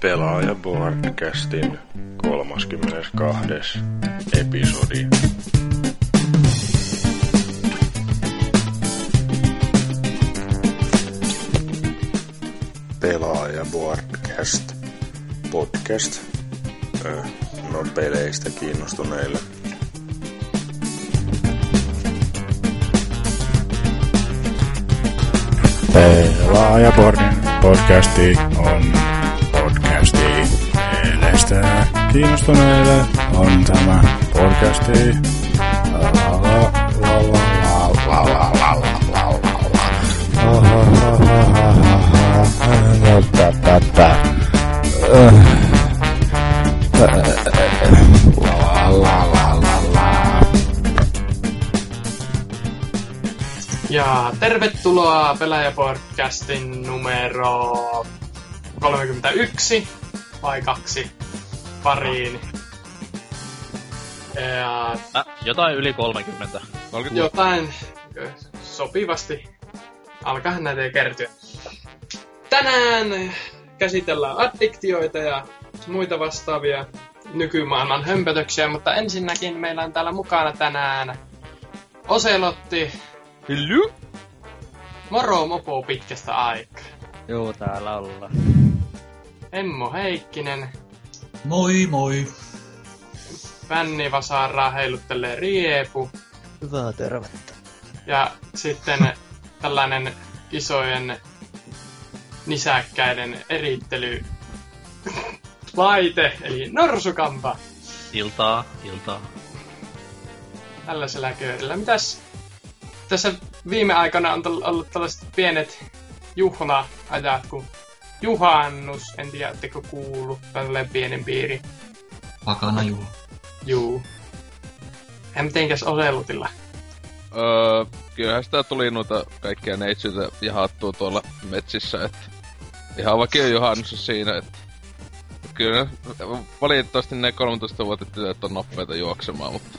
Pelaaja Boardcastin 32. episodi. Pelaaja Boardcast podcast. No peleistä kiinnostuneille. Pelaajapornin podcasti on kiinnostuneille on tämä podcasti. Ja tervetuloa Pelaajapodcastin numero 31 vai 2 pariin. Ja Äh, jotain yli 30. 30 jotain sopivasti alkaa näitä kertyä. Tänään käsitellään addiktioita ja muita vastaavia nykymaailman hömpötöksiä, mutta ensinnäkin meillä on täällä mukana tänään Oselotti. Hello? Moro mopo pitkästä aikaa. Joo, täällä ollaan. Emmo Heikkinen. Moi moi. Vänni Vasaraa heiluttelee riepu. Hyvää tervettä. Ja sitten tällainen isojen nisäkkäiden erittely laite, eli norsukampa. Iltaa, iltaa. Tällaisella köydellä. Mitäs tässä viime aikana on ollut tällaiset pienet juhla-ajat, kun juhannus, en tiedä, oletteko kuullut, tälleen pienen piiri. Pakana juhla. Juu. Ja mitenkäs Oselutilla? Öö, kyllähän sitä tuli noita kaikkia neitsyitä jahattua tuolla metsissä, että ihan vakio juhannus siinä, että kyllä valitettavasti ne 13-vuotiaat tytöt on nopeita juoksemaan, mutta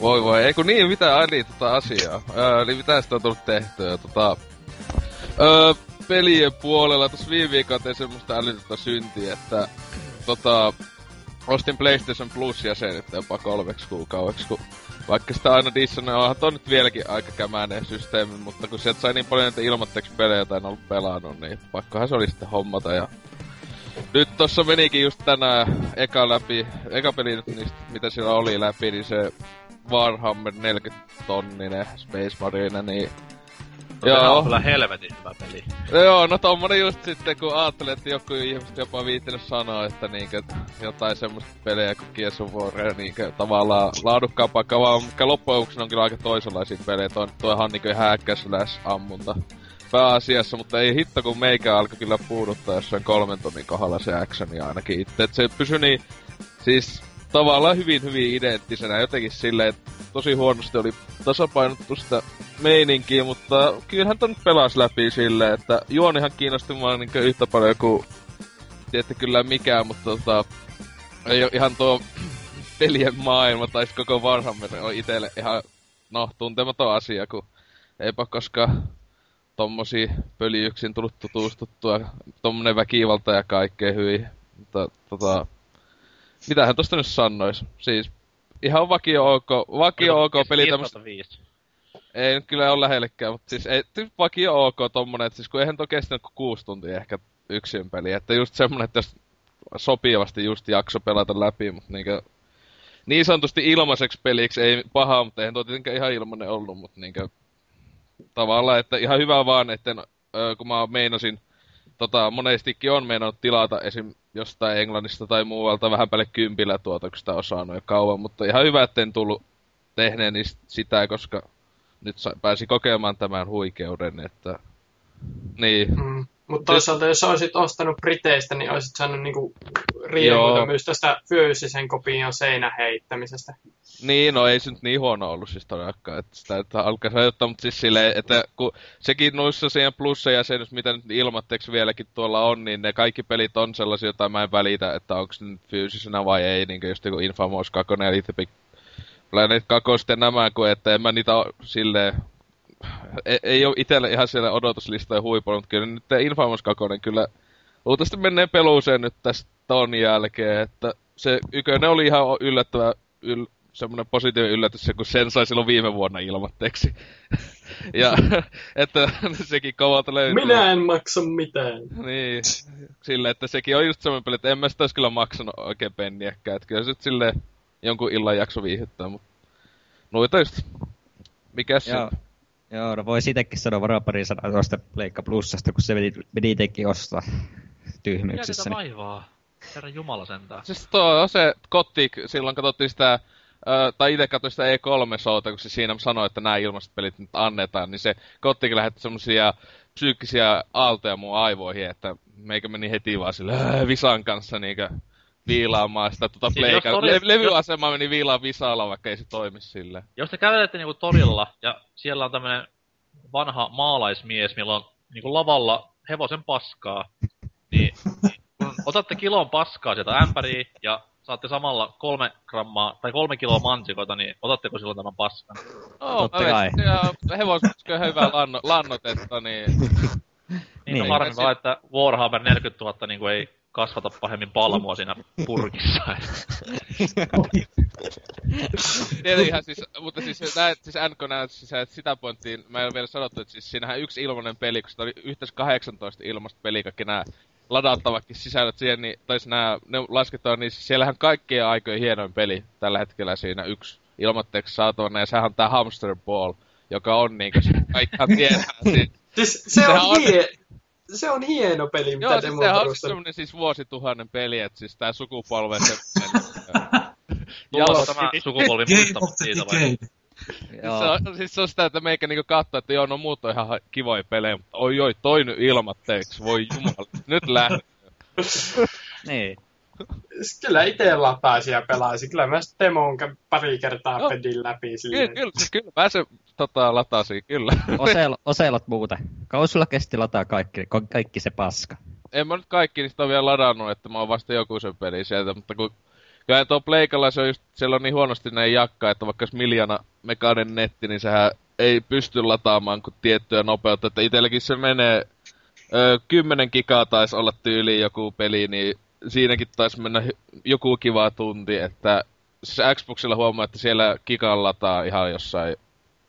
voi voi, ei kun niin, mitä Ali tota asiaa. Öö, eli mitä sitä on tullut tehtyä, tota... Öö, pelien puolella. Tossa viime viikolla tein semmoista älytöntä syntiä, että tota... Ostin PlayStation Plus-jäsenyyttä jopa kolmeksi kuukaudeksi, kun vaikka sitä aina dissannut, onhan toi nyt vieläkin aika kämäinen systeemi, mutta kun sieltä sai niin paljon näitä ilmatteeksi pelejä, joita en ollut pelannut, niin pakkohan se oli sitten hommata. Ja... Nyt tossa menikin just tänään eka läpi, eka peli nyt niistä, mitä siellä oli läpi, niin se Warhammer 40 tonninen Space Marine, niin... Joo. On kyllä helvetin hyvä peli. No joo, no tommonen just sitten, kun ajattelee, että joku ihmiset jopa viittinyt sanoa, että niinkö jotain semmoista pelejä kuin Gears of War, niinkö tavallaan laadukkaampaa kavaa, mikä loppujen on kyllä aika toisenlaisia pelejä. Toi, toihan niinkö häkkä slash ammunta pääasiassa, mutta ei hitto kun meikä alkoi kyllä puuduttaa jossain kolmen tonnin kohdalla se actioni ainakin itse. Et se pysyi niin, siis tavallaan hyvin hyvin identtisenä. Jotenkin silleen, että tosi huonosti oli tasapainottu sitä meininkiä, mutta kyllähän ton pelas läpi silleen, että juonihan kiinnosti mua niin yhtä paljon kuin tiedätte kyllä mikään, mutta tota, ei ole ihan tuo pelien maailma tai koko Warhammer on itelle ihan no, tuntematon asia, kun eipä koska tommosia pöliyksin tullut tutustuttua, tommonen väkivalta ja kaikkea hyvin, mutta tota, mitähän tosta nyt sanois, siis ihan vakio ok, vakio ok peli tämmöstä 5. ei nyt kyllä ole lähellekään, mutta siis ei, vakio ok tommonen, että siis kun eihän toi kestänyt kuin kuusi tuntia ehkä yksin peli, että just semmonen, että jos sopivasti just jakso pelata läpi, mutta niinkö niin sanotusti ilmaiseksi peliksi ei paha, mutta eihän toi tietenkään ihan ilmanen ollut, mutta niinkö tavallaan, että ihan hyvä vaan, että kun mä meinasin, tota, monestikin on meinannut tilata esim. jostain Englannista tai muualta vähän päälle kympillä on saanut jo kauan, mutta ihan hyvä, etten tullut tehneeni sitä, koska nyt pääsi kokemaan tämän huikeuden, että niin, Mm. Mutta toisaalta, jos olisit ostanut Briteistä, niin olisit saanut niinku riemuita Joo. myös tästä fyysisen kopion seinän heittämisestä. Niin, no ei se nyt niin huono ollut siis todellakaan, että sitä että alkaa rajoittaa, mutta siis silleen, että kun sekin noissa siihen plussajäsenyys, mitä nyt ilmatteeksi vieläkin tuolla on, niin ne kaikki pelit on sellaisia, joita mä en välitä, että onko ne nyt fyysisenä vai ei, niin kuin just joku Infamous 2 ja Little Big Planet 2 ja nämä, kun että en mä niitä silleen, ei, ei ole itselle ihan siellä odotuslistojen huipulla, mutta kyllä nyt Infamous 2 kyllä luultavasti menee peluuseen nyt tästä ton jälkeen, että se ykönen oli ihan yllättävä, yl, semmoinen positiivinen yllätys, se, kun sen sai silloin viime vuonna ilmatteeksi. ja että sekin kovalta löytyy. Minä en maksa mitään. Niin, sille, että sekin on just semmoinen peli, että en mä sitä olisi kyllä maksanut oikein penniäkään. Että kyllä se nyt silleen jonkun illan jakso viihyttää, mutta noita just. Mikäs? Joo, no voi itsekin sanoa varaa pari sanaa tuosta Pleikka Plussasta, kun se meni, meni itsekin ostaa Mikä tyhmyyksissä. sitä Niin. vaivaa? Herra Jumala sentään. Siis tuo on se Kotik, silloin katsottiin sitä, ö, tai itse katsoin sitä E3-showta, kun se siinä sanoi, että nämä ilmaiset pelit nyt annetaan, niin se Kotik lähetti semmosia psyykkisiä aaltoja mun aivoihin, että meikä meni heti vaan sille "Ää, Visan kanssa niinkö viilaamaan sitä tota Siis pleikan. todella- Le- levyasemaa meni viilaan Visalla, vaikka ei se toimi sille. Jos te kävelette niinku torilla ja siellä on tämmönen vanha maalaismies, millä on niinku lavalla hevosen paskaa, niin kun otatte kilon paskaa sieltä ämpäriin ja saatte samalla kolme grammaa tai kolme kiloa mansikoita, niin otatteko silloin tämän paskan? No, Totta mä kai. Ja hyvää lanno, lannotetta, niin Niin, Niin. niin. harmi vaan, että Warhammer 40 000 niinku ei kasvata pahemmin palmua siinä purkissa. Tietenkin siis, mutta siis, näet, siis NK näet, siis, että sitä pointtiin, mä en ole vielä sanottu, että siis siinähän yksi ilmanen peli, kun oli yhteensä 18 ilmasta peliä, kaikki nämä ladattavakin sisällöt siihen, niin, tai siis nää, ne lasketaan, niin siis siellähän kaikkien aikojen hienoin peli tällä hetkellä siinä yksi ilmoitteeksi saatavana, ja sehän on tää Hamster Ball, joka on niinkö, se kaikkihan tiedää siitä. Siis se Sehän on, on- hie... se on hieno peli, mitä Joo, siis sehän on siis semmonen siis vuosituhannen peli, että siis tää sukupolven se... Tulossa tämä sukupolvi muistaa of the siitä vai? Siis Joo. se, on, siis se on sitä, että meikä niinku katsoo, että joo, no muut on ihan ha- kivoja pelejä, mutta oi oi, toi nyt ilmatteeksi, voi jumala, nyt lähde. Niin. Kyllä itse lataisi ja pelaisi. Kyllä mä sitten Demon kä- pari kertaa Joo. pedin läpi Kyllä, silleen. kyllä, kyllä, mä se tota, latasi, kyllä. Osel, oselot muuten. Kauan sulla kesti lataa kaikki, kaikki se paska. en mä nyt kaikki niistä ole vielä ladannut, että mä oon vasta joku sen peli sieltä, mutta kun Kyllä tuo Pleikalla se on just, siellä on niin huonosti näin jakka, että vaikka olisi miljana mekaaninen netti, niin sehän ei pysty lataamaan kuin tiettyä nopeutta. Että itselläkin se menee, ö, 10 gigaa taisi olla tyyli joku peli, niin siinäkin taisi mennä joku kiva tunti, että siis Xboxilla huomaa, että siellä gigan lataa ihan jossain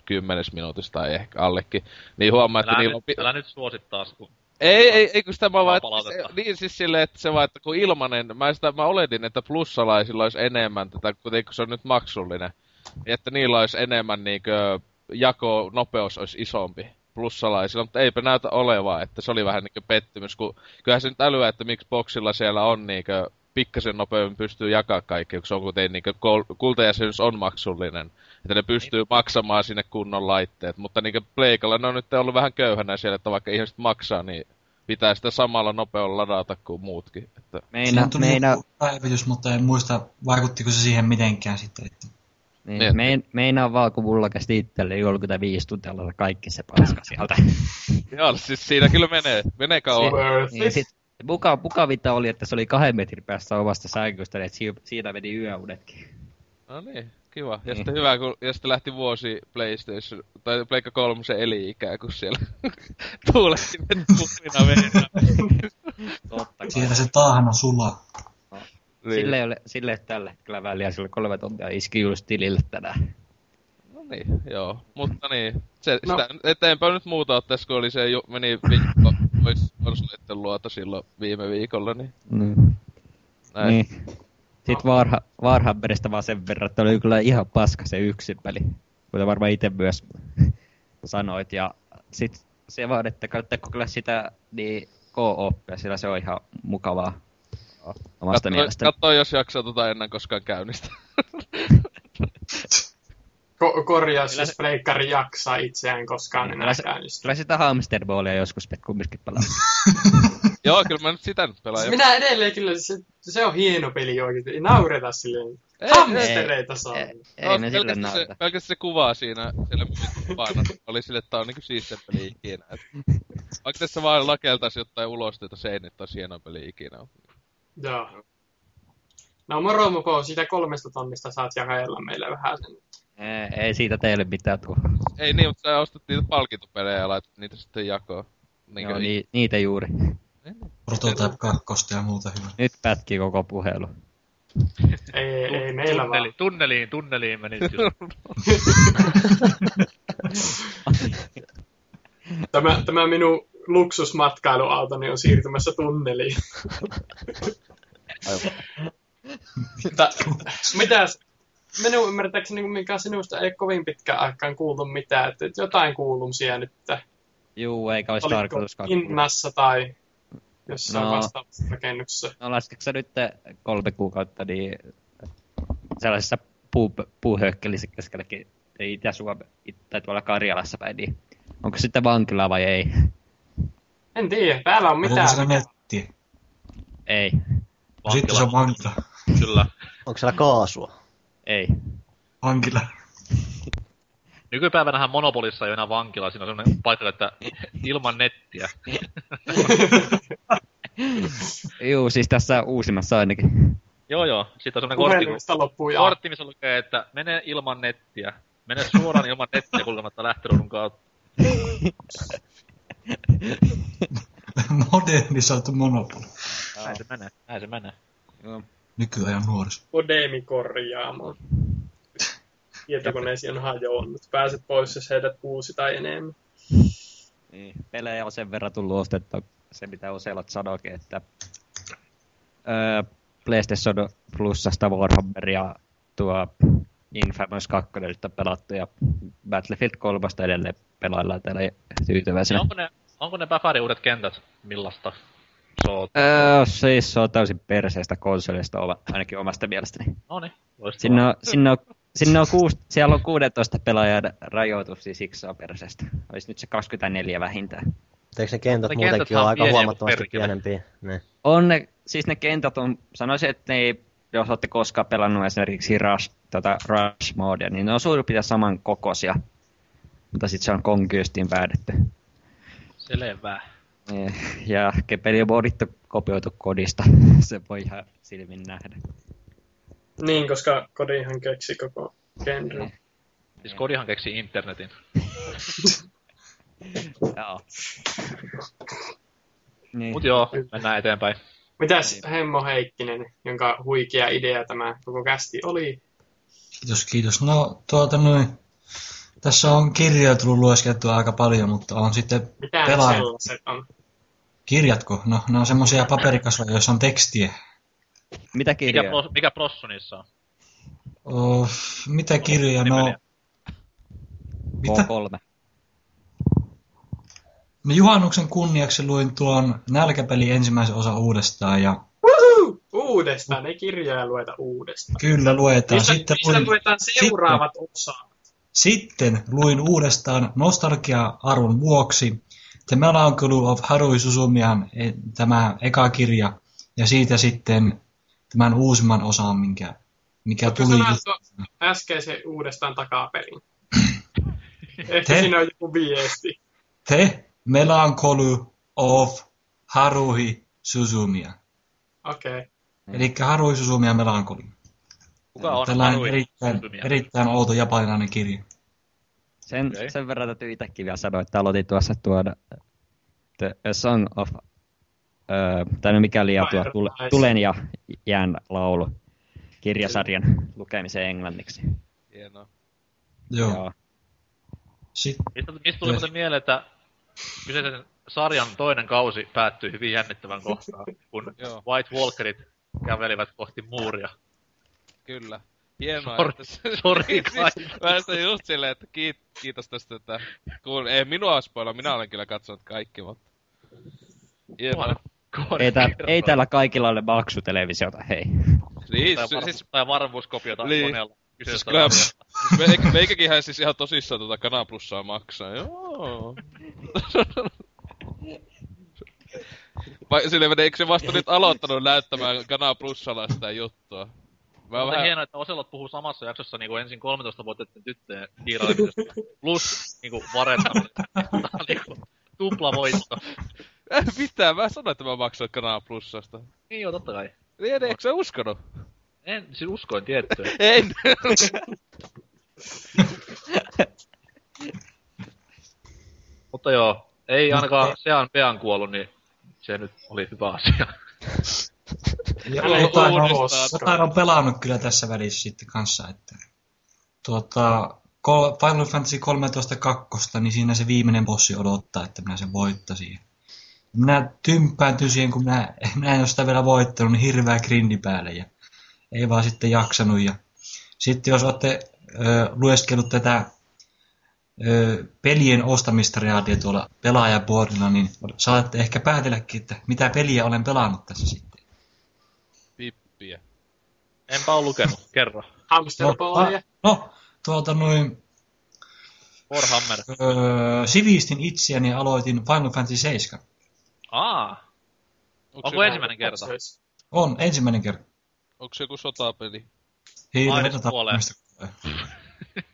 kymmenes minuutista tai ehkä allekin. Niin huomaa, että Älä, niillä on... nyt, älä nyt suosit taas, kun Ei, ei, ei kun sitä mä vaan, se, niin siis silleen, että se vaan, että kun ilmanen, mä, sitä, mä oletin, että plussalaisilla olisi enemmän tätä, kun se on nyt maksullinen, niin että niillä olisi enemmän niinkö jako, nopeus olisi isompi plussalaisilla, mutta eipä näytä olevaa, että se oli vähän niinkö pettymys, kun kyllähän se nyt älyä, että miksi boksilla siellä on niinkö pikkasen nopeammin pystyy jakaa kaikki, kun se on niinkö kol- kultajäsenyys on maksullinen. Että ne pystyy maksamaan sinne kunnon laitteet, mutta niinkö Pleikalla ne on nyt ollut vähän köyhänä siellä, että vaikka ihmiset maksaa, niin pitää sitä samalla nopeudella ladata kuin muutkin. Että, Meina, meina, päivitys, mutta en muista, vaikuttiko se siihen mitenkään sitten. Että... Niin. niin, mein, meinaa vaan, kun mulla kesti itselle 35 tuntia ladata kaikki se paska sieltä. joo, siis siinä kyllä menee, menee kauan. Worth niin, it. sit, muka, mukavinta oli, että se oli kahden metrin päästä omasta sängystä, että si- siitä meni yöunetkin. No niin, kiva. Ja Niin. sitten hyvä, kun ja sitten lähti vuosi PlayStation, tai Pleikka 3 eli-ikää, kun siellä tuulettimet puhina venä. Totta kai. Siellä se taahna sulaa. Niin. Sille ei ole, sille ei ole tällä hetkellä väliä, sillä kolme tuntia iski just tilille tänään. No niin, joo. Mutta niin, se, No. sitä, eteenpäin nyt muuta ole tässä, kun oli se, ju, meni viikko pois konsoleiden luota silloin viime viikolla, niin Mm. näin. Niin. Sitten Warha, Warhammerista vaan sen verran, että oli kyllä ihan paska se yksin peli. Kuten varmaan itse myös sanoit. Ja sit se vaan, että kannattaa kokeilla sitä niin co-oppia, sillä se on ihan mukavaa omasta Katso, mielestä. katso, jos jaksaa tota ennen koskaan käynnistä. Ko- korjaus, jos pleikkari jaksaa itseään koskaan enää se- käynnistä. Kyllä sitä hamsterballia joskus pet kumminkin pelaa. joo, kyllä mä nyt sitä nyt pelaan. Siis Minä edelleen kyllä, se, se on hieno peli oikeesti. Ei naureta silleen. Ei, Hamstereita saa. Ei, ei No, me sille pelkästään se, naurata. pelkästään se kuva siinä, siellä mukana, oli sille, että tää on niinku siisteen peli ikinä. Vaikka tässä vaan lakeltaisi jotain ulosteita seinät, olisi hieno peli ikinä. Joo. No moro moko, siitä kolmesta tonnista saat jakella meille vähän sen. Ei, ei siitä teille mitään tuu. Ei niin, mutta sä ostat niitä palkintopelejä ja laitat niitä sitten jakoon. Niin Joo, ni, niitä juuri. Prototype 2 ja muuta hyvää. Nyt pätkii koko puhelu. Ei, ei meillä Tunneli, vaan. tunneliin, tunneliin menit just. Tämä, tämä minun luksusmatkailuautoni on siirtymässä tunneliin. Mutta mitäs, minun ymmärtääkseni mikä sinusta ei kovin pitkään aikaan kuultu mitään, että jotain kuulumisia nyt. että Juu, eikä olisi Oliko tarkoituskaan. Innassa tai jossain No. vastaavassa rakennuksessa. No lasketko sä nyt kolme kuukautta niin sellaisessa puu, puuhökkelissä keskelläkin Itä-Suomi, tai tuolla Karjalassa päin, niin onko sitten vankila vai ei? En tiedä, täällä on Onko mitään. siellä nettiä? Ei, Sitten se on vankila. Kyllä. Onko siellä kaasua? ei. Vankila. Nykypäivänähän Monopolissa ei ole enää vankila, siinä on sellainen paikka, että ilman nettiä. Juu, siis tässä uusimmassa ainakin. Joo joo, sitten on sellainen kortti, Puhelimesta loppuu ja kortti, missä lukee, että mene ilman nettiä. Mene suoraan ilman nettiä kulkematta lähtöruudun kautta. Modernisoitu monopoli. Näin se menee, näin se menee. Joo. Nykyajan nuoriso. Modemi-korjaamoon. Tietokoneesi on hajonnut. Pääset pois, jos heidät kuusi tai enemmän. Niin, pelejä on sen verran tullut ostettua, se mitä Oselot sanoikin, että öö, PlayStation Plusasta Warhammer ja tuo Infamous 2 nyt on pelattu ja Battlefield 3 edelleen pelaillaan täällä tyytyväisenä. Niin onko ne, onko ne Bafari uudet kentät millaista? So, Öö, siis se on täysin perseestä konsolista, oma- ainakin omasta mielestäni. no niin. Sinne on, sinne on, sinne on kuus, siellä on 16 pelaajan rajoitus, siis siksi se on perseestä. Olisi nyt se 24 vähintään. Eikö ne kentät Ne muutenkin ole on aika pieniä huomattavasti pienempiä? Ne. On ne, siis ne kentät on, sanoisin, että ne ei, jos olette koskaan pelannut esimerkiksi Rush, tota Rush modea, niin ne on suurin piirtein saman kokoisia. Mutta sitten se on konkyystiin väädetty. Selvä. Eh, Ja peli on kopioitu kodista. Se voi ihan silmin nähdä. Niin, koska Kodihan keksi koko genre. Siis Kodihan keksi internetin. Joo. Niin. Mut joo, mennään eteenpäin. Mitäs Hemmo Heikkinen, jonka huikea idea tämä koko kästi oli? Kiitos, kiitos. No, tuota noin. Tässä on kirjoja tullut lueskeltua aika paljon, mutta on sitten Mitä sellaiset on? Kirjatko? No, ne on semmoisia paperikasvoja, joissa on tekstiä. Mitä Mikä, kirjoja? pros, mikä prossu niissä on? Oh, mitä kirjoja? No, mitä? K3. Mä juhannuksen kunniaksi luin tuon nälkäpeli ensimmäisen osan uudestaan ja! Uudestaan, ei kirjoja lueta uudestaan. kyllä luetaan. Mistä, Sitten mistä luin, luetaan seuraavat osat? Sitten luin uudestaan nostalgia-arvon vuoksi The Melancholy of Haruhi Suzumian e- tämä eka kirja ja siitä sitten tämän uusimman osan, minkä, mikä Voitko tuli just tuo äskeisen uudestaan takaperin? Ehkä Te- siinä on joku viesti. The Melancholy of Haruhi Suzumia. Okei. Okay. Eli Haruhi Suzumia Melancholy. Kuka on Tällainen Harui erittäin, erittäin outo japanilainen kirja. Sen, Okei. sen verran täytyy itsekin vielä sanoa, että aloitin tuossa tuoda The Song of, öö, tai no mikä liian tuo, tule. Tulen ja jään laulu kirjasarjan lukemisen englanniksi. Hienoa. Joo. Joo. Sitten Mistä, mistä tuli muuten mieleen, että kyseisen sarjan toinen kausi päättyi hyvin jännittävän kohtaan, kun. White Walkerit kävelivät kohti muuria. Kyllä. Hienoa, Sori, että... sori Siis kaikki. Mä sitä just silleen, että kiit, kiitos tästä, että... Kun ei minua spoilla, minä olen kyllä katsonut kaikki, mutta... Hienoa. Ei, tää, ei täällä kaikilla ole maksutelevisiota, hei. Niin, Tai, var- siis... tai varmuuskopiota Niin. koneella. Siis Kyseistä kyllä, siis me, meikäkin hän siis ihan tosissaan tota Kanal Plussaa maksaa. Joo. Vai silleen, eikö se vasta nyt aloittanut näyttämään Kanal Plussalla sitä juttua? Mä vähän... hienoa, että Oselot puhuu samassa jaksossa niin kuin ensin 13-vuotiaiden tyttöjen kiirailemisesta. Plus niin kuin varettaminen. Tämä on niin kuin tupla voitto. Äh, Mitä? Mä sanoin, että mä maksoin Kanal Plussasta. Niin joo, totta kai. Niin, eikö sä uskonut? En, siis uskoin tiettyä. En! Mutta joo, ei ainakaan Sean Pean kuollut, niin se nyt oli hyvä asia. Ja jotain, jotain on pelannut kyllä tässä välissä sitten kanssa, että tuota, Final Fantasy 13 kakkosta, niin siinä se viimeinen bossi odottaa, että minä sen voittasin. Minä tymppääntyin siihen, kun minä, minä en ole sitä vielä voittanut, niin hirveä grindi päälle ja ei vaan sitten jaksanut. Ja sitten jos olette ö, lueskellut tätä ö, pelien ostamistoriaadia tuolla pelaajaboardilla, niin saatte ehkä päätelläkin, että mitä peliä olen pelannut tässä sitten. Pippiä. Enpä ole lukenut, kerro. Hamsterballia. No, no, tuota noin, Warhammer. öö, sivistin itseäni ja aloitin Final Fantasy 7. Aa, onko se, ensimmäinen kerta? On, ensimmäinen kerta. onko se joku sotapeli? Hirveä tappamista.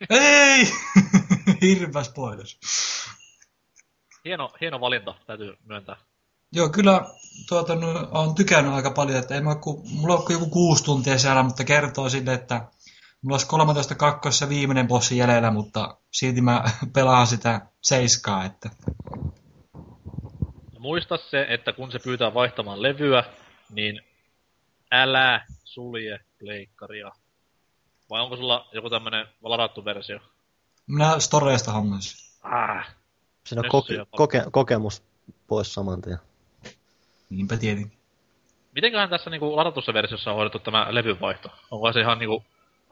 Ei! Hirveä spoilers. Hieno, hieno valinta, täytyy myöntää. Joo, kyllä tuota, no, on tykännyt aika paljon, että en mä, ku, mulla on joku kuusi tuntia siellä, mutta kertoo sille, että mulla olisi 13 kakkossa viimeinen bossi jäljellä, mutta silti mä pelaan sitä seiskaa, että muista se, että kun se pyytää vaihtamaan levyä, niin älä sulje leikkaria. Vai onko sulla joku tämmönen ladattu versio? minä storeista hommasin. Ah, Siinä on koke- koke- kokemus pois saman tien. Niinpä tietenkin. mitenköhän tässä niinku ladatussa versiossa on hoidettu tämä levyvaihto? Onko se ihan niinku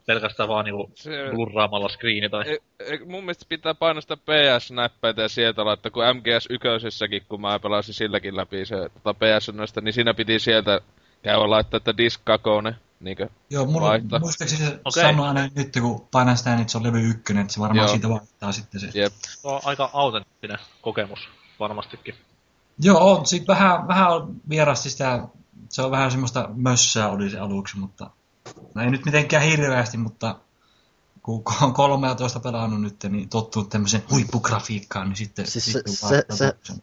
pelkästään vaan niinku Se, blurraamalla screeni tai... e, e, mun mielestä pitää painaa sitä PS-näppäitä ja sieltä laittaa, kun MGS ykkösessäkin, kun mä pelasin silläkin läpi se tota ps niin siinä piti sieltä käydä laittaa, että disk kakone, niinkö? Joo, mulla Vaihtaa. muistaakseni se Okei. sanoo aina nyt, kun painaa sitä, niin että se on levy ykkönen, että se varmaan Joo. siitä vaihtaa sitten se. Jep. Se on aika autenttinen kokemus, varmastikin. Joo, on. Sitten vähän, vähän vierasti sitä, se on vähän semmoista mössää oli se aluksi, mutta no ei nyt mitenkään hirveästi, mutta kun on 13 pelannut nyt, niin tottunut tämmöiseen huippugrafiikkaan, niin sitten... Siis se- sitten se- se-.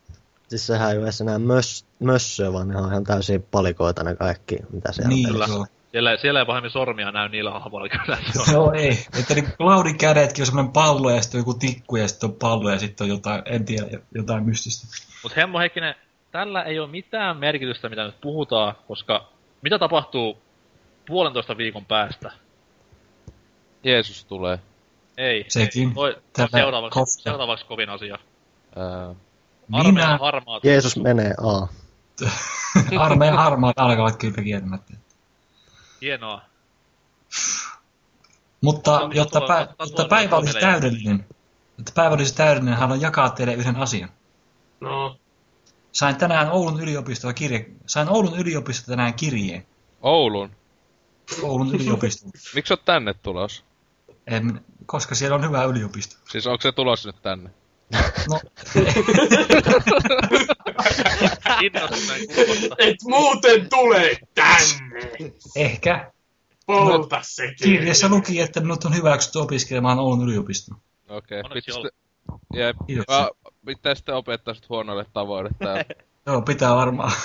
Siis sehän ei ole enää mös, mössöä, vaan ne on ihan täysin palikoita ne kaikki, mitä siellä Niin, on. Kyllä. Siellä, siellä ei pahemmin sormia näy niillä hahmoilla kyllä. Se on- Joo, ei. Että niin Cloudin kädetkin on semmoinen pallo ja sitten on joku tikku ja sitten on pallo ja sitten on jotain, en tiedä, jotain mystistä. Mut Hemmo Heikkinen, tällä ei ole mitään merkitystä, mitä nyt puhutaan, koska mitä tapahtuu puolentoista viikon päästä? Jeesus tulee. Ei. Sekin. Toi, seuraavaksi, kohta. seuraavaksi kovin asia. Ää, Armeijan Minä, harmaat. Jeesus menee A. armeijan harmaat alkavat kyllä kieltämättä. Hienoa. Mutta No, jotta, tuolla- pä, tuolla- jotta tuolla- päivä olisi täydellinen, jotta päivä olisi täydellinen, haluan jakaa teille yhden asian. No, Sain tänään Oulun yliopistoa kirje, sain Oulun yliopistosta tänään kirjeen. Oulun. Oulun yliopisto. Miksi oot tänne tulos? En, koska siellä on hyvä yliopisto. Siis onko se tulos nyt tänne? No, et muuten tule tänne! ehkä. Polta se Kirjassa luki, että minut on hyväksytty opiskelemaan Oulun yliopistoon. Okei. Okay. Pitää Jep. Mä, pitää sitten opettaa sit huonoille tavoille tää. Joo, pitää varmaan.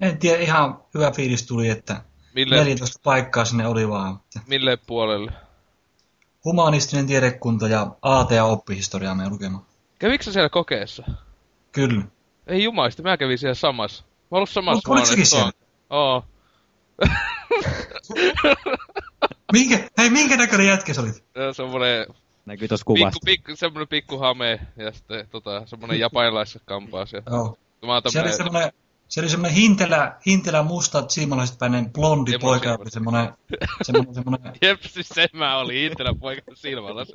En tiedä, ihan hyvä fiilis tuli, että Mille, 14 paikkaa sinne oli vaan. Mille puolelle? Humanistinen tiedekunta ja AT ja oppihistoriaa me lukemaan. Kävikö siellä kokeessa? Kyllä. Ei jumaisti, mä kävin siellä samassa. Mä ollut samassa säkin huoneessa. Oo. Minkä, hei, minkä näköinen jätkä sä olit? Se on semmonen Näkyy pikku, kuvasta. pikku, semmonen pikku hame ja sitten tota, semmonen japanilaisessa kampaus. Ja Joo. mä oon Se oli tämmönen, semmoinen, se oli semmoinen hintelä, hintelä musta siimalaiset päinen blondi Emo poika, oli semmoinen, semmoinen, semmoinen, Jep, siis se mä olin Intelän poika silmälasi.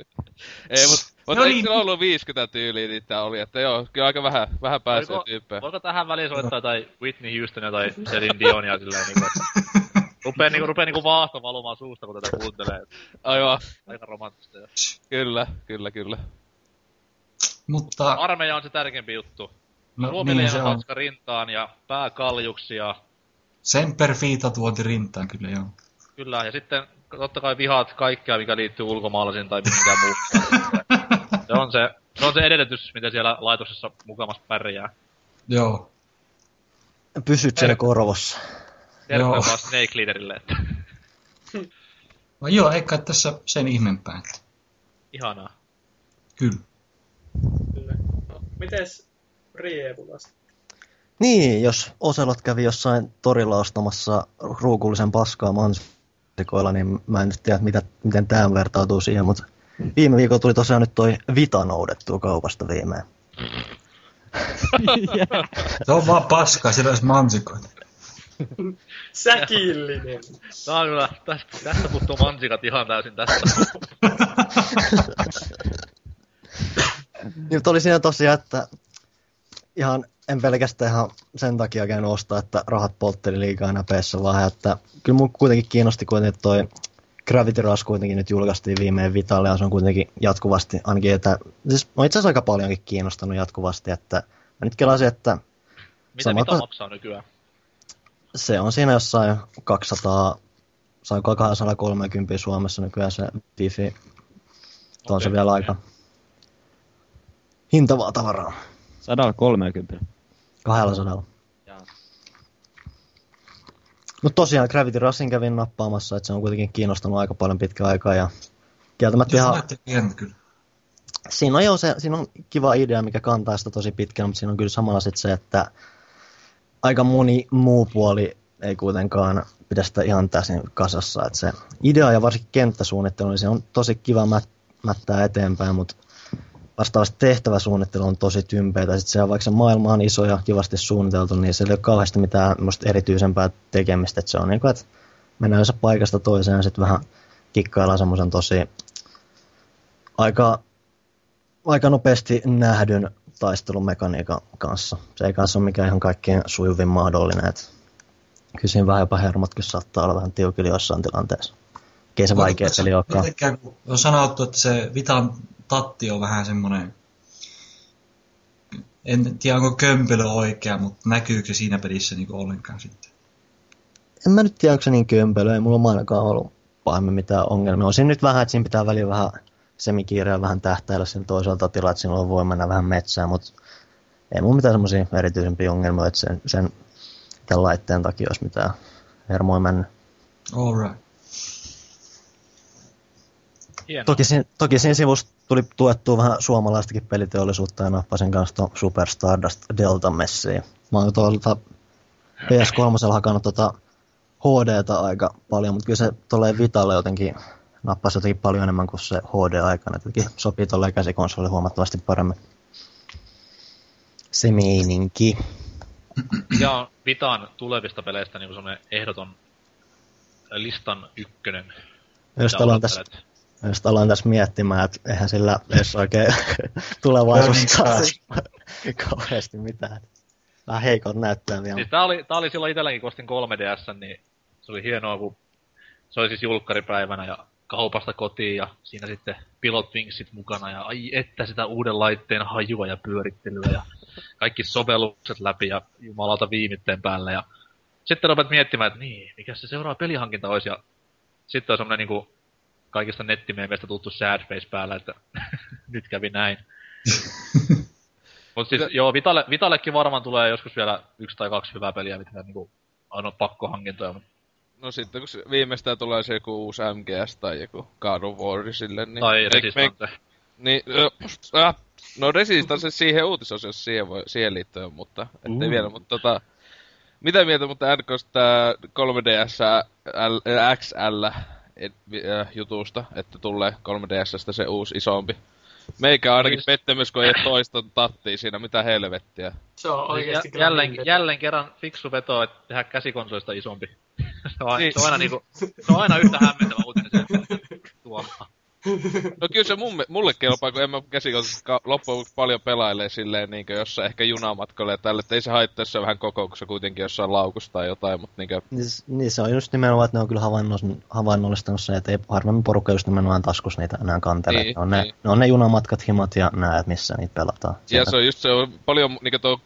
Ei, mut, mut No eikö niin. sillä ollut 50 tyyliä niitä oli, että joo, kyllä aika vähän, vähän pääsee Voiko, tyyppejä. voiko tähän väliin soittaa tai Whitney Houstonia tai Celine Dionia silleen niinku, että rupee niinku, rupee niinku vaahto valumaan suusta, kun tätä kuuntelee. Aivan, Aika romanttista. Kyllä, kyllä, kyllä. mutta Armeija on se tärkeimpi juttu. No, Suomi niin hanska rintaan ja pääkaljuksi ja Semper Fiita tuoti rintaan kyllä joo. kyllä. Ja sitten totta kai vihaat kaikkea, mikä liittyy ulkomaalaisiin tai mihinkään muuhun. se on se, se on se edellytys, mitä siellä laitoksessa mukamassa pärjää. Joo. Pysyt siellä korvossa. Terkkuja Joo. vaan Snake Leaderille, että No, joo, eikä tässä sen ihmeempää. ihanaa. Kyllä. Kyllä. No, mites Rievulasta? Niin, jos Oselot kävi jossain torilla ostamassa ruukullisen paskaa mansikoilla, niin mä en nyt tiedä, mitä, miten tämä vertautuu siihen, mutta viime viikolla tuli tosiaan nyt toi Vita noudettua kaupasta viimein. Se on vaan paskaa, siellä olisi mansikoita. Säkillinen. Tää on kyllä, tästä, tästä puuttuu mansikat ihan täysin tästä. Niin, mutta oli siinä tosiaan, että ihan en pelkästään ihan sen takia käynyt ostaa, että rahat poltteli liikaa näpeissä, vaan että kyllä mun kuitenkin kiinnosti kuitenkin että toi Gravity Rush kuitenkin nyt julkaistiin viimein Vitalle ja se on kuitenkin jatkuvasti, ainakin että, siis on itse asiassa aika paljonkin kiinnostanut jatkuvasti, että mä nyt kelasin, että Mitä Sama mitä maksaa nykyään? se on siinä jossain 200, saanko 230 Suomessa nykyään se Wifi. Okay. On se vielä aika hintavaa tavaraa. 130. 200. Jaa. Mutta tosiaan Gravity Rushin kävin nappaamassa, että se on kuitenkin kiinnostanut aika paljon pitkä aikaa ja kieltämättä ihan, pientä kyllä. siinä on jo se, siinä on kiva idea, mikä kantaa sitä tosi pitkään, mutta siinä on kyllä samalla sit se, että aika moni muu puoli ei kuitenkaan pidä sitä ihan täysin kasassa. Että se idea ja varsinkin kenttäsuunnittelu, niin se on tosi kiva mät, mättää eteenpäin, mutta vastaavasti tehtäväsuunnittelu on tosi tympeitä. Sitten se on vaikka se maailma on iso ja kivasti suunniteltu, niin se ei ole kauheasti mitään erityisempää tekemistä. Että se on niin kuin, että mennään paikasta toiseen ja sitten vähän kikkaillaan semmoisen tosi aika, aika nopeasti nähdyn taistelumekaniikan kanssa. Se ei kanssa ole mikään ihan kaikkein sujuvin mahdollinen. Että kyllä siinä vähän jopa hermotkin saattaa olla vähän tiukilla jossain tilanteessa. Ei se vaikea peli olekaan. On sanottu, että se Vitan tatti on vähän semmoinen, en tiedä onko kömpelö oikea, mutta näkyykö se siinä pelissä niin ollenkaan sitten? En mä nyt tiedä, onko se niin kömpelö. Ei mulla ainakaan ollut pahemmin mitään ongelmia. On siinä nyt vähän, että siinä pitää väliin vähän semikiireä vähän tähtäillä sen toisaalta tilaa, että siinä voi mennä vähän metsään, mutta ei mulla mitään semmoisia erityisempiä ongelmia, että sen, sen tämän laitteen takia olisi mitään hermoa mennyt. Alright. Hienoa. Toki, siinä, toki siinä sivussa tuli tuettua vähän suomalaistakin peliteollisuutta ja nappasin kanssa tuon Super Stardust Delta messiin. Mä oon tuolta PS3 hakannut tota HDta aika paljon, mutta kyllä se tolleen Vitalle jotenkin nappasi jotenkin paljon enemmän kuin se HD-aikana. Jotenkin sopii tolleen käsikonsolille huomattavasti paremmin. Se meininki. Ja Vitan tulevista peleistä niin semmonen ehdoton listan ykkönen. Jos Mitä aloin tässä, odottelet? jos aloin tässä miettimään, että eihän sillä edes oikein tulevaisuudessa kauheasti mitään. Vähän heikot näyttää vielä. Siis tää oli, tää oli silloin itselläkin, kun ostin 3DS, niin se oli hienoa, kun se oli siis julkkaripäivänä ja kaupasta kotiin ja siinä sitten Pilot Wingsit mukana ja ai että sitä uuden laitteen hajua ja pyörittelyä ja kaikki sovellukset läpi ja jumalauta viimitteen päälle ja sitten rupeat miettimään, että niin, mikä se seuraava pelihankinta olisi ja sitten on semmonen niinku kaikista nettimeemeistä tuttu sad face päällä, että nyt kävi näin. Mutta siis joo, Vitalle, Vitallekin varmaan tulee joskus vielä yksi tai kaksi hyvää peliä, mitkä niinku on pakkohankintoja, mutta No sitten kun viimeistään tulee se joku uusi MGS tai joku God of War sille, niin... tai Resistance. me- Niin, äh, no Resistance siihen uutisosiossa siihen, voi, siihen liittyen, mutta ettei Uh. vielä, mutta tota... Mitä mieltä mutta NKsta 3DS L, XL et, äh, jutusta, että tulee 3DSstä se uusi isompi? Meikä on ainakin Siis- pettymys, kun ei toista tattia siinä, mitä helvettiä. Se on oikeesti Jä, kyllä jälleen, niin- jälleen kerran fiksu veto, että tehdä käsikonsolista isompi. se, on, Niin. se, on aina niinku, se on aina yhtä hämmentävä uutinen se tuomaan. No kyllä se mun, mulle kelpaa, kun en mä käsikonsolista loppujen paljon pelailee silleen niin jossain ehkä junamatkoilla ja tälle, että ei se haittaa, jos se vähän kokouksessa kuitenkin jossain laukussa tai jotain, mutta niinkö... Niin, niin se on just nimenomaan, että ne on kyllä havainnollis- havainnollistanut se, että ei harvemmin porukka just nimenomaan taskus niitä enää kantelee. Niin, ne, on ne, niin. ne on ne junamatkat, himot ja näet, missä niitä pelataan. Ja Sieltä- se on just se on paljon, niinku tuo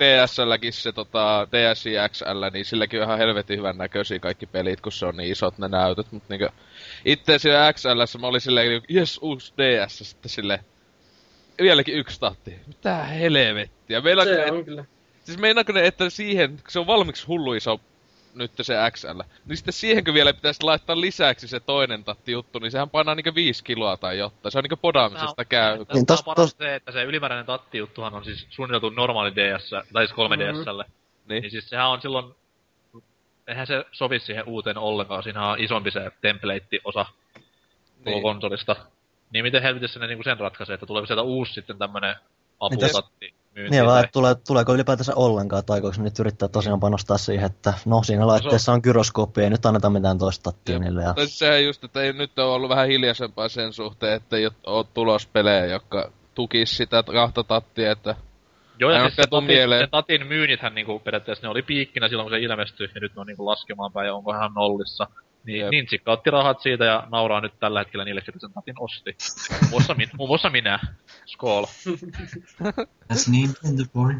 DSLläkin se tota, DSi XL, niin silläkin on ihan helvetin hyvän näköisiä kaikki pelit, kun se on niin isot ne näytöt, mutta niinku... Itse siellä XLssä mä olin silleen, jes, uusi DS, sitten silleen... Vieläkin yksi tahti. Mitä helvettiä? Meillä Se on kyllä. Siis meinaako ne, että siihen, kun se on valmiiksi hullu iso nyt se XL, niin sitten siihenkö vielä pitäisi laittaa lisäksi se toinen tatti juttu, niin sehän painaa niinku viisi kiloa tai jotain. Se on niinku podaamisesta käy. Niin tos- on paras tos- se, että se ylimääräinen tattijuttuhan on siis suunniteltu normaali DS, tai siis 3DSlle. Niin. Niin siis sehän on silloin, eihän se sovi siihen uuteen ollenkaan, siinä on isompi se template-osa koko Niin. konsolista. Niin miten helvetissä ne niinku sen ratkaisee, että tuleeko sieltä uusi sitten tämmönen aputatti myyntiin? Niin vaan, vai- että tulee, tuleeko ylipäätänsä ollenkaan, tai aikooko se nyt yrittää tosiaan panostaa siihen, että no siinä laitteessa on gyroskooppi, ei nyt anneta mitään toista tattia niille. Ja... Sehän just, että ei nyt ole ollut vähän hiljaisempaa sen suhteen, että ei ole tulos pelejä, jotka tukis sitä kahta tattia, että Joo, ja siis se tatin, mieleen- se tatin myynnithän niinku periaatteessa ne oli piikkinä silloin, kun se ilmestyi, ja nyt ne on niinku laskemaan päin, ja onko hän nollissa. Niin Jep. Nintsikka otti rahat siitä ja nauraa nyt tällä hetkellä niille, ketkä sen tatin osti. Muun muassa, min, muun muassa minä. Skål. That's Nintendo boy.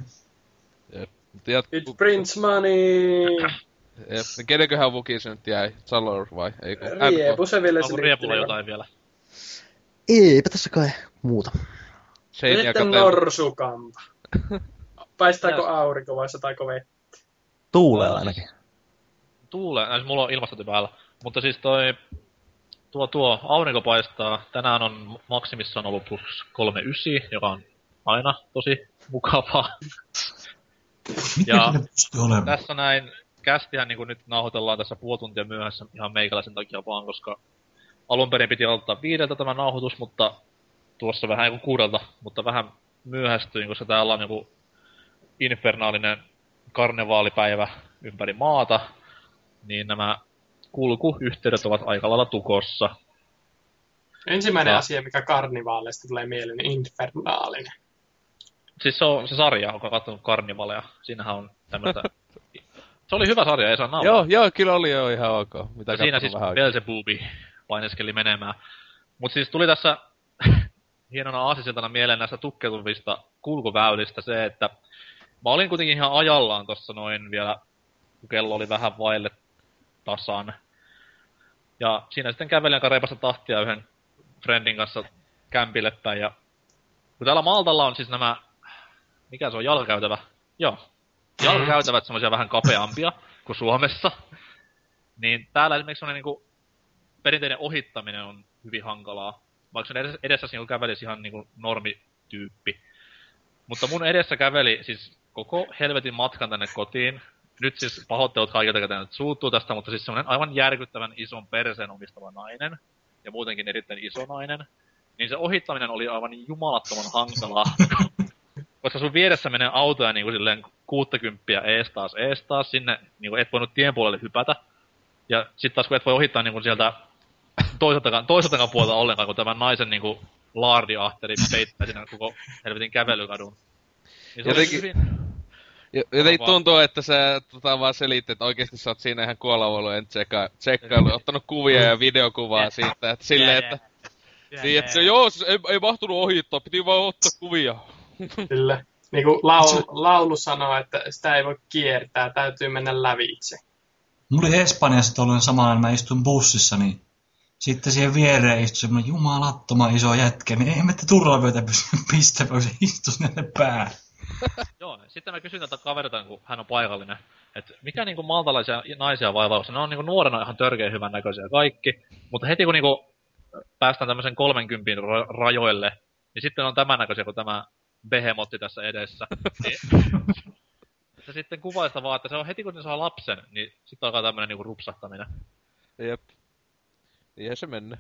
Mutta jat- It prints money! Jep. Kenenköhän vuki se nyt jäi? Salor vai? Ei kun Riepu se vielä Onko Riepulla jotain vielä? Eipä tässä kai muuta. Seiniä Sitten norsukampa. Paistaako aurinko vai sataako vettä? Tuulee ainakin. Tuule, äh, mulla on ilmastointi päällä. Mutta siis toi, tuo, tuo aurinko paistaa. Tänään on maksimissaan ollut plus 39, joka on aina tosi mukavaa. Ja-? Tässä näin, kästihän niin nyt nauhoitellaan tässä puoli tuntia myöhässä ihan meikäläisen takia vaan, koska alun perin piti aloittaa viideltä tämä nauhoitus, mutta tuossa vähän joku kuudelta, mutta vähän myöhästyin, koska täällä on joku infernaalinen karnevaalipäivä ympäri maata, niin nämä kulkuyhteydet ovat aika lailla tukossa. Ensimmäinen No. asia, mikä karnivaaleista tulee mieleen, niin infernaalinen. Siis se on se sarja, joka on katsonut karnivaleja. Siinähän on tämmöistä... se oli hyvä sarja, ei saa nauraa. Joo, joo, kyllä oli jo ihan ok. Mitä Ja siinä siis. Belzebubi paineskeli menemään. Mutta siis tuli tässä hienona aasisiltana mieleen näistä tukkeutuvista kulkuväylistä se, että mä olin kuitenkin ihan ajallaan tossa noin vielä, kun kello oli vähän vaille tasan. Ja siinä sitten kävelin aika reipasta tahtia yhden friendin kanssa kämpille päin. Ja kun täällä Maltalla on siis nämä, mikä se on, jalkakäytävä? Joo. Jalkakäytävät semmoisia vähän kapeampia kuin Suomessa. Niin täällä esimerkiksi semmoinen niinku perinteinen ohittaminen on hyvin hankalaa. Vaikka sun edessä, niinku kävelisi ihan niinku normityyppi. Mutta mun edessä käveli siis koko helvetin matkan tänne kotiin. Nyt siis pahoittelut kaikilta, ketä nyt suuttuu tästä, mutta siis semmoinen aivan järkyttävän ison perseen omistava nainen. Ja muutenkin erittäin iso nainen. Niin se ohittaminen oli aivan jumalattoman hankalaa. koska sun vieressä menee autoja niin kuin silleen 60 ees taas, ees taas sinne, niin kuin et voinut tien puolelle hypätä. Ja sitten taas kun et voi ohittaa niin kuin sieltä toiseltakaan, toiseltakaan puolta ollenkaan, kun tämän naisen niin kuin laardiahteri peittää sinne koko helvetin kävelykadun. Niin se oli Jotenkin- hyvin, Jotenkin tuntuu, että sä tota, vaan selitit, että oikeesti sä oot siinä ihan kuolavuolujen tsekka, tsekkailu, ottanut kuvia ja videokuvaa siitä, että silleen, että, niin, että se, joo, se ei, ei mahtunut ohittaa, piti vaan ottaa kuvia. Kyllä. Niin kuin laulu, laulu sanoo, että sitä ei voi kiertää, täytyy mennä lävitse. Mulla oli Espanjassa tuollainen samalla, mä istun bussissa, niin sitten siihen viereen istui semmoinen jumalattoman iso jätkä, niin ei me turvavyötä pysty pistämään, kun se istui sinne päähän. Joo, sitten mä kysyin tältä kaverilta, kun hän on paikallinen, että mikä niinku maltalaisia naisia vaivaa, koska ne on niinku nuorena ihan törkeän hyvän näköisiä kaikki, mutta heti kun niinku päästään tämmöisen 30 ra- rajoille, niin sitten on tämän näköisiä kuin tämä behemotti tässä edessä. niin, se sitten kuvaa sitä vaan, että se on heti kun ne saa lapsen, niin sitten alkaa tämmöinen niinku rupsahtaminen. Jep. Niinhän se menne.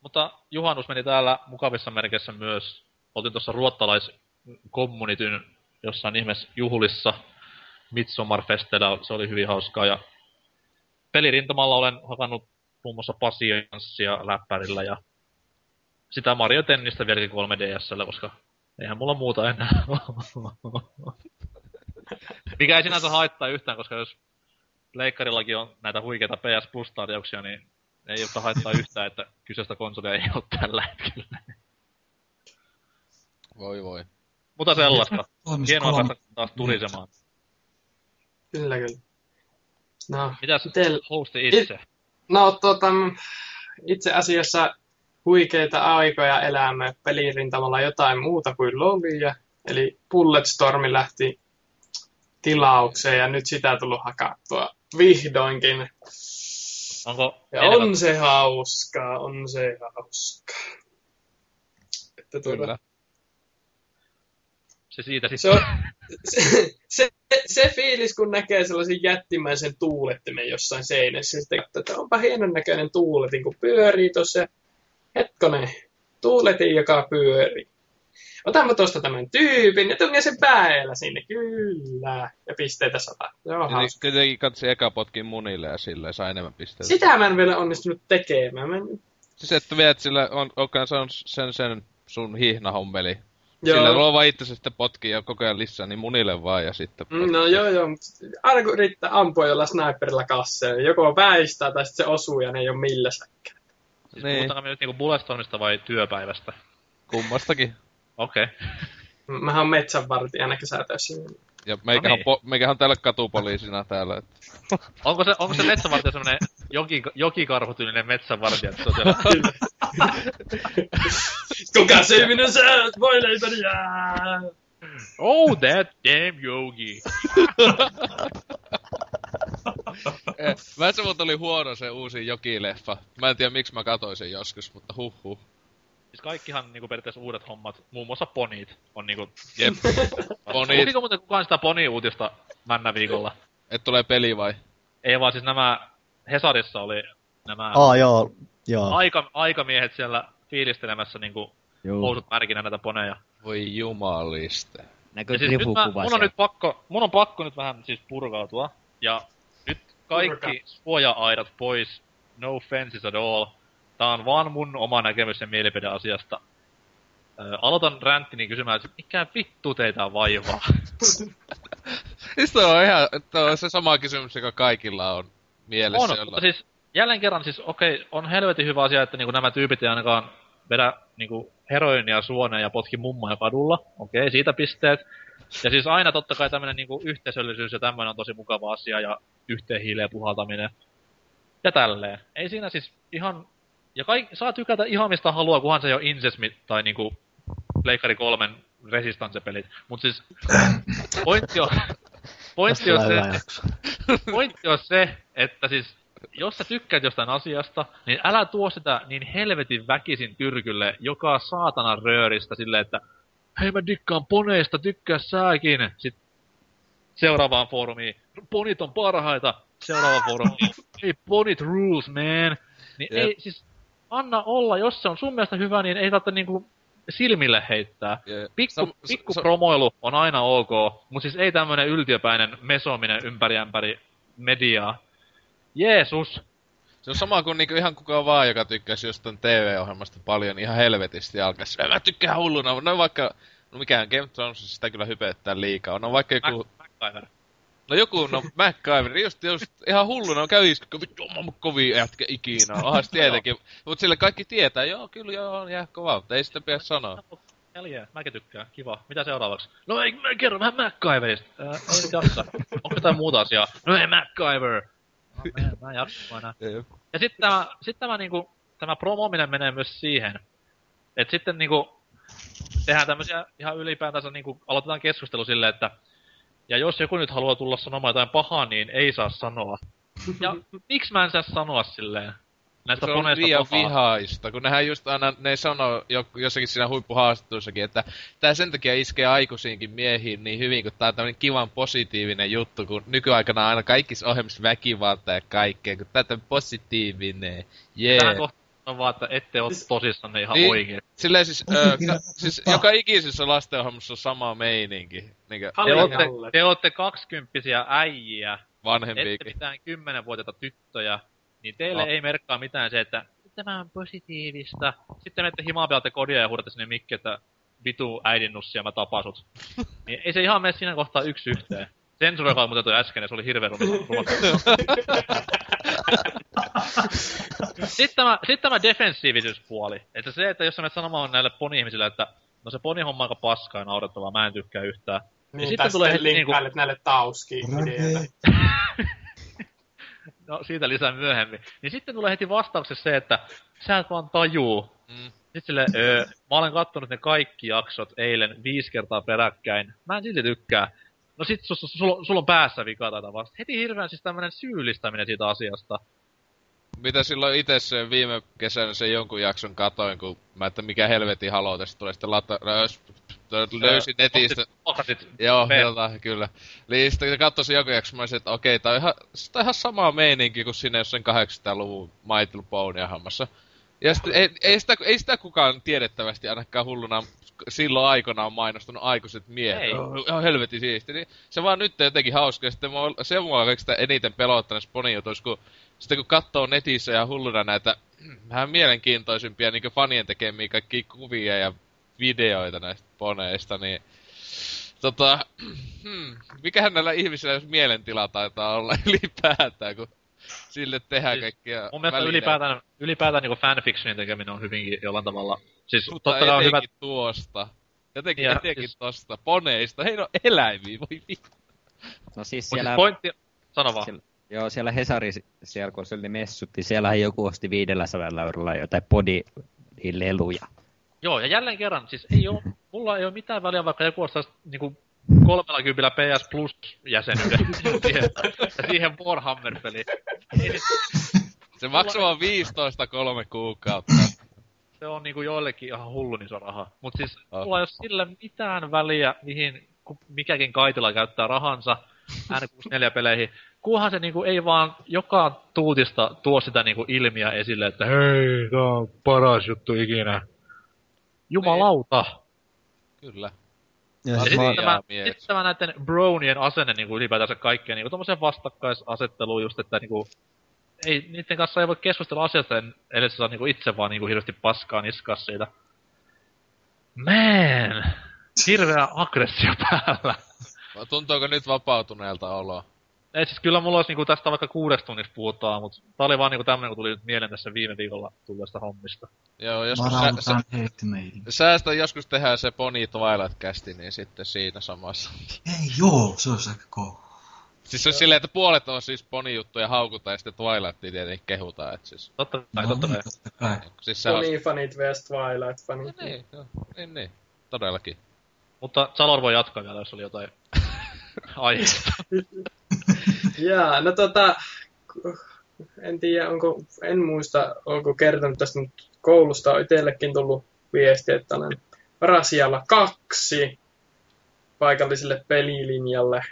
Mutta juhannus meni täällä mukavissa merkeissä myös. Oltiin tuossa ruottalaiskommunityn jossain ihmeessä juhlissa Midsommarfestellä. Se oli hyvin hauskaa. Ja pelirintamalla olen hakannut muun muassa pasianssia läppärillä ja sitä Mario Tennistä vieläkin 3DSllä, koska eihän mulla muuta enää. Mikä ei sinänsä haittaa yhtään, koska jos Leikkarillakin on näitä huikeita PS Plus-tarjouksia, niin ei ole haittaa yhtään, että kyseistä konsolia ei ole tällä hetkellä. Voi voi. Mutta sellaista. Hienoa päästä taas turisemaan. Kyllä, kyllä. No, Mitäs Tel- hosti itse? no tota, itse asiassa huikeita aikoja elämme pelirintamalla jotain muuta kuin lolia. Eli Bulletstormi lähti tilaukseen ja nyt sitä tullut hakattua vihdoinkin. Onko Ja on se hauskaa, on se hauskaa. Että tuota, Kyllä. Se siitä Se, sitten. on, se, se, se fiilis, kun näkee sellaisen jättimäisen tuulettimen jossain seinässä, sitten että onpa hienon näköinen tuuletin, kun pyörii tuossa. Hetkonen, tuuletin, joka pyörii. Otanpa tuosta tämän tyypin ja tunge sen päällä sinne. Kyllä. Ja pisteitä sata. Se on niin kuitenkin katsi eka potkin munille ja silleen saa enemmän pisteitä. Sitä mä en vielä onnistunut tekemään. Mä en... Siis että viet sille, on, onkaan se on sen, sen sun hihnahommeli. Joo. Sillä luo vaan itse sitten potkii ja koko ajan lisää, niin munille vaan ja sitten Mm, No joo joo, mutta aina kun yrittää ampua jollain sniperilla kasseen, joko väistää tai sitten se osuu ja ne ei ole milläsäkään. Siis niin. puhutaanko me nyt niinku Bulletstormista vai työpäivästä? kummastakin. Okei. Okay. Mähän on metsänvartijana kesätöissä. Ja meikähän, no niin. po, meikähän on täällä katupoliisina täällä. Että. Onko se, onko se metsävartija semmonen joki, jokikarhutyylinen metsävartija, että se on siellä... Kuka se minun sä oot, voi leipäni Oh, that damn yogi! Eh, Mä se mut oli huono se uusi jokileffa. Mä en tiedä miksi mä katoin sen joskus, mutta huh huh. Siis kaikkihan niinku periaatteessa uudet hommat, muun muassa ponit, on niinku... Jep. Ponit. Lukiko muuten kukaan sitä poni-uutista männä viikolla? Et tulee peli vai? Ei vaan siis nämä, Hesarissa oli nämä Aa, joo, joo. aika, aikamiehet siellä fiilistelemässä niinku Juu. housut märkinä näitä poneja. Voi jumaliste. Ja siis nyt mä, mun on nyt pakko, mun on pakko nyt vähän siis purkautua. Ja nyt kaikki Purka. suoja-aidat pois, no offenses at all. Tää on vaan mun oma näkemys ja mielipide asiasta. Ö, aloitan ränttini kysymään, että mikä vittu teitä vaivaa? Siis on ihan, on se sama kysymys, joka kaikilla on mielessä. on, mutta siis jälleen kerran siis okei, okay, on helvetin hyvä asia, että niinku nämä tyypit ei ainakaan vedä niinku heroinia suoneen ja potki mummoja kadulla. Okei, okay, siitä pisteet. Ja siis aina totta kai tämmönen niinku yhteisöllisyys ja tämmöinen on tosi mukava asia ja yhteen hiileen puhaltaminen. Ja tälleen. Ei siinä siis ihan... Ja kaik, saa tykätä ihan mistä haluaa, kunhan se ei ole Incesmi tai niinku Pleikkari kolmen Resistance-pelit. Mut siis pointti on, pointti on se, pointti on se, että siis jos sä tykkäät jostain asiasta, niin älä tuo sitä niin helvetin väkisin tyrkylle joka saatana rööristä silleen, että hei mä dikkaan poneista, tykkää sääkin. Sitten seuraavaan foorumiin, ponit on parhaita. Seuraava foorumiin, hei ponit rules man. Niin Jep. ei siis, anna olla, jos se on sun mielestä hyvä, niin ei tarvitse niinku silmille heittää. Pikku, pikku promoilu on aina ok, mutta siis ei tämmönen yltiöpäinen mesominen ympäri ämpäri mediaa. Jeesus! Se on sama kuin niinku ihan kuka vaan, joka tykkäisi jostain TV-ohjelmasta paljon ihan helvetisti ja alkaisi, mä tykkään hulluna, no vaikka, no mikään Game of Thrones sitä kyllä hypettää liikaa, no vaikka joku, MacGyver. No joku, no MacGyver, just, just ihan hulluna, kävi vittu, on mun kovin jätkä ikinä, onhan se tietenkin, mut sille kaikki tietää, joo, kyllä joo, on jää kova, mutta ei sitä pidä sanoa. Yeah, mäkin tykkään. Kiva. Mitä seuraavaksi? No ei, mä kerro vähän MacGyverista. Ei nyt jaksa. Onko jotain muuta asiaa? No ei MacGyver. No, mä, en- mä en jaksa enää. Ja sitten tämä, sit tämä, niinku, tämä promoominen menee myös siihen, että sitten niinku, tehdään tämmöisiä ihan ylipäätänsä, niinku, aloitetaan keskustelu silleen, että ja jos joku nyt haluaa tulla sanomaan jotain pahaa, niin ei saa sanoa. Ja miksi mä en saa sanoa silleen? Näistä Se on liian pahaa. vihaista, kun nehän just aina, ne sanoo jo, jossakin siinä huippuhaastattelussakin, että tää sen takia iskee aikuisiinkin miehiin niin hyvin, kun tää on tämmönen kivan positiivinen juttu, kun nykyaikana on aina kaikissa ohjelmissa väkivaltaa ja kaikkea, kun tää on positiivinen, jee. Tähän kohtaan on vaan, että ette ole tosissanne ihan Niin. oikein. Silleen siis, ö, ka, siis joka ikisessä lastenohjelmassa on sama meininki, niinkö Te halle. te ootte kaksikymppisiä äijiä, ette vanhempiikin. mitään kymmenenvuotiaita tyttöjä, niin teille No. ei merkkaa mitään se, että tämä on positiivista. Sitten menette himaan peatte kodia ja huudatte sinne mikki, että vitu äidin nussia, mä tapan sut. niin ei se ihan mene siinä kohtaa yksi yhteen. Sensuroikaa muuten toi äsken, ja se oli hirveän ruma. Sitten tämä, sit tämä defensiivisyyspuoli. Että se, että jos sä menet sanomaan näille poni-ihmisille, että no se poni-homma on aika paskaa ja naurettavaa, mä en tykkää yhtään. Niin, sitten sitten tulee heti niinku- näille tauskiin-videoille. No siitä lisää myöhemmin. Niin sitten tulee heti vastauksessa se, että sä et vaan tajuu. Mm. Sitten sille, öö, mä olen kattonut ne kaikki jaksot eilen viisi kertaa peräkkäin. Mä en silti tykkää. No sit sul, sul, sul on päässä vika tätä vasta. Heti hirveän siis tämmönen syyllistäminen siitä asiasta. Mitä silloin itse se viime kesänä se jonkun jakson katoin, kun mä että mikä helvetin haloo tästä tulee sitten lata, löysin netistä. Vuokrasit Joo, jotain, kyllä. Eli sitten kun katsoisin joku jakso, mä olisin, että okei, tää on ihan, tää on ihan sama meininki kuin sinne jossain 800-luvun My Little Pony hammassa. Ja sitten ei, ei, sitä, ei sitä kukaan tiedettävästi ainakaan hulluna silloin aikanaan mainostanut aikuiset miehet. Ei. Ihan helvetin siisti. Niin se vaan nyt jotenkin hauska. Ja sitten mua, se mua on kaikista eniten pelottanut Pony-jutuissa, kun sitten kun katsoo netissä ja hulluna näitä vähän mielenkiintoisimpia niin fanien tekemiä kaikkia kuvia ja videoita näistä poneista, niin tota, hmm, mikähän näillä ihmisillä jos mielentila taitaa olla ylipäätään, kun sille tehdään Siis kaikkia Mun mielestä välineitä. ylipäätään, ylipäätään niin fanfictionin tekeminen on hyvinkin jollain tavalla... Siis Mutta totta kai on hyvät... tuosta. Jotenkin Ja etenkin siis- tosta, poneista. Hei no eläimiä, voi vittu. No siis Mut siellä... siis pointti... Sano vaan. Siellä, joo, siellä Hesari, siellä kun se oli messut, niin siellähän joku osti 500 eurolla jotain body-leluja. Joo, ja jälleen kerran, siis ei oo, mulla ei ole mitään väliä, vaikka joku ostaisi niinku 30 PS Plus jäsenyyden siihen, ja siihen Warhammer-peliin. Se- Se maksoi vaan 15 kolme kuukautta. Se on niinku joillekin ihan hullu iso raha. Mut siis Oh. mulla ei ole sille mitään väliä, mihin mikäkin kaitila käyttää rahansa N64-peleihin. Kunhan se niinku ei vaan joka tuutista tuo sitä niinku ilmiä esille, että hei, tää on paras juttu ikinä. Jumalauta! Ja Kyllä. Ja siis mä, tämä, sitten tämä näiden brownien asenne niinku ylipäätänsä kaikkeen niinku tommoseen vastakkaisasetteluun just, että niinku ei, niiden kanssa ei voi keskustella asiasta, en- ellei saa niinku itse vaan niinku hirveästi paskaa niskaa siitä. Man! Hirveä aggressio päällä. Tuntuuko nyt vapautuneelta oloa? Ei siis kyllä mulla olisi niinku tästä vaikka kuudeksi tunnissa puhutaan, mutta tää oli vaan niinku tämmönen, kun tuli nyt mieleen tässä viime viikolla tulleesta hommista. Joo, joskus sä, sä, säästä joskus tehdään se Pony Twilight kästi, niin sitten siinä samassa. Ei joo, se olisi aika kova. Siis se on silleen, että puolet on siis Pony-juttuja haukutaan ja sitten Twilightia tietenkin kehutaan, että siis... Totta kai, No totta kai. niin, totta kai. Siis se on... Pony-fanit vs. Twilight-fanit. Niin, joo, niin, niin. Todellakin. Mutta Salor voi jatkaa vielä, jos oli jotain aiheesta. Jaa, no tota, en tiedä, onko, en muista, onko kertonut tästä, mutta koulusta on itsellekin tullut viesti, että olen varasijalla kaksi paikalliselle pelilinjalle.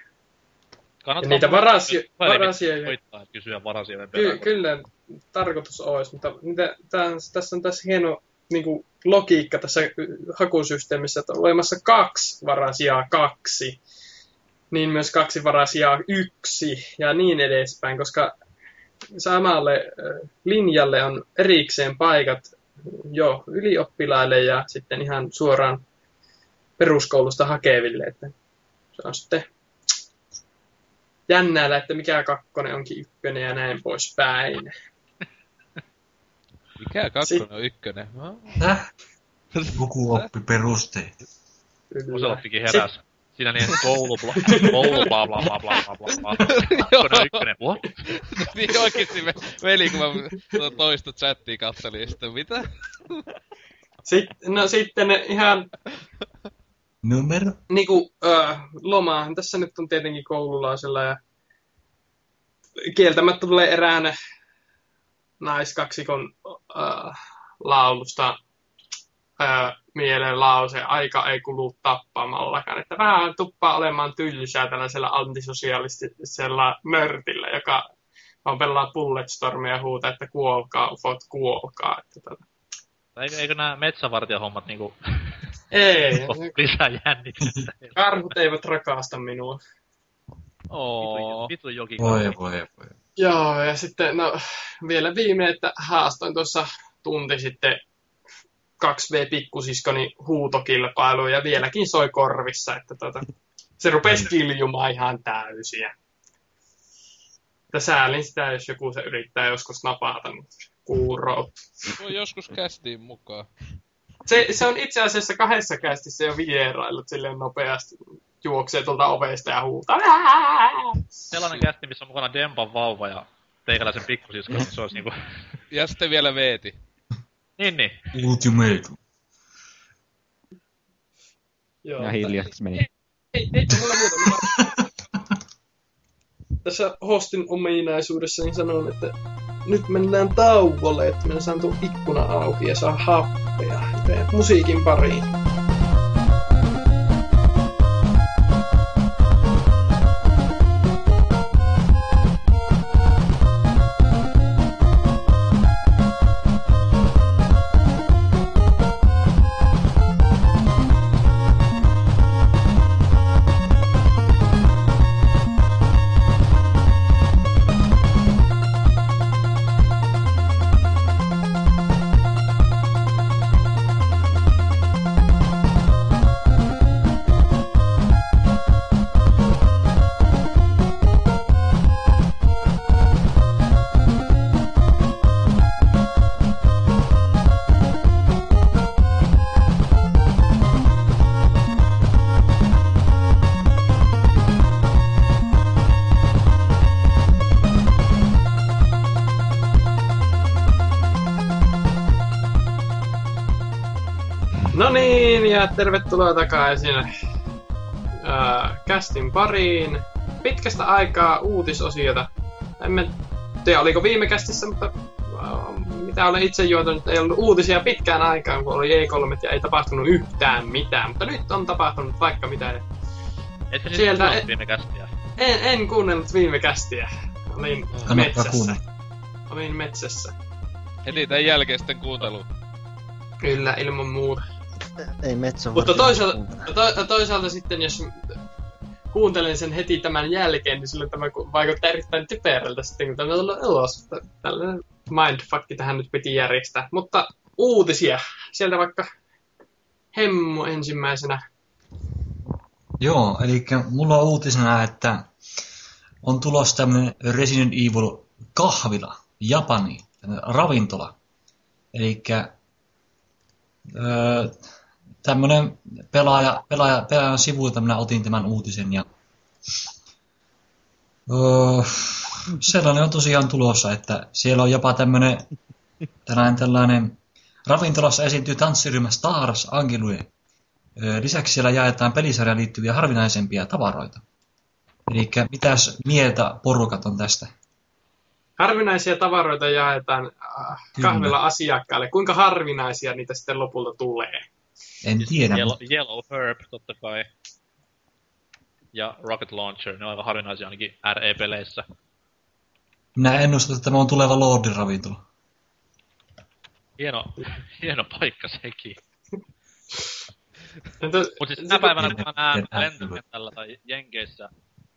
Kannattaa Ja niitä muistaa, varasi- että puhelimet varasia- soittaa ja kysyä varasijoiden Ky- kyllä tarkoitus olisi, mutta mitä, täs, tässä on tässä hieno niin kuin, logiikka tässä hakusysteemissä, että on olemassa kaksi varasijaa kaksi, niin myös kaksi varasijaa yksi ja niin edespäin, koska samalle linjalle on erikseen paikat jo ylioppilaille ja sitten ihan suoraan peruskoulusta hakeville, että se on sitten jännäällä, että mikä kakkonen onkin ykkönen ja näin poispäin. Mikä kakkonen on ykkönen? No, Täh? Joku oppi perusteet. Kyllä. Oselottikin heräs. Siinä niin koulu, bla, koulu, bla, bla, bla, bla, bla, bla, bla. Ykkönen, what? niin oikeesti me, veli, kun mä toista chattia katselin, ja sitten mitä? Sitten, no sitten ihan Numero? niinku, äh, lomahan tässä nyt on tietenkin koululaisella ja kieltämättä tulee erään naiskaksikon äh, laulusta äh, mieleen lause, aika ei kulu tappamallakaan. Että vähän tuppaa olemaan tylsää tällaisella antisosialistisella nörtillä, joka on pelaa Bulletstormia ja huutaa, että kuolkaa, ufot, kuolkaa. Että tota. Eikö, eikö nämä metsävartijahommat niinku Ei, lisää jännitystä? karhut eivät rakasta minua. Oo. Vitu joki. Voi voi voi. Joo, ja sitten no, vielä viime, että haastoin tuossa tunti sitten 2V-pikkusiskoni huutokilpailuun ja vieläkin soi korvissa, että tota, se rupesi kiljumaan ihan täysiä. Että säälin sitä, jos joku se yrittää joskus napata, mutta kuuro. Voi joskus kästiin mukaan. Se, se on itse asiassa kahdessa kästissä jo vieraillut silleen nopeasti. Juoksee tuolta ovesta ja huutaa. Sellainen kästi, missä on mukana Dempan vauva ja teikäläisen pikkusisko, niin se olisi niinku... Ja sitten vielä veeti. Niin, niin. Ultimate. Joo, Ja hiljaksi meni. Ei, ei mulla muuta. Tässä hostin ominaisuudessa niin sanon, että nyt mennään tauolle, että minä saan tuon ikkuna auki ja saa happea. Musiikin pariin. Tervetuloa takaisin äh, kästin pariin. Pitkästä aikaa uutisosiota. En tiedä, oliko viime kästissä, mutta äh, mitä olen itse juontanut, ei ollut uutisia pitkään aikaan, kun oli E3 ja ei tapahtunut yhtään mitään. Mutta nyt on tapahtunut vaikka mitä. Etkö siis Sieltä Sieltä e- viime kästiä? En, en kuunnellut viime kästiä. Olin Kannattaa metsässä. kuunnella. Olin metsässä. Heti tämän jälkeen sitten kuuntelu. Kyllä, ilman muuta. Ei metsä Mutta toisaalta, to, toisaalta sitten, jos kuuntelen sen heti tämän jälkeen, niin silloin tämä ku- vaikuttaa erittäin typerältä sitten, kun tämä tulee ulos. Tällainen mindfuck tähän nyt piti järjestää. Mutta uutisia. Sieltä vaikka Hemmu ensimmäisenä. Joo, eli mulla on uutisena, että on tulossa tämmönen Resident Evil kahvila, Japani, ravintola. Eli öö, tämmönen pelaaja, pelaaja, pelaajan sivuilta minä otin tämän uutisen ja öö, sellainen on tosiaan tulossa, että siellä on jopa tämmönen tällainen, tällainen ravintolassa esiintyy tanssiryhmä Stars Angelue. Öö, Lisäksi siellä jaetaan pelisarjaan liittyviä harvinaisempia tavaroita. Eli mitäs mieltä porukat on tästä? Harvinaisia tavaroita jaetaan äh, Kyllä. kahvilla asiakkaille. Kuinka harvinaisia niitä sitten lopulta tulee? En tiedä, Yellow, mutta Yellow Herb, totta kai. Ja Rocket Launcher, ne on aika harvinaisia ainakin RE-peleissä. minä ennustan, että tämä on tuleva Lordin ravintola. Hieno, hieno paikka sekin. Mutta siis tänä päivänä, kun mä näen lentokentällä tai Jenkeissä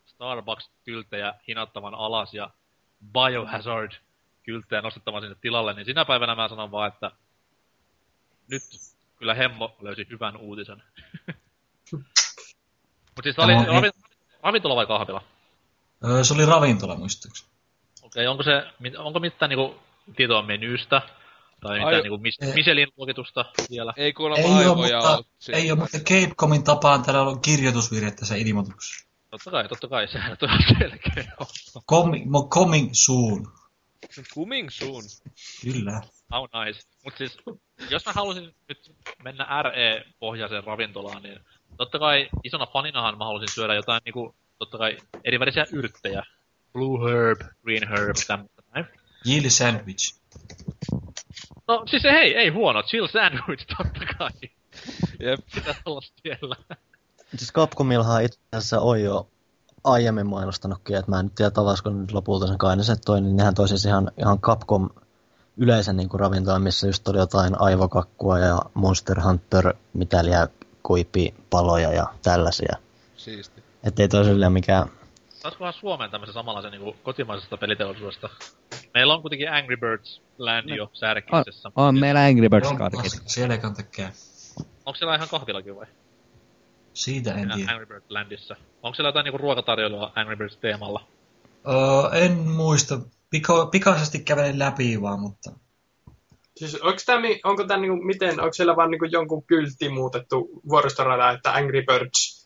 Starbucks-kylttejä hinattavan alas ja Biohazard-kylttejä nostettavan sinne tilalle, niin sinä päivänä mä sanon vaan, että nyt kyllä Hemmo löysi hyvän uutisen. Mutta siis oli ravi, ravintola vai kahvila? Öö, se oli ravintola muistaakseni. Okei, onko se, onko mitään niinku tietoa menyystä? Tai mitään Ai- niinku mis, ei. Michelin-luokitusta vielä? Ei kuulemma Ei ole, aivoja mutta, ollut siinä. ei ole, mutta Capecomin tapaan täällä on kirjoitusvirhe tässä ilmoituksessa. Totta kai, totta kai, sehän on selkeä. Coming, coming soon. Coming soon. Kyllä. How nice. Mut siis, jos mä halusin nyt mennä RE-pohjaiseen ravintolaan, niin totta kai isona faninahan mä halusin syödä jotain niinku, totta kai eri värisiä yrttejä. Blue herb, green herb, tämmöistä näin. Jill Sandwich. No siis hei, ei huono, chill sandwich totta kai. Jep. Pitäis olla siellä. Siis Capcomillahan itse asiassa on jo aiemmin mainostanutkin, että mä en nyt tiedä tavasko nyt lopulta sen kai ne sen toi, niin nehän toi siis ihan, ihan Capcom yleisen niin ravintola, missä just oli jotain aivokakkua ja Monster Hunter, mitäliä, kuipi, paloja ja tällaisia. Siisti. Että ei toi silleen mikään... Saisikohan Suomeen tämmöisen samanlaisen niinku kotimaisesta peliteollisuudesta? Meillä on kuitenkin Angry Birds Land jo On, särkisessä. on meillä Angry Birds On karkit. siellä ei kannata käydä. Onko siellä ihan kahvilakin vai? Siitä en tiedä. Angry Birds Landissa. Onko siellä jotain niinku ruokatarjoilua Angry Birds teemalla? Öö, en muista. Piko, pikaisesti kävelin läpi vaan, mutta... Siis onko tämä, onko tämä niinku, miten, onko siellä vaan niinku jonkun kyltti muutettu vuoristorada, että Angry Birds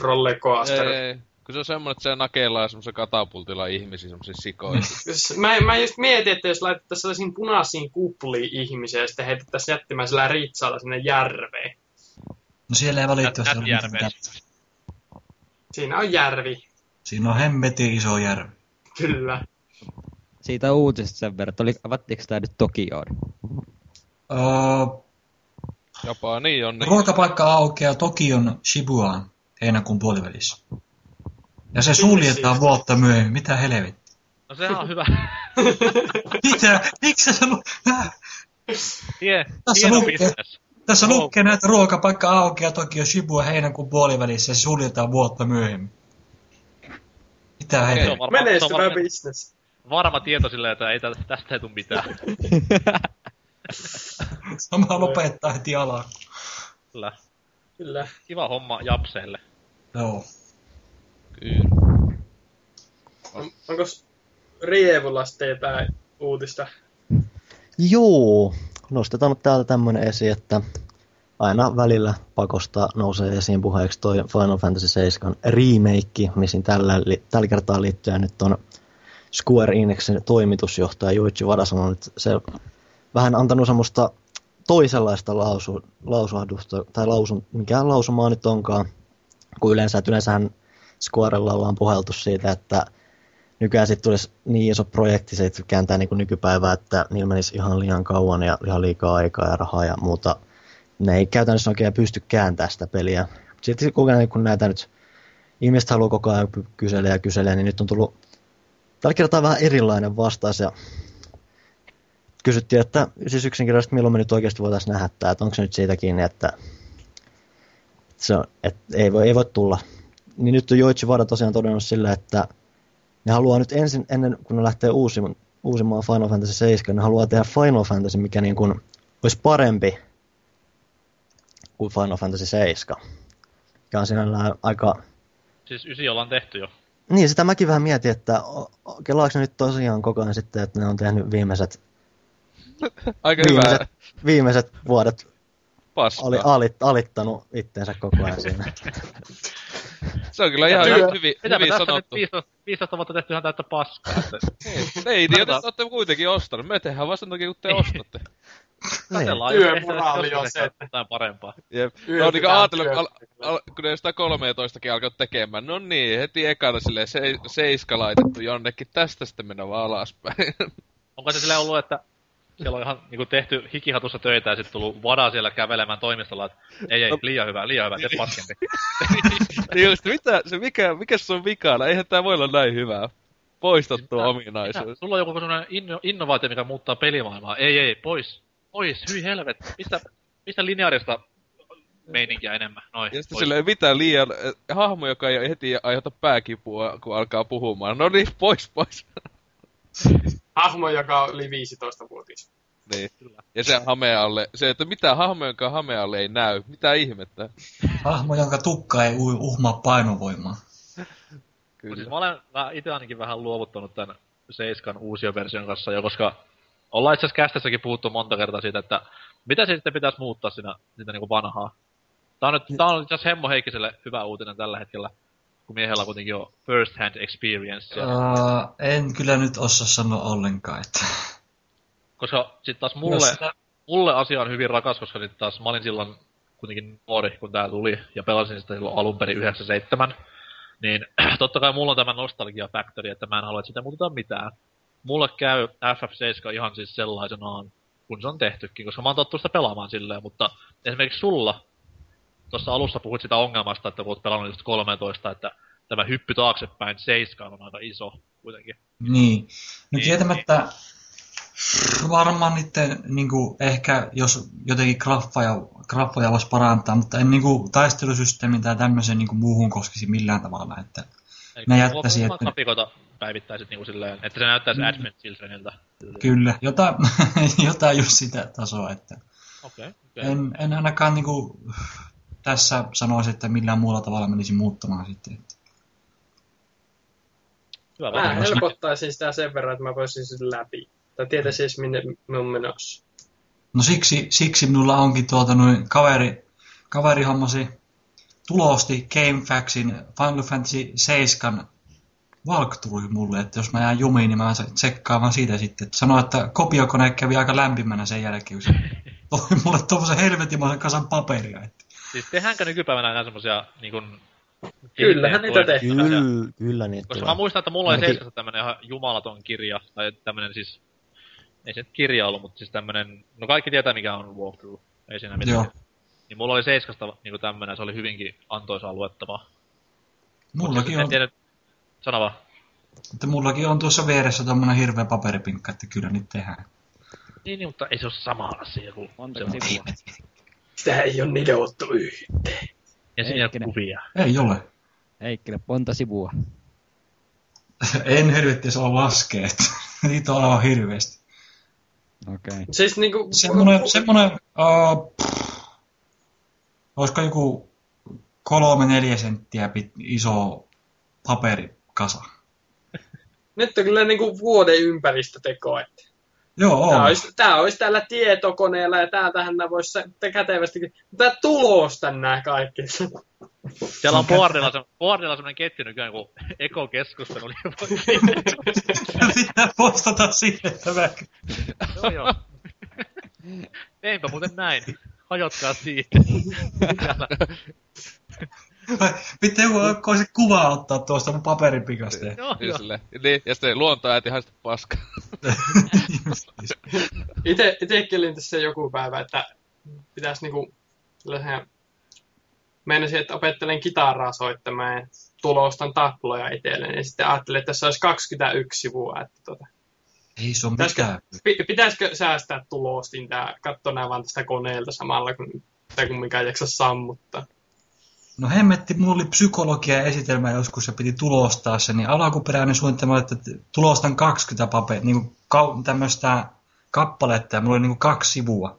rollercoaster? Ei, kun se on semmonen, että se nakelaa semmosen katapultilla ihmisiä, semmosia sikoja. Siis Mä, mä just mietin, että jos laitettaisiin sellaisiin punaisiin kupliin ihmisiä ja sitten heitettäisiin jättimäisellä ritsalla sinne järveen. No siellä ei valitettavasti ole mitään. Siinä on järvi, Siinä on hemmetin iso järvi. kyllä. Siitä uutisesta sen verran, että oli, avattiinko tää nyt Tokioon? Öö, Jopa niin on niin. ruokapaikka aukeaa Tokion Shibuaan heinäkuun puolivälissä. Ja se suljetaan vuotta myöhemmin. Mitä helvettiä? No sehän on hyvä. Mitä? Miksi sä. Äh, Tie, Tässä lukee. Tässä lukee näitä ruokapaikka aukeaa Tokio Shibua heinäkuun puolivälissä ja se suljetaan vuotta myöhemmin. Mitä Se helvettiä? se Menestyvä business. Varma tieto silleen, että ei tä- tästä ei tule mitään. Sama lopettaa heti alaa. Kyllä. Kyllä. Kiva homma Japseille. Joo. Kyllä. On, onko Rievulla sitten jotain uutista? Joo, nostetaan täältä tämmönen esiin, että aina välillä pakosta nousee esiin puheeksi toi Final Fantasy 7 remake, missä tällä, tällä kertaa liittyen nyt on Square Enixin toimitusjohtaja Juichi Wada sanonut, että se vähän antanut semmoista toisenlaista lausu, lausahdusta, tai lausun, mikä lausumaa nyt onkaan, kuin yleensä, että yleensähän Squarella ollaan puheltu siitä, että nykyään sitten tulisi niin iso projekti, se kääntää niin kuin nykypäivää, että niillä menisi ihan liian kauan ja ihan liikaa aikaa ja rahaa ja muuta. Ne ei käytännössä oikein pysty kääntämään sitä peliä. Sitten kun, kun näitä nyt ihmiset haluaa koko ajan kysellä ja kysellä, niin nyt on tullut tällä kertaa vähän erilainen vastaus ja kysyttiin, että siis yksinkertaisesti milloin me nyt oikeasti voitaisiin nähdä tämä, että onko se nyt siitä kiinni, että, se on, että ei, voi, ei voi tulla. Niin nyt on Joichi Vada tosiaan todennut sillä, että ne haluaa nyt ensin, ennen kuin ne lähtee uusimaan, uusimaan Final Fantasy 7, ne haluaa tehdä Final Fantasy, mikä niin kuin olisi parempi kuin Final Fantasy 7. Mikä on sinällään aika... Siis ysi ollaan tehty jo. Niin, sitä mäkin vähän mietin, että kelaako nyt tosiaan koko ajan sitten, että ne on tehnyt viimeiset, Aika viimeiset, hyvä viimeiset vuodet paskaa. ali, alit, alittanut itteensä koko ajan siinä. Se on kyllä ihan hyvin, hyvin Mitä me tässä nyt sanottu. 15, 15 vuotta tehty ihan täyttä paskaa. Että Ei, Katsotaan. olette kuitenkin ostanut. Me tehdään vasta takia, kun te ostatte. Katsellaan, Työmoraali on se, jotain parempaa. Jep. No niinku ajatellut, al, al, kun ne sitä 13 alkoi tekemään. No niin, heti ekana silleen se, seiska laitettu jonnekin. Tästä sitten mennä vaan alaspäin. Onko se silleen ollut, että siellä on ihan niinku tehty hikihatussa töitä ja sitten tullut vada siellä kävelemään toimistolla, että ei ei, liian hyvä, liian hyvä, tee paskempi. niin just, mitä, se mikä, mikä se on vikana? Eihän tää voi olla näin hyvää. Poista tuo Mitä? ominaisuus. Sulla on joku sellainen inno, innovaatio, mikä muuttaa pelimaailmaa. Ei ei, pois, pois, hyi helvet. Mistä, mistä lineaarista meininkiä enemmän? Noin, Ja sitten silleen mitään liian, eh, hahmo, joka ei heti aiheuta pääkipua, kun alkaa puhumaan. No niin, pois, pois. Hahmo, joka oli 15-vuotias. niin. Ja se hame alle, se, että mitä hahmo, jonka hame alle ei näy. Mitä ihmettä. Hahmo, jonka tukka ei ui- uhmaa painovoimaa. Kyllä. Siis mä olen vähän itse ainakin vähän luovuttanut tämän Seiskan uusioversion kanssa jo, koska ollaan itse asiassa kästissäkin puhuttu monta kertaa siitä, että mitä se sitten pitäisi muuttaa siinä, sitä niinku vanhaa. Tää on, nyt, tää on itse asiassa Hemmo Heikkiselle hyvä uutinen tällä hetkellä, kun miehellä on kuitenkin jo first hand experience. Uh, en kyllä nyt osaa sanoa ollenkaan, että... koska sitten taas Jos mulle, sitä- mulle asia on hyvin rakas, koska sitten taas mä olin silloin kuitenkin nuori, kun tää tuli, ja pelasin sitä silloin alun perin 97. Niin totta kai mulla on tämä nostalgia factory, että mä en halua, että sitä muutetaan mitään. Mulle käy FF7 ihan siis sellaisenaan, kun se on tehtykin, koska mä oon tottunut sitä pelaamaan silleen, mutta esimerkiksi sulla, tuossa alussa puhuit sitä ongelmasta, että kun oot pelannut just 13, että tämä hyppy taaksepäin seiskaan on aika iso kuitenkin. Niin. No Niin, tietämättä varmaan niiden niinku, ehkä jos jotenkin graffoja, graffoja voisi parantaa, mutta en niinku, taistelusysteemin tai tämmöisen niinku, muuhun koskisi millään tavalla. Että, Ne jättäisi, että- grafikoita päivittäisit niinku silleen, että se näyttäisi Mm. Advent Childrenilta. kyllä, jota, jotain just sitä tasoa. Että Okei, okay, okay. en, en ainakaan niinku, tässä sanoisi, että millään muulla tavalla menisi muuttamaan sitten. Että. Hyvä Mä helpottaisin sitä sen verran, että mä voisin sen läpi. Tai tietäisin edes, minne mä oon menossa. No siksi, siksi minulla onkin tuota noin kaveri, kaveri hommasi tulosti GameFAQsin Final Fantasy 7 walkthrough mulle, että jos mä jään jumiin, niin mä tsekkaan vaan siitä sitten. Että sanoi, että kopiokone kävi aika lämpimänä sen jälkeen, kun se toi mulle tuommoisen helvetimoisen kasan paperia. Että. Siis tehdäänkö nykypäivänä enää semmosia niinku... Kyllähän niitä tehdään. Kyllä, kyllä niitä Koska tulee. mä muistan, että mulla oli Ainakin- Seiskassa tämmönen ihan jumalaton kirja, tai tämmönen siis... Ei se nyt kirja ollut, mutta siis tämmönen... No kaikki tietää mikä on walkthrough. Ei siinä mitään. Joo. Niin mulla oli Seiskasta niinku tämmönen, se oli hyvinkin antoisaa luettavaa. Mullakin on, tiedä... Sano vaan. että mullakin on tuossa vieressä tommonen hirveä paperipinkka, että kyllä nyt tehdään. Niin, niin, mutta ei se ole sama asia kuin... Monta se on- sivua. Sitä ei ole nidottu yhteen. Ja siinä ei kuvia. Ei ole. Heikkinen, monta sivua. En helvetti se on laskee, että niitä on aivan hirveästi. Okei. Okay. Siis niinku... Semmoinen, semmoinen uh, olisiko joku kolme neljä senttiä pit, iso paperikasa. Nyt on kyllä niinku vuoden ympäristöteko, että Joo, Tää on. olisi, tää olisi tällä tietokoneella ja täältähän nää voisi se- kätevästi... Tää tulosta nää kaikki. Siellä on boardilla, se, boardilla semmonen ketju nykyään, kun ekokeskustelu oli Pitää postata siihen tämä. Joo, joo. Teinpä muuten näin. Hajotkaa siitä. Pitää joku alkoi se kuva ottaa tuosta mun paperipikasta. joo, Niin, joo. sille, niin, ja sitten luontoäiti haista paska. Ite, itekin olin tässä joku päivä, että pitäisi niinku sellaisen... Meinasin, että opettelen kitaraa soittamaan ja tulostan taploja itselleni. Ja sitten ajattelin, että tässä olisi 21 sivua. Että tota, Ei se Pitäisikö- mitään. pi- pitäisikö säästää tulostinta ja katsoa nämä vaan tästä koneelta samalla, kun kun mikä jaksa sammuttaa. No hemmetti, mulla oli psykologia esitelmä joskus ja piti tulostaa se, niin alkuperäinen suunnitelma, oli, että tulostan 20 paperia, niin kuin tämmöistä kappaletta ja mulla oli niin kuin kaksi sivua.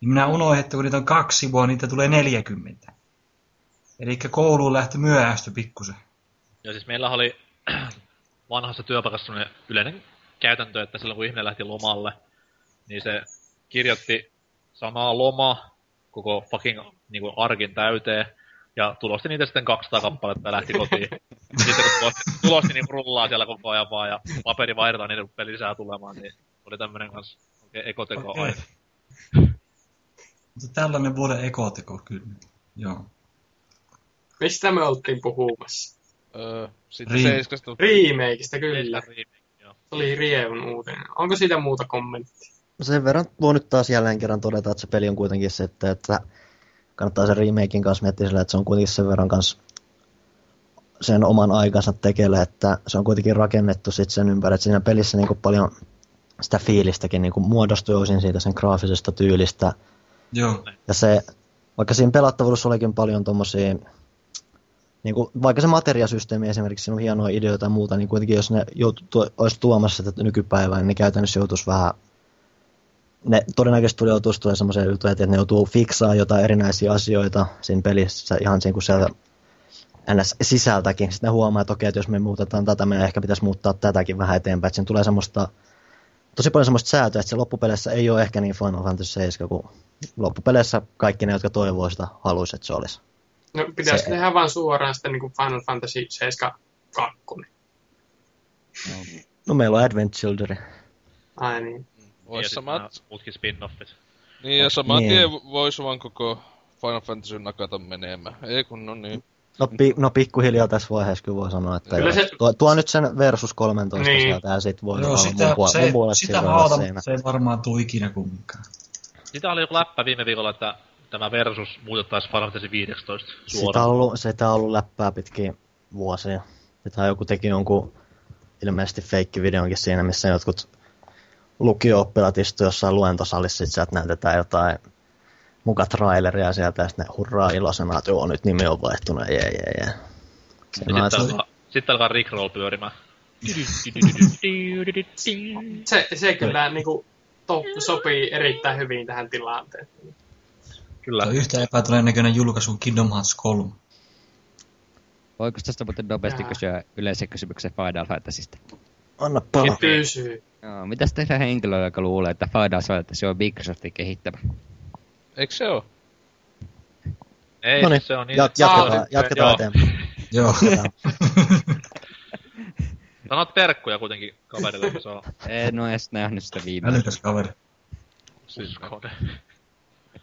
Niin minä unohdin, että kun niitä on kaksi sivua, niitä tulee 40. Eli kouluun lähti myöhästy pikkusen. Ja siis meillä oli vanhassa työpaikassa yleinen käytäntö, että silloin kun ihminen lähti lomalle, niin se kirjoitti sanaa loma koko fucking niin kuin arkin täyteen, ja tulosti niitä sitten 200 kappaletta ja lähti kotiin. Ja sitten kun tulosti, tulosti niin rullaa siellä koko ajan vaan, ja paperi vaihdetaan, niin rupeaa lisää tulemaan, niin oli tämmönen kanssa oikein ekoteko Okei. aihe. Mutta tällainen vuoden ekoteko kyllä. Joo. Mistä me oltiin puhumassa? Öö, sitten Riim. seiskasta. Remakeista kyllä. Remake, joo. Se oli Rievun uutinen. Onko siitä muuta kommenttia? No sen verran voin nyt taas jälleen kerran todeta, että se peli on kuitenkin se, että, että kannattaa sen remakein kanssa miettiä sillä, että se on kuitenkin sen verran kanssa sen oman aikansa tekele, että se on kuitenkin rakennettu sit sen ympäri, että siinä pelissä niin paljon sitä fiilistäkin niin muodostui osin siitä sen graafisesta tyylistä. Joo. Ja se, vaikka siinä pelattavuudessa olikin paljon tommosia, niin kuin, vaikka se materiasysteemi esimerkiksi, on hienoja ideoita ja muuta, niin kuitenkin jos ne joutu, tuo, olisi tuomassa sitä nykypäivään, niin käytännössä joutuisi vähän ne todennäköisesti joutuisi tulee semmoisia juttuja, että ne joutuu fiksaa jotain erinäisiä asioita siinä pelissä ihan siinä kuin sieltä ns. sisältäkin. Sitten ne huomaa, että okei, että jos me muutetaan tätä, meidän ehkä pitäisi muuttaa tätäkin vähän eteenpäin. Että siinä tulee semmoista, tosi paljon semmoista säätöä, että se loppupeleissä ei ole ehkä niin Final Fantasy 7, kun loppupeleissä kaikki ne, jotka toivoo sitä, haluaisi, että se olisi. No, pitäisikö Se- tehdä vaan suoraan sitten niin kuin Final Fantasy 7 2? No meillä on Advent Children. Ai niin. Ja Vois sitten nämä samat, muutkin spin-offit. niin ja saman Niin. tien voisi vaan koko Final Fantasy nakata menemään. Ei kun no niin. No, pi, no pikkuhiljaa tässä vaiheessa kyllä voi sanoa, että Kyllä joo. se- tuo, tuo, nyt sen versus 13 Niin. sieltä ja sit voi Joo, olla sitä, mun, puol- se, mun puolesta sitä mutta se ei varmaan tule ikinä kumminkaan. Sitä oli joku läppä viime viikolla, että tämä versus muutettaisiin Final Fantasy 15 Sitä suoraan. on, ollut, sitä on ollut läppää pitkin vuosia. Sitähän joku teki jonkun ilmeisesti feikkivideonkin siinä, missä jotkut lukio-oppilaat istuivat jossain luentosalissa, sit sieltä näytetään jotain muka traileria sieltä, ja sitten ne hurraa iloisena, että joo, nyt nimi on vaihtunut, jee, jee, jee. On sitten alkaa, sitten alkaa Rickroll pyörimään. Se, se kyllä niin kuin, to, sopii erittäin hyvin tähän tilanteeseen. Kyllä. Se on yhtä epätodennäköinen julkaisu Kingdom Hearts 3. Voiko tästä muuten nopeasti kysyä yleisen kysymyksen Final Fantasystä? Anna palaa. Kysyy. Joo, mitäs tehdään henkilöä, joka luulee, että Final Fantasy on Microsoftin kehittämä? Eikö se oo? Ei, No niin, siis se on niin... Jat- jatketaan, jatketaan joo. eteenpäin. Joo. Sanot terkkuja kuitenkin kaverille, kun se on En oo edes nähnyt sitä viime. Älykäs kaveri. siskone.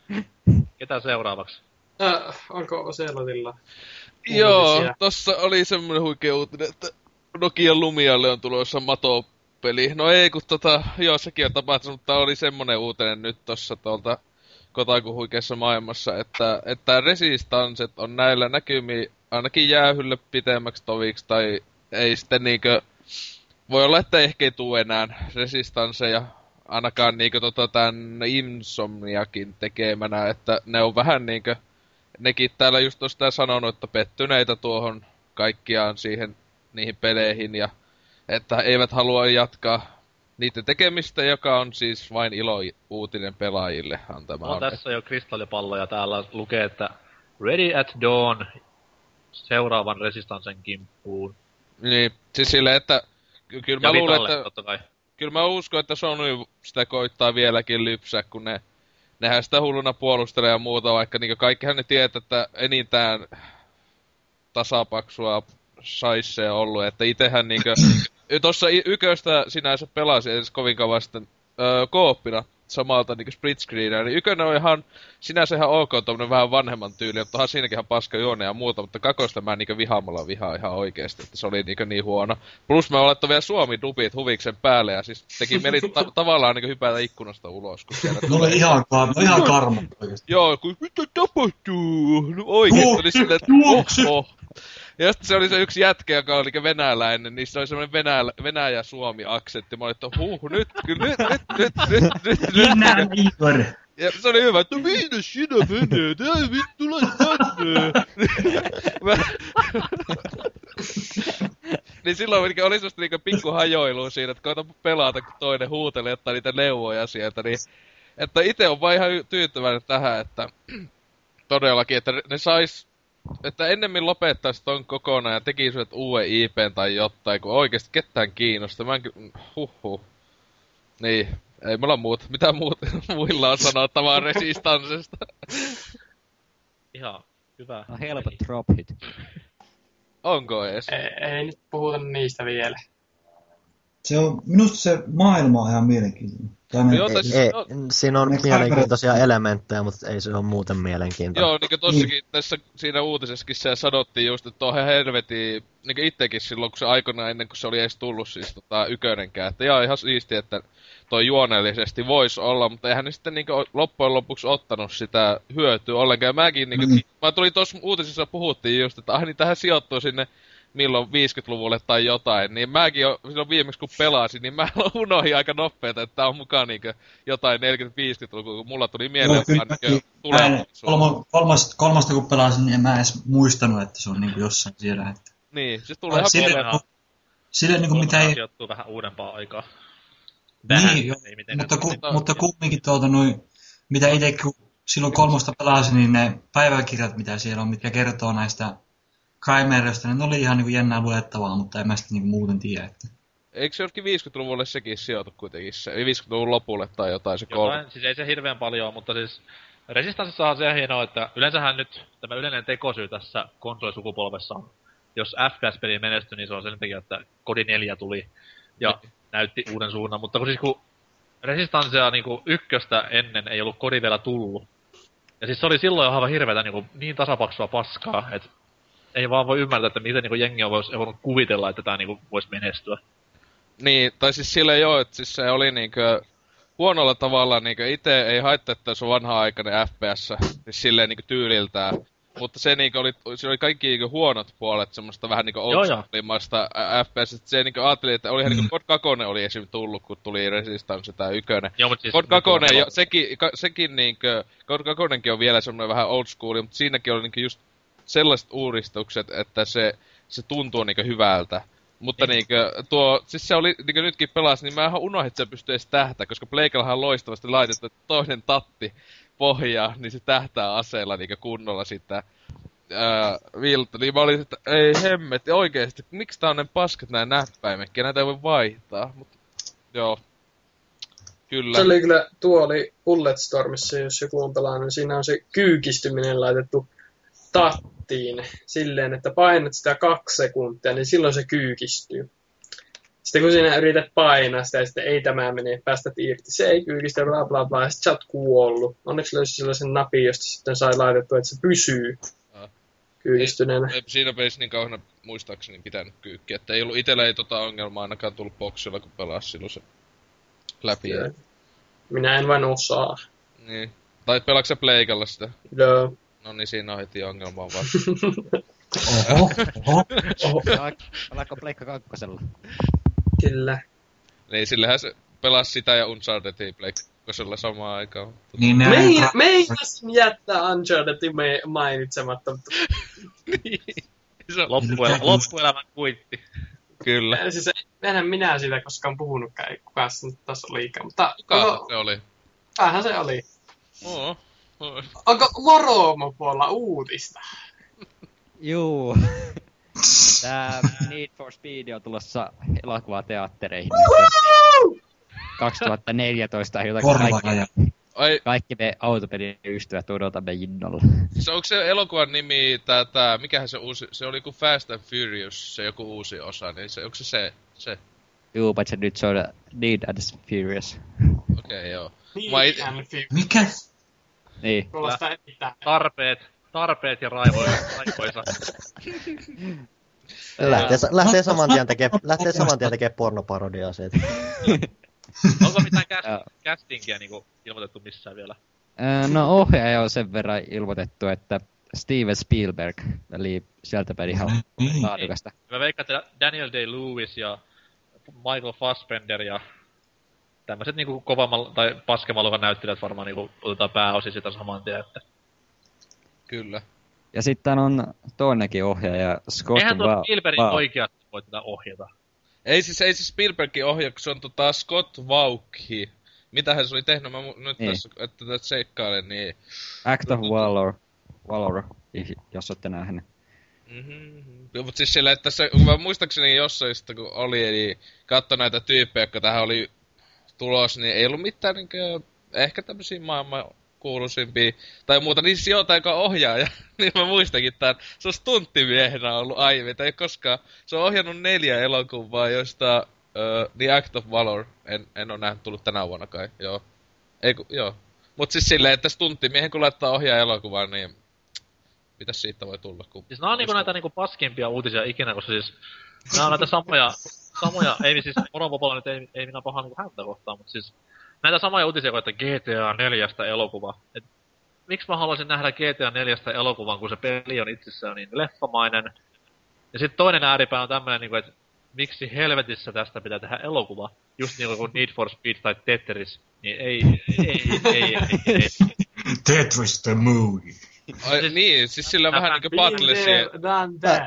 Ketä seuraavaksi? Äh, onko Oselotilla? Joo, tossa oli semmonen huikea uutinen, että Nokia Lumialle on tulossa matopeli. No ei, kun tota, joo, sekin on tapahtunut, mutta oli semmonen uutinen nyt tossa tuolta Kotaku huikeassa maailmassa, että, että resistansset on näillä näkymi ainakin jäähylle pitemmäksi toviksi, tai ei sitten niinkö, voi olla, että ehkä ei tuu enää resistansseja, ainakaan niinkö tota tän Insomniakin tekemänä, että ne on vähän niinkö, nekin täällä just on sitä sanonut, että pettyneitä tuohon kaikkiaan siihen niihin peleihin ja että eivät halua jatkaa niiden tekemistä, joka on siis vain ilo uutinen pelaajillehan tämä Mulla on on. tässä jo kristallipallo ja täällä lukee, että Ready at Dawn seuraavan Resistansen kimppuun. Niin, siis silleen, että ky- kyllä Ja mä luulen, että totta kai. Kyllä mä uskon, että Sony sitä koittaa vieläkin lypsää, kun ne, nehän sitä hulluna puolustelee ja muuta, vaikka niin kaikkihan ne tietää, että enintään tasapaksua saisse ollut, että itehän niinkö, tossa y- yköstä sinänsä pelasi edes kovin kauan sitten öö, kooppina samalta niinku split screenia, niin ykkönen on ihan sinänsä ihan ok tommonen vähän vanhemman tyyli, mutta onhan siinäkin ihan paska juone ja muuta, mutta kakosta mä niinku vihaamalla vihaa ihan oikeesti, että se oli niinku niin huono. Plus mä olettu vielä Suomi-dubit huviksen päälle ja siis teki meni ta- tavallaan niinku hypätä ikkunasta ulos, kun siellä Ne oli ihan, kar- oli ihan karmat oikeesti. Joo, kun mitä tapahtuu? No oikeesti oli silleen, että oho. Ja sitten se oli se yksi jätkä, joka oli venäläinen, niin se oli semmoinen Venäjä, Venäjä-Suomi-aksentti. Mä olin, että huh, nyt, kyllä, nyt, nyt, nyt, nyt, nyt, nyt. Igor. Ja se oli hyvä, että minne sinä menet? Ei vittu, tänne. Mä... niin silloin oli semmoista niinku pikku hajoilua siinä, että koita pelata, kun toinen huutelee, ottaa niitä neuvoja sieltä, niin että itse on vaan ihan tyytyväinen tähän, että todellakin, että ne sais, että ennemmin lopettaisi ton kokonaan ja tekisivät uuden IPn tai jotain, kun oikeesti ketään kiinnostaa. Mä en ky- huhhuh. Niin, ei mulla muuta. Mitä muut, muilla on sanottavaa Resistansesta? Ihan hyvä. No helpot drop hit. Onko ees? Ei, ei nyt puhuta niistä vielä. Se on, minusta se maailma on ihan mielenkiintoinen. Joo, Ei, tai siis- ei, no- siinä on mielenkiintoisia elementtejä, mutta ei se ole muuten mielenkiintoinen. Joo, niinku tossakin tässä siinä uutisessakin se sanottiin just, että on ihan helvetin, niinku ittekin silloin, kun se aikana ennen kuin se oli edes tullut siis tota ykönenkään, että jaa ihan siisti, että toi juonellisesti voisi olla, mutta eihän ne sitten niinku loppujen lopuksi ottanut sitä hyötyä ollenkaan. Mäkin niinku, Mm. mä tulin tuossa uutisissa puhuttiin just, että ah niin tähän sijoittuu sinne milloin 50-luvulle tai jotain, niin mäkin jo silloin viimeksi kun pelasin, niin mä unohdin aika nopeeta, että tää on mukaan niinku jotain 40-50-lukua, kun mulla tuli mieleen Joo, tulevaisuus. kolma, kolmas, kolmasta kun pelasin, niin en mä edes muistanut, että se on niinku jossain siellä. Että. Niin, siis tulee ihan Sille, mieleen. no, sille niinku mitä ei... sijoittuu vähän uudempaa aikaa. Niin, jo, ei mutta, ku, Mutta- mutta kumminkin tuota noin, mitä itse kun silloin kolmosta pelasin, niin ne päiväkirjat, mitä siellä on, mitkä kertoo näistä Crimereista, niin ne oli ihan niinku jännää luettavaa, mutta en mä sitä niinku muuten tiedä. Että. Eikö se joskin 50-luvulle sekin sijoitu kuitenkin se? 50-luvun lopulle tai jotain se kolme. Jotain, siis ei se hirveän paljon mutta siis Resistanssissa on se hienoa, että yleensähän nyt tämä yleinen tekosyy tässä konsolisukupolvessa on, jos FPS-peli menestyi, niin se on sen takia, että Kodi 4 tuli ja näytti uuden suunnan, mutta kun siis kun Resistanssia niin ykköstä ennen ei ollut Kodi vielä tullut, ja siis se oli silloin jo aivan hirveätä niin, kuin, niin tasapaksua paskaa, että ei vaan voi ymmärtää, että miten niin jengi on voisi voinut kuvitella, että tämä niin voisi menestyä. Niin, tai siis sille joo, että siis se oli niinkö huonolla tavalla niinkö itse ei haittaa, että se on vanha-aikainen FPS, siis silleen niinkö tyyliltään. Mutta se niinkö oli, se oli kaikki niinkö huonot puolet, semmoista vähän joo. old FPS, että se niinkö ajattelin, että olihan Mm. niinkö God 2 oli esim. tullut, kun tuli Resistance tää ykönen. Joo, mutta siis, God 2, niin kuin- jo, sekin, ka, sekin niinkö, God 2 on vielä semmoinen vähän old school, mutta siinäkin oli niinkö just sellaiset uudistukset, että se, se tuntuu niinkö hyvältä. Mutta niinkö tuo, siis se oli, niinkö nytkin pelasi, niin mä ihan unohdin, että se pystyy edes tähtää, koska Pleikallahan on loistavasti laitettu, että toinen tatti pohjaa, niin se tähtää aseella niinkö kunnolla sitä ää, vilta. Niin mä olin, että ei hemmet, oikeesti, miksi tää on ne paskat näin näppäimetkin, näitä ei voi vaihtaa. Mut, joo. Kyllä. Se oli kyllä, tuo oli Bulletstormissa, jos joku on pelannut, niin siinä on se kyykistyminen laitettu tattiin silleen, että painat sitä kaksi sekuntia, niin silloin se kyykistyy. Sitten kun sinä yrität painaa sitä ja sitten ei tämä mene, päästät irti, se ei kyykistä, bla bla bla, ja sitten sä oot kuollut. Onneksi löysi sellaisen napin, josta sitten sai laitettua, että se pysyy Ah. kyykistyneenä. Ei siinä pelissä niin kauheena muistaakseni pitänyt kyykkiä. Että ei ollut itellä ei tota ongelmaa ainakaan tullut boksilla, kun pelasi silloin se läpi. Joo. Minä en vain osaa. Niin. Tai pelaatko sä pleikalla sitä? Joo. No niin, siinä on heti ongelma vaan. Oho, oho. Oho, Pleikka kakkosella? kyllä. niin, sillähän se pelasi sitä ja Unchartedia pleikkosella samaan aikaan. Niin ne Mein, on, meinasin jättää Unchartedin me- mainitsematta, mutta Se on, Loppuelä, loppuelämän kuitti. kyllä. siis enhän minä siitä koskaan puhunutkaan, ei kukaan se nyt tässä liikaa, mutta Kuka onko, se oli? vähän se oli. Oo. Onko Moromo puolella uutista? Juu. Tää Need for Speed on tulossa elokuvateattereihin. 2014 jotakin kaikki. Ai, kaikki me autopelin ystävät odotamme innolla. se onko se elokuvan nimi tää, tää, mikähän se uusi, se oli kuin Fast and Furious, se joku uusi osa, niin se, onko se se? se? Juu, paitsi nyt se on Need and Furious. Okei. Okay, joo. Niin, Mä it- and Fury. Mikä? Niin. Kuulostaa. Tarpeet, tarpeet ja raivoja, raivoisa. Lähtee, lähtee saman tien tekee, lähtee saman tien tekee pornoparodiaa siitä. Onko mitään cast, castingia niinku ilmoitettu missään vielä? Öö, No ohjaaja on sen verran ilmoitettu, että Steven Spielberg, eli sieltä päin ihan Niin. laadukasta. Mä veikkaan, että Daniel Day-Lewis ja Michael Fassbender ja tämmöiset niinku kovamman tai paskemman luokan näyttelijät varmaan niinku otetaan pääosin sitä saman tien, että Kyllä. Ja sitten on toinenkin ohjaaja, Scott Eihän tuo Spielbergin Va- oikeasti voi tätä ohjata. Ei siis, ei siis Spielbergin ohjaa, kun se on tota Scott Vauki. Mitähän se oli tehnyt? Mä mu- nyt Niin. tässä, että tätä seikkailen, niin... Act of Valor, Valor, jos olette nähneet. Mm-hmm. Mutta siis sillä, että se, kun mä muistaakseni jossain kun oli, eli katso näitä tyyppejä, jotka tähän oli tulos, niin ei ollut mitään niinkö, ehkä tämmösiä maailman kuuluisimpia, tai muuta, niin jotain, joka ohjaaja, niin mä muistakin tämän, se on stunttimiehenä ollut aiemmin, tai ei koskaan, se on ohjannut neljä elokuvaa, joista uh, The Act of Valor, en, en ole nähnyt tullut tänä vuonna kai, joo. Ei ku, joo. Mut siis silleen, että stunttimiehen kun laittaa ohjaa elokuvaan, niin mitäs siitä voi tulla? Kun Siis nää on niinku näitä niinku paskimpia uutisia ikinä, koska siis nää on näitä samoja, samoja, ei siis Moropopola nyt ei, ei minä pahaa niinku häntä kohtaan, mutta siis näitä samoja uutisia kuin, että GTA 4 elokuva. Et, miksi mä haluaisin nähdä GTA 4 elokuvan, kun se peli on itsessään niin leffamainen. Ja sitten toinen ääripää on tämmönen, niinku, että miksi helvetissä tästä pitää tehdä elokuva. Just niinku kuin Need for Speed tai Tetris. Niin ei, ei, ei, ei, ei, ei. Tetris the movie. Ai, niin, siis sillä vähän niinku Battlesi,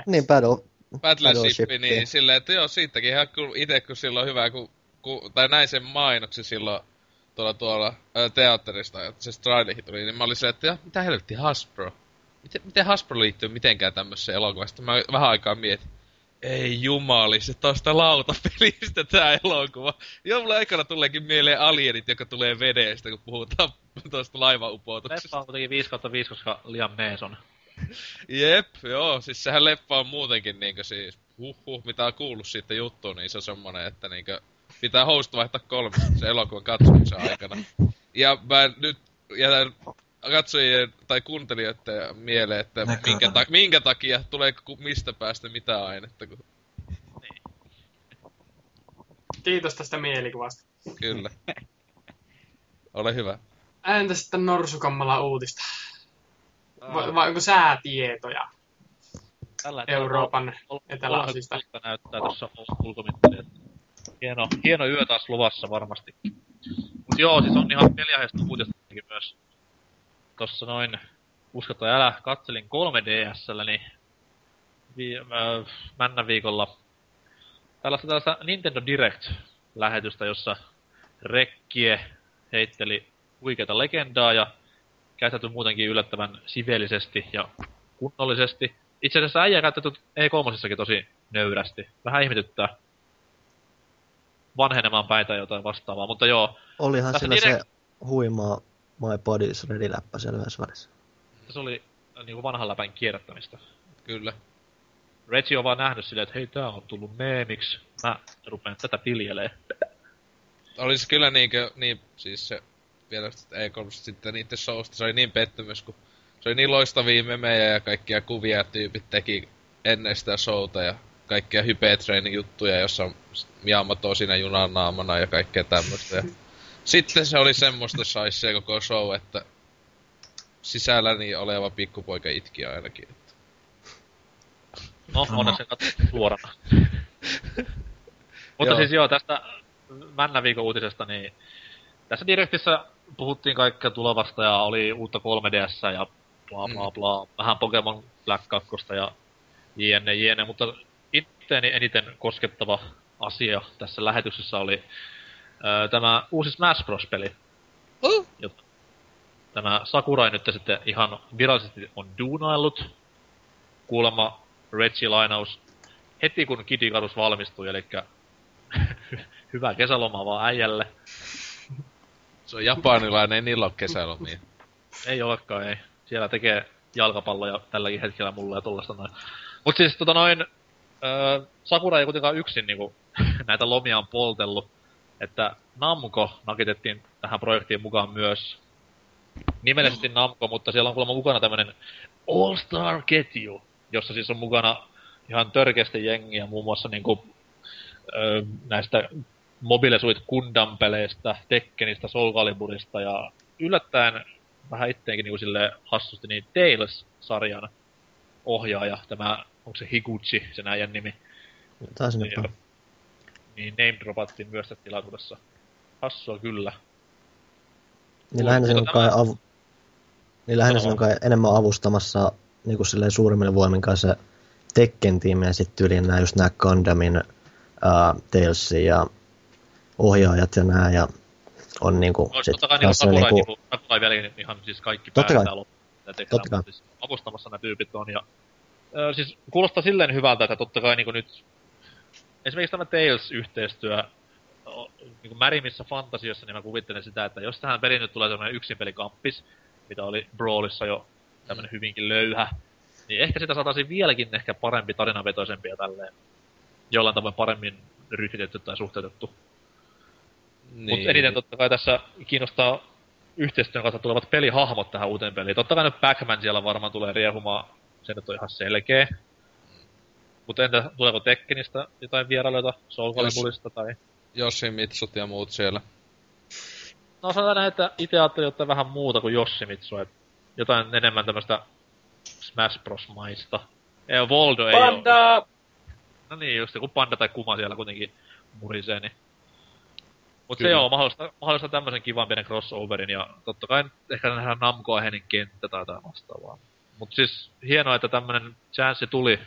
niin, Battle. Battleship, Battleship, niin silleen, että joo, siitäkin ihan kun ite kun silloin hyvä, kun, kun tai näin sen mainoksen silloin tuolla tuolla ää, teatterista, että se Stridehin tuli, niin mä olin silleen, että ja, mitä helvetti Hasbro? Miten, miten Hasbro liittyy mitenkään tämmöiseen elokuvaan? Sitten mä vähän aikaa mietin, ei jumali, se tosta lautapelistä tää elokuva. Joo, mulle aikana tuleekin mieleen alienit, joka tulee vedestä, kun puhutaan tuosta laivaupotuksesta. Leffa on kuitenkin 5 5, koska Liam Neeson. Jep, joo, siis sehän leffa on muutenkin niinkö siis, huhhuh, mitä on kuullut siitä juttuun, niin se on semmonen, että niinkö pitää host vaihtaa kolme se elokuvan katsomisen aikana. Ja mä nyt jätän katsojien tai kuuntelijoiden mieleen, että minkä, ta- minkä takia tulee ku- mistä päästä mitä ainetta, kun Kiitos tästä mielikuvasta. kyllä. Ole hyvä. Entä sitten Norsukammala uutista? Vai, vai onko säätietoja Tällä Euroopan eteläosista? näyttää tuossa ulkomittelijat. Hieno, hieno yö taas luvassa varmasti. Mut joo, siis on ihan peliaiheesta uutistakin myös. Tossa noin, usko tai älä, katselin 3DSllä, niin vi, äh, männä viikolla tällaista, tällaista Nintendo Direct-lähetystä, jossa Rekkie heitteli huikeita legendaa ja käytetty muutenkin yllättävän sivellisesti ja kunnollisesti. Itse asiassa äijä käytetty E3 tosi nöyrästi. Vähän ihmetyttää vanhenemaan päitä jotain vastaavaa, mutta joo, Olihan sillä se direct- huimaa My Body's Ready-läppä siellä yhdessä välissä. se oli niinku vanhan läpän kierrättämistä. Kyllä. Reggie on vaan nähnyt silleen, että hei tää on tullut meemiksi. Mä rupean tätä piljelee. Olisi kyllä niinkö, niin, siis se vielä ei 3 sitten niiden showsta, se oli niin pettymys, kun se oli niin loistavia memejä ja kaikkia kuvia tyypit teki ennen sitä showta ja kaikkia hypetraining juttuja, jossa on Yamato siinä junan naamana ja kaikkea tämmöistä. Ja sitten se oli semmoista sais se koko show, että sisälläni oleva pikkupoika itki ainakin. Että. No, onneksi sen katso suorana. Mutta Joo. siis joo, tästä männä viikon uutisesta, niin tässä direktissä puhuttiin kaikkea tulevasta ja oli uutta 3DS ja bla bla Mm. bla. Vähän Pokemon Black 2 ja jne jne, mutta itteeni eniten koskettava asia tässä lähetyksessä oli ää, tämä uusi Smash Bros-peli. Oh. Jota tämä Sakurai nyt sitten ihan virallisesti on duunaillut. Kuulemma Reggie lainaus heti kun Kid Icarus valmistui, eli hyvää kesälomaa vaan äijälle. Se on japanilainen, ei niillä ole kesälomia. Ei olekaan, ei. Siellä tekee jalkapalloja tälläkin hetkellä mulla ja tollasta noin. Mut siis tota noin, öö, Sakura ei kuitenkaan yksin niinku näitä lomia on poltellut. Että Namco nakitettiin tähän projektiin mukaan myös. Nimellisesti Namco, mutta siellä on kuulemma mukana tämmönen All-Star-ketju, jossa siis on mukana ihan törkeästi jengiä, muun muassa niinku, ö, näistä Mobile Suit Gundam-peleistä, Tekkenistä, Soul Caliburista ja yllättäen vähän itteenkin niinku sille hassusti niin Tales-sarjan ohjaaja, tämä, onko se Higuchi, se näijän nimi, Taisi nyt niin, niin name dropattiin myös tässä tilaisuudessa. Hassua kyllä. Niin lähinnä Mutta kai, avu... niin lähinnä on kai enemmän avustamassa niin kuin silleen suurimmille voimin kai se Tekken tiimi ja sitten yli nämä just nämä Gundamin, ää, Talesin ja ohjaajat ja nämä ja on niinku No, sit totta kai niinku Sakurai, niinku, Sakurai vieläkin ihan siis kaikki Totta kai. tehdään, Totta kai. siis avustamassa nämä tyypit on. Ja, ö, siis kuulostaa silleen hyvältä, että totta kai niinku nyt esimerkiksi tämä Tales-yhteistyö niinku märimmissä fantasioissa, niin mä kuvittelen sitä, että jos tähän peliin nyt tulee sellainen yksinpelikampis, mitä oli Brawlissa jo tämmönen hyvinkin löyhä, niin ehkä sitä saataisiin vieläkin ehkä parempi tarinavetoisempi ja tälleen jollain tavoin paremmin ryhmitetty tai suhteutettu. Niin. Mutta eniten totta kai tässä kiinnostaa yhteistyön kanssa tulevat pelihahmot tähän uuteen peliin. Totta kai nyt Pac-Man siellä varmaan tulee riehumaan, se nyt on ihan selkeä. Mutta entä tuleeko Tekkenistä jotain vierailijoita, Soul Caliburista tai... Jossi Mitsut ja muut siellä. No sanotaan näin, että itse ajattelin ottaa vähän muuta kuin Yoshimitsu, että jotain enemmän tämmöistä Smash Bros-maista. Ei, Voldo ei oo. Panda! No niin, just joku panda tai kuma siellä kuitenkin murisee, niin... Mut se joo, mahdollista, mahdollista tämmösen kivan pienen crossoverin, ja totta kai ehkä nähdään Namco aiheinen kenttä tai jotain vastaavaa. Mut siis hienoa, että tämmönen chanssi tuli,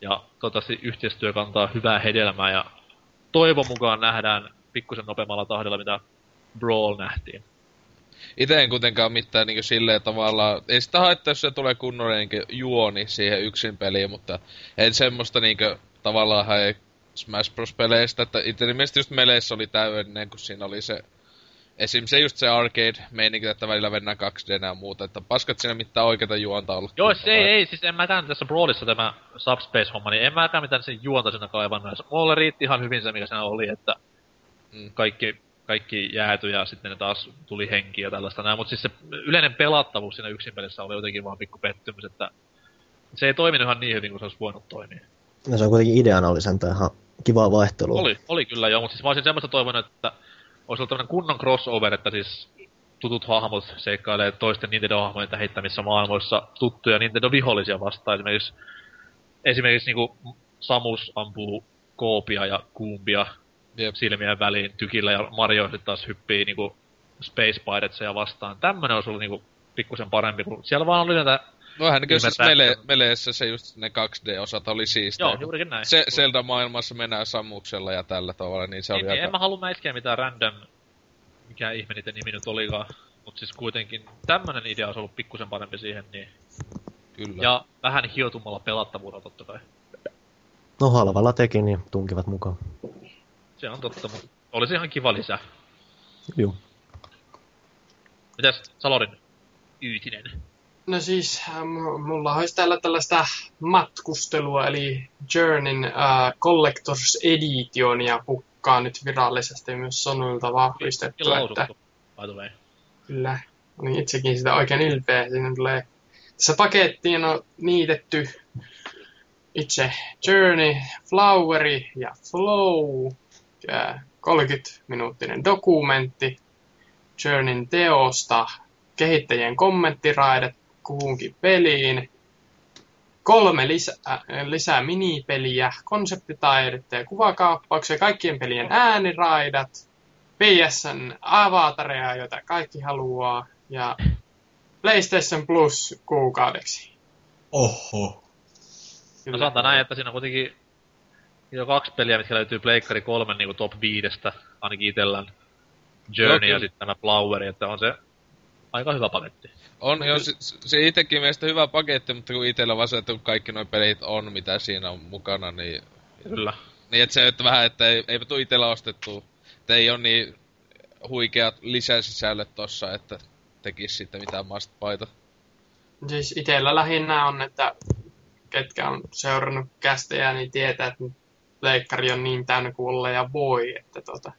ja toivottavasti yhteistyö kantaa hyvää hedelmää, ja toivon mukaan nähdään pikkusen nopeammalla tahdilla, mitä Brawl nähtiin. Itse en kuitenkaan mitään niinku silleen tavallaan, ei sitä haittaa, jos se tulee kunnollinen niinku juoni siihen yksin peliin, mutta en semmoista niinku tavallaan hae Smash Bros. peleistä, että itse mielestä just meleissä oli täydellinen, kun siinä oli se Esim. se just se arcade-meininki, että välillä mennään 2D ja muuta, että paskat siinä mitään oikeita juonta ollut. Joo, se ei, ei, siis en mäkään tässä Brawlissa tämä Subspace-homma, niin en mäkään mitään sen juonta siinä kaivannut. Mulle riitti ihan hyvin se, mikä siinä oli, että Mm. kaikki, kaikki jäätyi ja sitten ne taas tuli henki ja tällaista näin. Mutta siis se yleinen pelattavuus siinä yksin pelissä oli jotenkin vaan pikku pettymys, että se ei toiminut ihan niin hyvin kuin se olisi voinut toimia. ja se on kuitenkin ideana oli sentään ihan kivaa vaihtelua. Oli, oli kyllä joo, mutta siis mä olisin semmoista toivonut, että olisi ollut tämmönen kunnon crossover, että siis tutut hahmot seikkailee toisten Nintendo-hahmojen heittämissä maailmoissa tuttuja Nintendo-vihollisia vastaan. Esimerkiksi, esimerkiksi niinku Samus ampuu Koopia ja Kuumbia Jep. silmien väliin tykillä ja Mario sitten taas hyppii niinku Space Piratseja vastaan. Tämmönen olisi ollut niinku pikkusen parempi, kun siellä vaan oli näitä... No vähän niinku siis mele, meleessä se just ne 2D-osat oli siistiä. Joo, juurikin näin. Se Zelda-maailmassa mennään Samuksella ja tällä tavalla, niin se niin, oli niin, en aika... mä halua mäiskiä mitään random, mikä ihme niiden nimi nyt olikaan. Mut siis kuitenkin tämmönen idea olisi ollut pikkusen parempi siihen, niin... Kyllä. Ja vähän hiotummalla pelattavuudella totta kai. No halvalla teki, niin tunkivat mukaan. Se on totta, mutta olisi ihan kiva lisä. Joo. Mitäs Salorin Yytinen? No siis, äh, m- mulla olisi täällä tällaista matkustelua, eli Journeyn äh, Collector's Editionia pukkaa nyt virallisesti myös Sonylta vahvistettu, Kyllä että kyllä, olin itsekin sitä oikein ylpeä. Siinä tulee, tässä pakettiin on niitetty itse Journey, Floweri ja Flow, ja 30-minuuttinen dokumentti Journeyn teosta, kehittäjien kommenttiraidat kuhunkin peliin, kolme lisää, äh, lisää minipeliä, konseptitaidetta ja kuvakaappauksia, kaikkien pelien ääniraidat, PSN avatareja, joita kaikki haluaa, ja PlayStation Plus kuukaudeksi. Oho. No sanotaan näin, että siinä on kuitenkin jo kaksi peliä, mitkä löytyy Pleikkari 3 niin top 5, ainakin itellään. Journey Joo, ja kyllä. sitten tämä Floweri, että on se aika hyvä paketti. On, joo, se, se itekin mielestä hyvä paketti, mutta kun itellä vaan se, että kun kaikki nuo pelit on, mitä siinä on mukana, niin... Kyllä. Niin että se, että vähän, että ei, eipä tuu itellä ostettua. Että ei ole niin huikeat lisäsisällöt tossa, että tekis sitten mitään must paita. Siis itsellä lähinnä on, että ketkä on seurannut kästejä, niin tietää, että leikkari on niin täynnä kuin olla ja voi, että tota,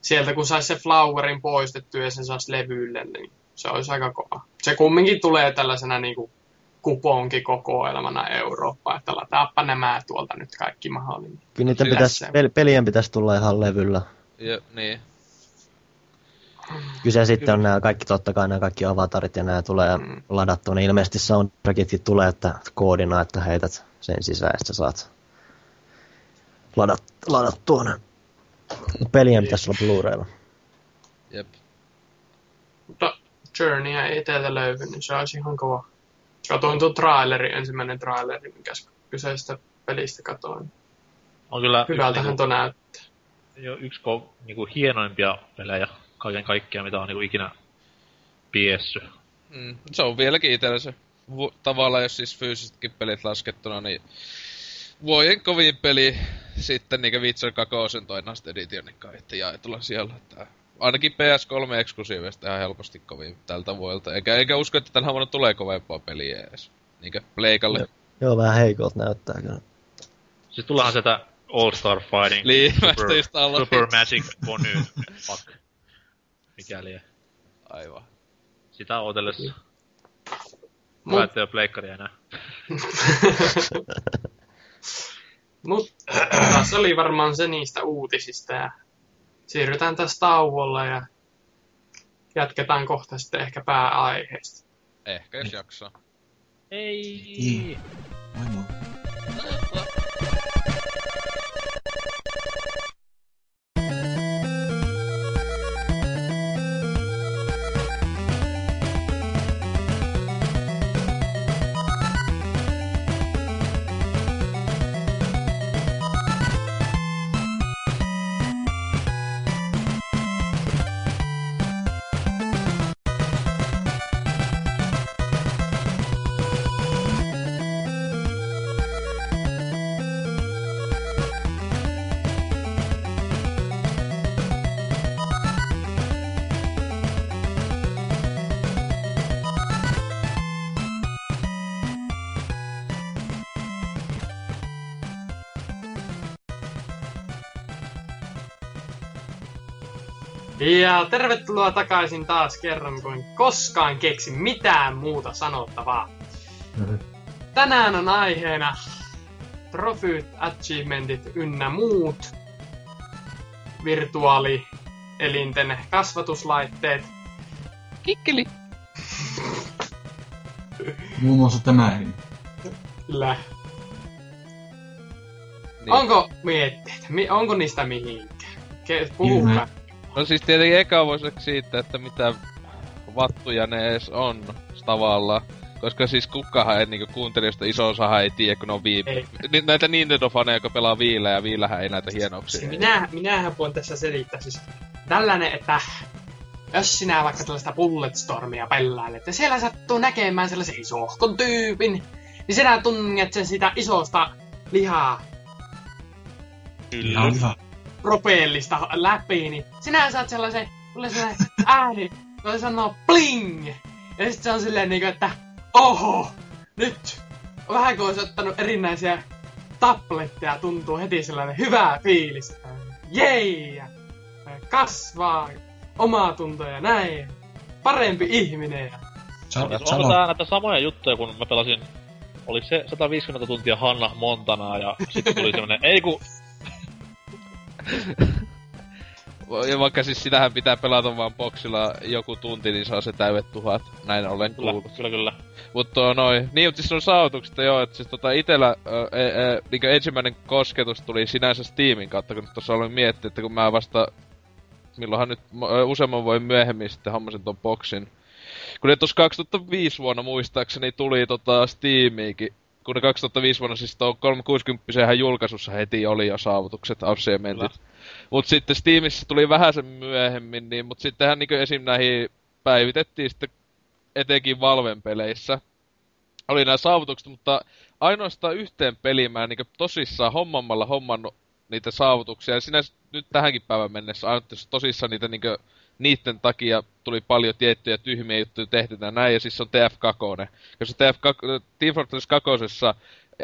sieltä kun saisi se flowerin poistettu ja sen saisi levylle, niin se olisi aika kova. Se kumminkin tulee tällaisena niin kuin kuponkikokoelmana Eurooppaan, että lataappa nämä tuolta nyt kaikki mahdollinen. Kyllä Kyllä pitäisi, pel- pelien pitäisi tulla ihan levyllä. Ja, niin. Kyse sitten on nämä kaikki, totta kai nämä kaikki avatarit ja nämä tulee Mm. ladattua. Niin ilmeisesti soundtrackitkin tulee, että koodina, että heität sen sisään, että saat ladat, ladattua ne. Pelien pitäisi olla Blu-raylla. Jep. Mutta Journeyä ei teiltä löydy, niin se olisi ihan kova. Katoin tuon traileri, ensimmäinen traileri, mikä kyseistä pelistä katoin. On kyllä Hyvältähän niinku, tuo näyttää. jo yksi ko, niinku, hienoimpia pelejä kaiken kaikkiaan, mitä on niinku, ikinä piessy. Mm. Se on vieläkin itsellä se. Vu- tavallaan jos siis fyysisetkin pelit laskettuna, niin vuoden kovin peli sitten niinkö Witcher 2 toi Nast Editionin kai, että jaetulla siellä. Että ainakin PS3 eksklusiivista ihan helposti kovin tältä vuodelta. Eikä, eikä usko, että tänä vuonna tulee kovempaa peliä edes. Niinkö Pleikalle. Joo. Joo, vähän heikolta näyttää kyllä. Siis tullahan sieltä All Star Fighting Niin, mä Super. Super Magic Bonus. Fuck. Mikäli. Aivan. Sitä odotellessa. Mut- Hyvä, ettei ole pleikkaria enää. Mutta tässä oli varmaan se niistä uutisista ja siirrytään tästä tauolla ja jatketaan kohta sitten ehkä pääaiheesta. Ehkä jos jaksaa. Ei. Niin. Moi moi. Ja tervetuloa takaisin taas kerran, kun en koskaan keksi mitään muuta sanottavaa. Tänään on aiheena trofyt, achievementit ynnä muut virtuaalielinten kasvatuslaitteet. Kikkeli. Muun muassa tämä eli. Kyllä. Niin. Onko mietteitä? Mi- onko niistä mihinkään? Puhukaa. Kyllä. No siis tietenkin eka voisi siitä, että mitä vattuja ne edes on tavallaan. Koska siis kukahan ei niinku kuuntelijoista iso osahan ei tiedä, kun ne on vii... Ei. Ni- näitä Nintendo-faneja, jotka pelaa viillä ja viillähän ei näitä hienouksia. Siis minä, minähän voin tässä selittää siis tällainen, että jos sinä vaikka tällaista Bulletstormia pelailet ja siellä sattuu näkemään sellaisen isohkon tyypin, niin sinä tunnet sen sitä isosta lihaa hyvä. Propellista läpi, niin sinä saat sellaisen, tulee sellainen ääni, joka sanoo bling! Ja sitten se on silleen niinku, että oho, nyt! Vähän kuin olisi ottanut erinäisiä tabletteja, tuntuu heti sellainen hyvä fiilis. että Jei! Kasvaa omaa tuntoa ja näin. Parempi ihminen. Ja Sano, Siis onko sano. tää näitä samoja juttuja, kun mä pelasin... Oliko se 150 tuntia Hanna Montanaa ja sitten tuli semmonen... Ei ku... Ja vaikka siis sitähän pitää pelata vaan boksilla joku tunti, niin saa se täydet tuhat. Näin olen Kyllä, kuullut. kyllä, kyllä. Mutta noin. Niin, mutta siis on saavutukset joo, että siis tota itellä ö, e, e, niin ensimmäinen kosketus tuli sinänsä Steamin kautta, kun tuossa aloin miettiä, että kun mä vasta milloinhan nyt ö, useamman voi myöhemmin sitten hommasin ton boksin. Kun ne tuossa 2005 vuonna muistaakseni tuli tota Steamiinkin, kun ne 2005 vuonna siis tuon 360 julkaisussa heti oli jo saavutukset, achievementit. Mut sitten Steamissa tuli vähän sen myöhemmin, niin, mut sittenhän niinku esim. näihin päivitettiin sitten etenkin Valven peleissä. Oli nämä saavutukset, mutta ainoastaan yhteen peliin mä en niinku tosissaan hommamalla hommannut niitä saavutuksia. Ja sinä nyt tähänkin päivän mennessä jos tosissaan niitä niinku, niiden takia tuli paljon tiettyjä tyhmiä juttuja tehty ja näin, ja siis se on TF2. Koska TF2, Team Fortress 2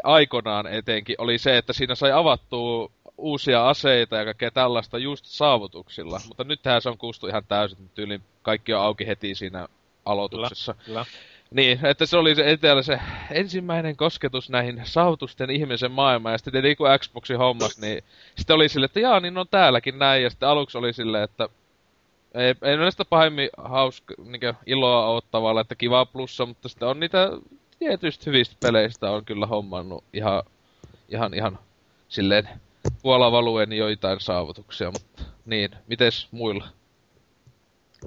aikoinaan etenkin oli se, että siinä sai avattua uusia aseita ja kaikkea tällaista just saavutuksilla. Mutta nythän se on kuustu ihan täysin, tyyliin kaikki on auki heti siinä aloituksessa. Kyllä. Niin, että se oli se etelä se ensimmäinen kosketus näihin saavutusten ihmisen maailmaan. Ja sitten tietenkin kun Xboxin hommas, niin sitten oli silleen, että jaa, niin on täälläkin näin. Ja sitten aluksi oli silleen, että ei, ei näistä pahemmin hauska, niin iloa ole tavallaan, että kiva plussa, mutta sitten on niitä tietyistä hyvistä peleistä on kyllä hommannut ihan, ihan, ihan silleen puolavaluen joitain saavutuksia, mutta niin, mites muilla?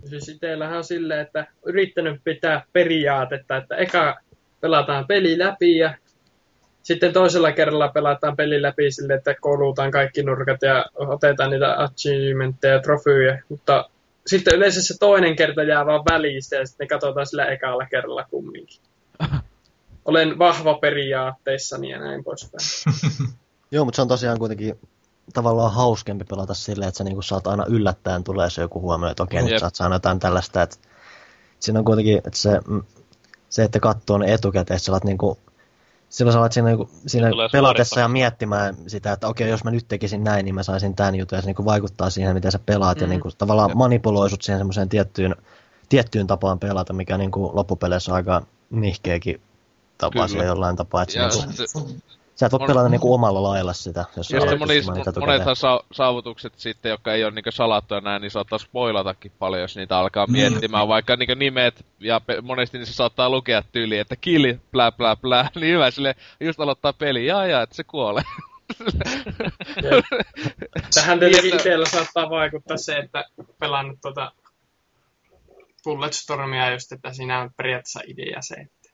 Siis itsellähän on silleen, että yrittänyt pitää periaatetta, että eka pelataan peli läpi ja sitten toisella kerralla pelataan peli läpi sille, että koulutaan kaikki nurkat ja otetaan niitä achievementteja ja trofyjä, mutta sitten yleensä se toinen kerta jää vaan välistä ja sitten ne katsotaan sillä ekalla kerralla kumminkin. Olen vahva periaatteissani ja näin poispäin. Joo, mutta se on tosiaan kuitenkin tavallaan hauskempi pelata silleen, että sä niinku saat aina yllättäen tulee se joku huomio, että okei, nyt Jep. sä oot saanut jotain tällaista, että siinä on kuitenkin, että se, mm, se että katsoo ne etukäteen, että sä alat niinku, silloin sä alat siinä, niinku, siinä pelatessa ja miettimään sitä, että okei, jos mä nyt tekisin näin, niin mä saisin tämän jutun, ja se niinku vaikuttaa siihen, miten sä pelaat, mm. ja niinku tavallaan manipuloisut siihen semmoiseen tiettyyn, tiettyyn tapaan pelata, mikä niinku loppupeleissä on aika nihkeäkin tapa Kyllä. jollain tapaa, että se Ja niinku, se, sä et voi pelata niinku omalla lailla sitä, jos niitä etukäteen. monethan sa- saavutukset sitten, jotka ei ole niinku salattuja näin, niin saattaa spoilatakin paljon, jos niitä alkaa Niin. miettimään, vaikka niinku nimet, ja pe- monesti niissä saattaa lukea tyyli, että kill, blä blä blä, niin hyvä sille just aloittaa peli, jaa jaa, että se kuolee. Tähän tietenkin itsellä saattaa vaikuttaa se, että pelannut tuota Bulletstormia just, että siinä on periaatteessa idea se, että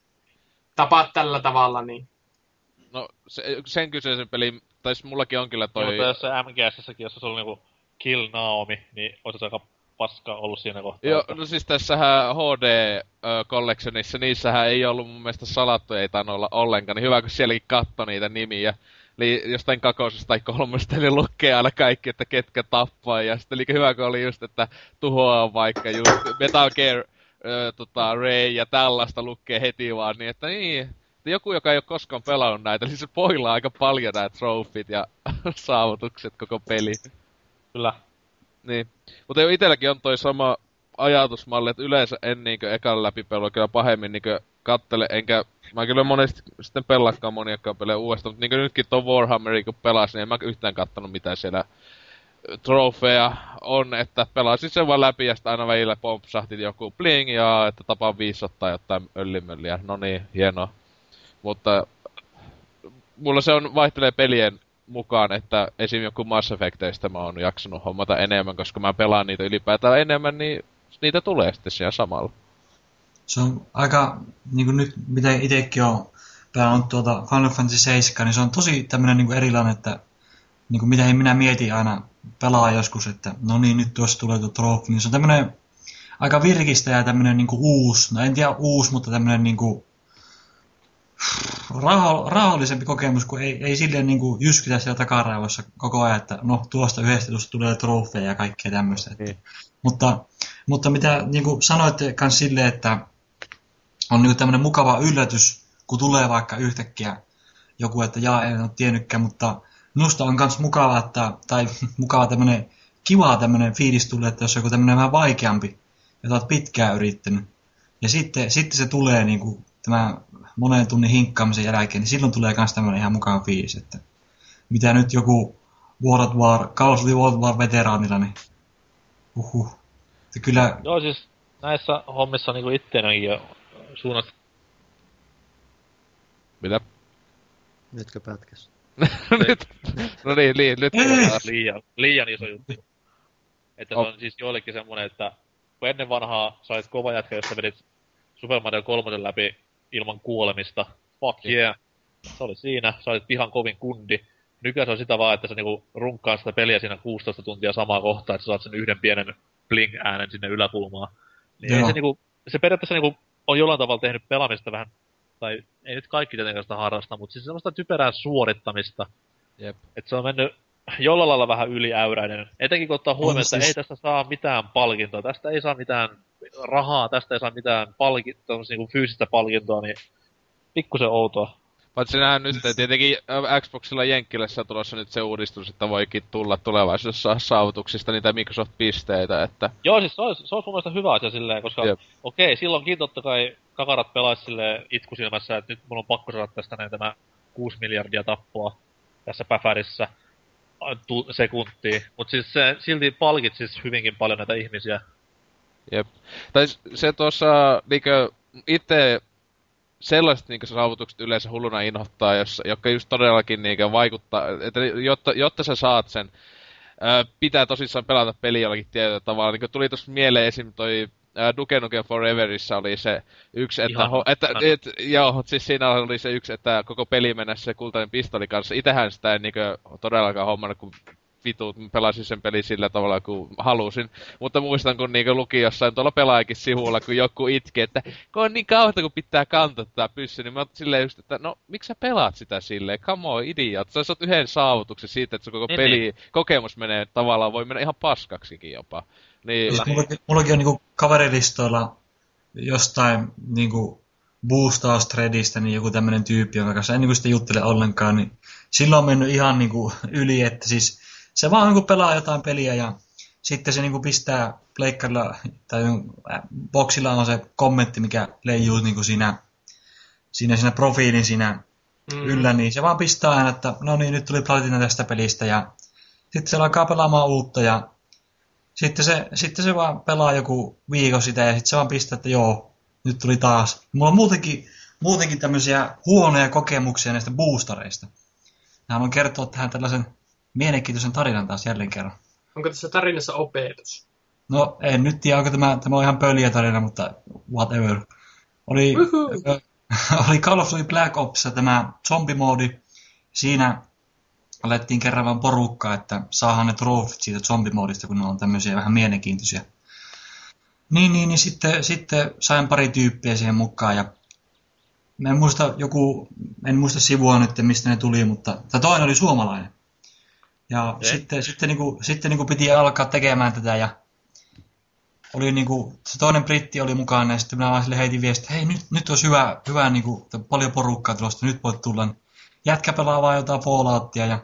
tapaat tällä tavalla, niin No, se, sen kyseisen pelin, tai siis mullakin on kyllä Toi... toi... Mutta jos se MGSssäkin, jos se oli niinku Kill Naomi, niin olisi aika paska ollut siinä kohtaa. Joo, no siis tässähän HD Collectionissa, niissähän ei ollut mun mielestä salattuja, ei tainnut olla ollenkaan, niin hyvä kun sielläkin katto niitä nimiä. Eli jostain kakosesta tai kolmesta, niin lukee aina kaikki, että ketkä tappaa, ja sitten oli hyvä kun oli just, että tuhoaa vaikka just Metal Gear, ö, tota, Ray ja tällaista lukee heti vaan, niin että niin, että joku, joka ei ole koskaan pelannut näitä, niin se poilaa aika paljon nämä trofit ja saavutukset koko peli. Kyllä. Niin. Mutta jo itelläkin on toi sama ajatusmalli, että yleensä en niinkö ekan läpipelua kyllä pahemmin niinkö kattele, enkä mä kyllä monesti sitten pelaakaan moniakaan pelejä uudestaan, mutta niinkö nytkin tuon Warhammerin kun pelasin, niin en mä yhtään kattonut mitä siellä trofeja on, että pelasin sen vaan läpi ja sitten aina välillä pompsahti joku bling ja että tapaan 500 jotain öllimölliä. No niin, hienoa. Mutta mulla se on vaihtelee pelien mukaan, että esim. joku Mass Effecteistä mä oon jaksanut hommata enemmän, koska mä pelaan niitä ylipäätään enemmän, niin niitä tulee sitten siellä samalla. Se on aika, niin kuin nyt, mitä itsekin on pelannut tuota Final Fantasy 7, niin se on tosi tämmöinen niin erilainen, että niin kuin mitä minä mietin aina pelaa joskus, että no niin, nyt tuossa tulee tuo trofi, niin se on tämmöinen aika virkistä ja tämmöinen niin kuin uusi, no en tiedä uusi, mutta tämmöinen niin kuin raho, rahollisempi kokemus, kun ei, ei silleen niin kuin jyskytä siellä takaraivossa koko ajan, että no tuosta yhdestä tuosta tulee trofeja ja kaikkea tämmöistä. Että. Niin. Mutta, mutta mitä niin kuin sanoitte myös silleen, että on niin tämmöinen mukava yllätys, kun tulee vaikka yhtäkkiä joku, että jaa, en ole tiennytkään, mutta minusta on myös mukava, että, tai mukava tämmöinen, kiva tämmöinen fiilis tulee, että jos on joku tämmöinen vähän vaikeampi, jota olet pitkään yrittänyt, ja sitten, sitten se tulee niin kuin, tämä monen tunnin hinkkaamisen jälkeen, niin silloin tulee myös tämmöinen ihan mukava fiilis, että mitä nyt joku World War, Call of Duty World War veteraanilla, niin uhuh. Että kyllä, Joo, siis näissä hommissa niinku itteenäkin jo suunnasta Mitä? Nytkö pätkäs? nyt, no niin, niin, nyt liian, liian iso juttu. Että se Oh. on siis joillekin semmonen, että kun ennen vanhaa sait kova jätkä, jos sä vedit Super Mario 3 läpi ilman kuolemista, fuck yeah. Se oli siinä, sä olit ihan kovin kundi. Nykyään se on sitä vaan, että sä niinku runkkaan sitä peliä siinä 16 tuntia samaa kohtaa, että sä saat sen yhden pienen bling-äänen sinne yläkulmaan. Niin se, niinku, se periaatteessa niinku on jollain tavalla tehnyt pelaamista vähän, tai ei nyt kaikki tietenkään sitä harrasta, mutta siis semmoista typerää suorittamista. Jep. Että se on mennyt jollain lailla vähän yliäyräinen. Etenkin kun ottaa huomioon, että siis- ei tästä saa mitään palkintoa, tästä ei saa mitään rahaa, tästä ei saa mitään palkintoa, niinku fyysistä palkintoa, niin pikkusen outoa. Paitsi sinähän nyt tietenkin äh, Xboxilla Jenkkilässä on tulossa nyt se uudistus, että voikin tulla tulevaisuudessa saavutuksista niitä Microsoft-pisteitä, että... Joo, siis se olisi, se olisi mun mielestä hyvä asia silleen, koska Jep. okei, silloinkin totta kai kakarat pelaisi silleen itkusilmässä, että nyt mulla on pakko saada tästä näin tämä 6 miljardia tappoa tässä päfärissä tu- sekuntiin. Mutta siis se silti palkitsis hyvinkin paljon näitä ihmisiä. Jep. Tai se tuossa niinkö itse sellaiset niinkö saavutukset yleensä hulluna inhottaa, jos, jotka just todellakin niinkö vaikuttaa, että jotta, jotta sä saat sen, ää, pitää tosissaan pelata peli jollakin tietyllä tavalla. Niin tuli tuossa mieleen esim. toi ää, Duke Nukem Foreverissa oli se yksi, että, Ihan ho, että et, joo, siis siinä oli se yksi, että koko peli mennä se kultainen pistoli kanssa. Itähän sitä en niinkö todellakaan hommannut, kun vitut, mä pelasin sen pelin sillä tavalla, kun halusin. Mutta muistan, kun niinku luki jossain tuolla pelaajakin sivulla, kun joku itki, että kun on niin kauheata, kun pitää kantaa tätä pyssy, niin mä oon silleen just, että no, miksi sä pelaat sitä silleen? Come on, idiot. Sä saat yhden saavutuksen siitä, että sun koko Niin, peli, kokemus menee tavallaan, voi mennä ihan paskaksikin jopa. Niin, Siis mullakin, mullakin on niinku kaverilistoilla jostain niinku boostaustredistä niin joku tämmöinen tyyppi, jonka kanssa en niinku sitä juttele ollenkaan, niin silloin on mennyt ihan niinku yli, että siis se vaan niinku pelaa jotain peliä ja sitten se niinku pistää pleikkarilla tai äh, boksilla on se kommentti, mikä leijuu niinku siinä, siinä, siinä profiilin siinä Mm. yllä, niin se vaan pistää aina, että no niin, nyt tuli platina tästä pelistä ja sitten se alkaa pelaamaan uutta ja sitten se, sitten se vaan pelaa joku viikon sitä ja sitten se vaan pistää, että joo, nyt tuli taas. Mulla on muutenkin, muutenkin tämmöisiä huonoja kokemuksia näistä boostareista. Mä haluan kertoa tähän tällaisen mielenkiintoisen tarinan taas jälleen kerran. Onko tässä tarinassa opetus? No, en nyt tiedä, onko tämä, tämä on ihan pöliä tarina, mutta whatever. Oli, ö, oli Call of Duty Black Opsissa tämä zombimoodi. Siinä alettiin kerran vaan porukkaa, että saahan ne trofit siitä zombimoodista, kun ne on tämmöisiä vähän mielenkiintoisia. Niin, niin, niin sitten, sitten sain pari tyyppiä siihen mukaan ja mä en muista joku, en muista sivua nyt, mistä ne tuli, mutta toinen oli suomalainen. Ja Okei. sitten, sitten, niinku, sitten niinku piti alkaa tekemään tätä ja oli niinku, se toinen britti oli mukana ja sitten minä vaan sille heitin viestiä, että hei nyt, nyt olisi hyvä, hyvä niinku, että paljon porukkaa tulosta, nyt voit tulla. Jätkä pelaa vaan jotain Falloutia ja